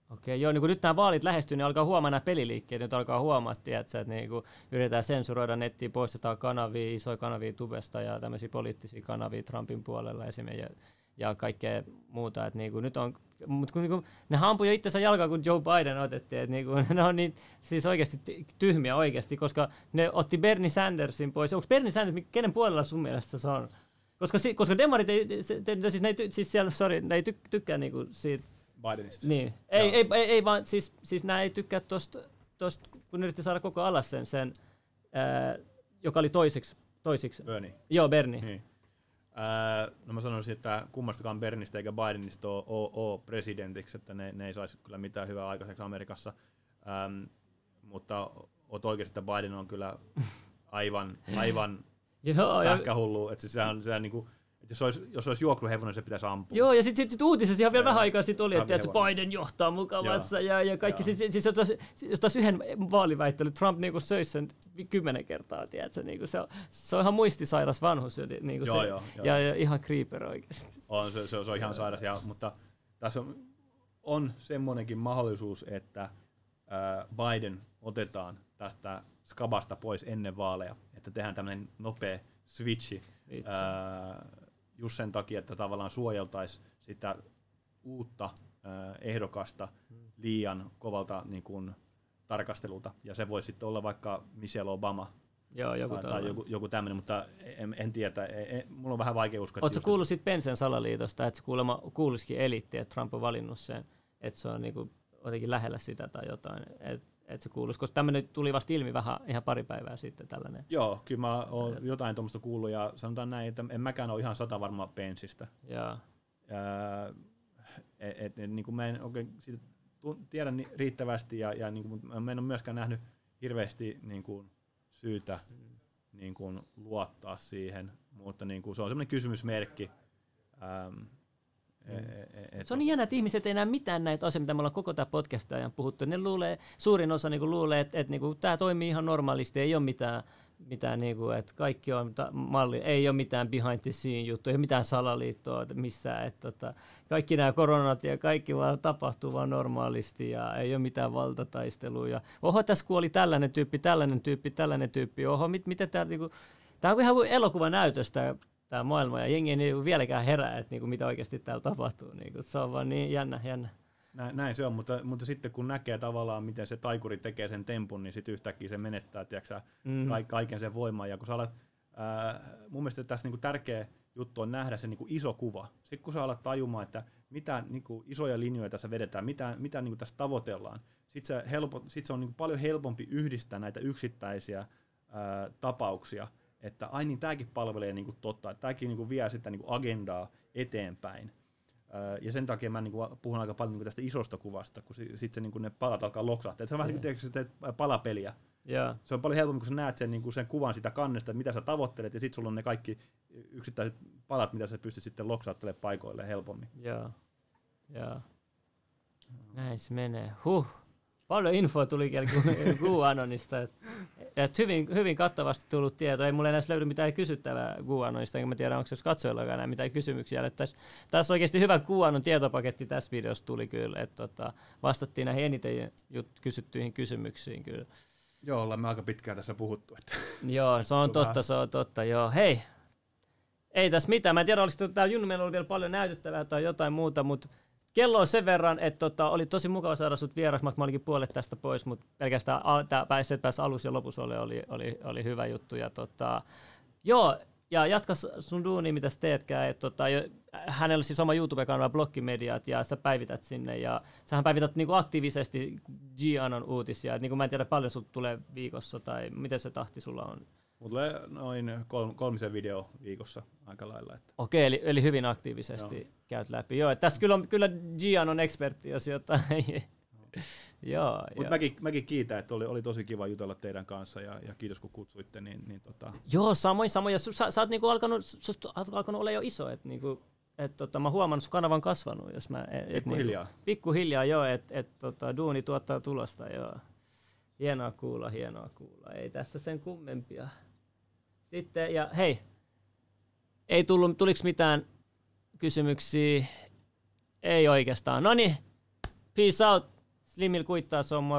Okei, joo, niin kun nyt nämä vaalit lähestyy, niin alkaa huomaa nämä peliliikkeet, nyt alkaa huomaa, tiedätkö, että niin kun yritetään sensuroida nettiin, poistetaan kanavia, isoja kanavia tubesta ja tämmöisiä poliittisia kanavia Trumpin puolella esimerkiksi ja, ja kaikkea muuta. Että niin nyt on, mutta kun, niin kun, ne ampui jo itsensä jalkaan, kun Joe Biden otettiin, että niin kun, ne on niin, siis oikeasti tyhmiä oikeasti, koska ne otti Bernie Sandersin pois. Onko Bernie Sanders, kenen puolella sun mielestä se on? Koska, koska demarit ei, se, siis ne ei, siis siellä, sorry, ne ei tykkää niinku siitä Bidenista. Niin. Ei, ei, ei, ei, vaan siis, siis nämä ei tykkää tosta, tosta, kun yritti saada koko alas sen, sen ää, joka oli toisiksi. toisiksi. Bernie. Joo, Bernie. Niin. Ää, no mä sanoisin, että kummastakaan Bernistä eikä Bidenista ole, ole, ole presidentiksi, että ne, ne ei saisi kyllä mitään hyvää aikaiseksi Amerikassa. Ähm, mutta oot oikeasti, että Biden on kyllä aivan, aivan Joo, pähkähullu. Että se on, se on niin kuin, jos olisi, jos olisi juoksuhevonen, se pitäisi ampua. Joo, ja sitten sit, sit uutisessa ihan vielä vähän aikaa sitten oli, että, että Biden johtaa mukavassa ja, ja kaikki. Siis, siis jos, taas, jos taas yhden vaaliväittelyn, Trump niinku söisi sen kymmenen kertaa, tiedätkö, niinku se, on, se on ihan muistisairas vanhus. Niinku joo, se, joo, joo. Ja, ja, ihan creeper oikeasti. On, se, se, se on ihan sairas, ja, mutta tässä on, on semmoinenkin mahdollisuus, että Biden otetaan tästä skabasta pois ennen vaaleja, että tehdään tämmöinen nopea switchi. Just sen takia, että tavallaan suojeltaisiin sitä uutta ehdokasta liian kovalta niin kuin, tarkastelulta. Ja se voi sitten olla vaikka Michelle Obama Joo, joku tai, tai joku, joku tämmöinen, mutta en, en tiedä. En, en, mulla on vähän vaikea uskoa. Oletko kuullut sitten Pensen salaliitosta, että se kuulemma kuulisikin elitti, että Trump on valinnut sen, että se on niinku jotenkin lähellä sitä tai jotain. Et, että se kuuluisi, koska tämmöinen tuli vasta ilmi vähän ihan pari päivää sitten tällainen. Joo, kyllä mä oon jotain tuommoista kuullut ja sanotaan näin, että en mäkään ole ihan sata varma pensistä. Ja. et, et, et, niin kuin mä en oikein siitä tiedä riittävästi ja, ja niin kuin, mä en ole myöskään nähnyt hirveästi niin kuin, syytä mm. niin kuin, luottaa siihen, mutta niin kuin, se on semmoinen kysymysmerkki. Ähm. Et, se on niin jännä, että ihmiset ei näe mitään näitä asioita, mitä me ollaan koko tämä podcast ajan puhuttu. Ne luulee, suurin osa niin kuin, luulee, että, että niin kuin, tämä toimii ihan normaalisti, ei ole mitään, mitään niin kuin, että kaikki on ta- malli, ei ole mitään behind the scene juttuja, ei ole mitään salaliittoa missään. Että, tota, kaikki nämä koronat ja kaikki vaan tapahtuu vaan normaalisti ja ei ole mitään valtataisteluja. Oho, tässä kuoli tällainen tyyppi, tällainen tyyppi, tällainen tyyppi. Oho, mit, miten tämä... Niin kuin, Tämä on ihan elokuvanäytöstä tämä maailma, ja jengi ei niinku vieläkään herää, että niinku, mitä oikeasti täällä tapahtuu. Niinku, se on vaan niin jännä, jännä. Näin, näin se on, mutta, mutta sitten kun näkee tavallaan, miten se taikuri tekee sen tempun, niin sitten yhtäkkiä se menettää tiiäksä, mm. kaiken sen voiman. Ja kun sä alat, ää, mun mielestä tässä niinku tärkeä juttu on nähdä se niinku iso kuva. Sitten kun sä alat tajumaan, että mitä niinku isoja linjoja tässä vedetään, mitä, mitä niinku tässä tavoitellaan, sitten se, helpo, sit se on niinku paljon helpompi yhdistää näitä yksittäisiä ää, tapauksia – että ai niin, tämäkin palvelee niin kuin totta, että tämäkin niin kuin vie sitä niin kuin agendaa eteenpäin. Ja sen takia mä niin kuin puhun aika paljon niin kuin tästä isosta kuvasta, kun sitten se, niin kuin ne palat alkaa loksahtaa. Se on vähän niin kuin niin. teet palapeliä. Yeah. Se on paljon helpompi, kun sä näet sen, niin kuin sen kuvan sitä kannesta, mitä sä tavoittelet, ja sitten sulla on ne kaikki yksittäiset palat, mitä sä pystyt sitten loksahtelemaan paikoille helpommin. Joo. Joo. Näin se menee. Huh. Paljon infoa tuli QAnonista. Et, et hyvin, hyvin kattavasti tullut tieto. Ei mulle enää löydy mitään kysyttävää QAnonista, enkä mä tiedä, onko se katsojillakaan enää mitään kysymyksiä. Tässä, tässä oikeasti hyvä QAnon tietopaketti tässä videossa tuli kyllä. Et, tota, vastattiin näihin eniten jut, kysyttyihin kysymyksiin kyllä. Joo, ollaan me aika pitkään tässä puhuttu. Että joo, se on totta, se on totta. Joo, hei. Ei tässä mitään. Mä en tiedä, olisiko täällä Junnu meillä oli vielä paljon näytettävää tai jotain muuta, mutta kello on sen verran, että tota, oli tosi mukava saada sut vieras, mä olikin puolet tästä pois, mutta pelkästään al- tää pääsi, pääsi alussa ja lopussa oli, oli, oli, oli hyvä juttu. Ja tota, joo, ja jatka sun duuni, mitä sä teetkään. Et, tota, jo, hänellä on siis oma YouTube-kanava Blokkimediat ja sä päivität sinne ja sähän päivität niinku aktiivisesti Gianon uutisia. Et, niinku, mä en tiedä paljon sulta tulee viikossa tai miten se tahti sulla on. Mulla tulee noin kol- kolmisen video viikossa aika lailla. Että. Okei, eli, eli hyvin aktiivisesti Joo. käyt läpi. Joo, tässä kyllä, on, kyllä Gian on ekspertti, jos jotain. Joo, Mutta mäkin, mäkin kiitän, että oli, oli tosi kiva jutella teidän kanssa ja, ja kiitos kun kutsuitte. Niin, niin tota... Joo, samoin, samoin. Ja sä, sä oot niinku alkanut, sä oot alkanut olla jo iso. Et niinku, et, tota, mä huomannut, että kanavan kasvanut. Jos mä, et, pikkuhiljaa. Niin, pikkuhiljaa joo, että et, tota, duuni tuottaa tulosta joo. Hienoa kuulla, hienoa kuulla. Ei tässä sen kummempia. Sitten, ja hei, ei tullut, tuliko mitään kysymyksiä? Ei oikeastaan. No niin, peace out. Slimil kuittaa, se on.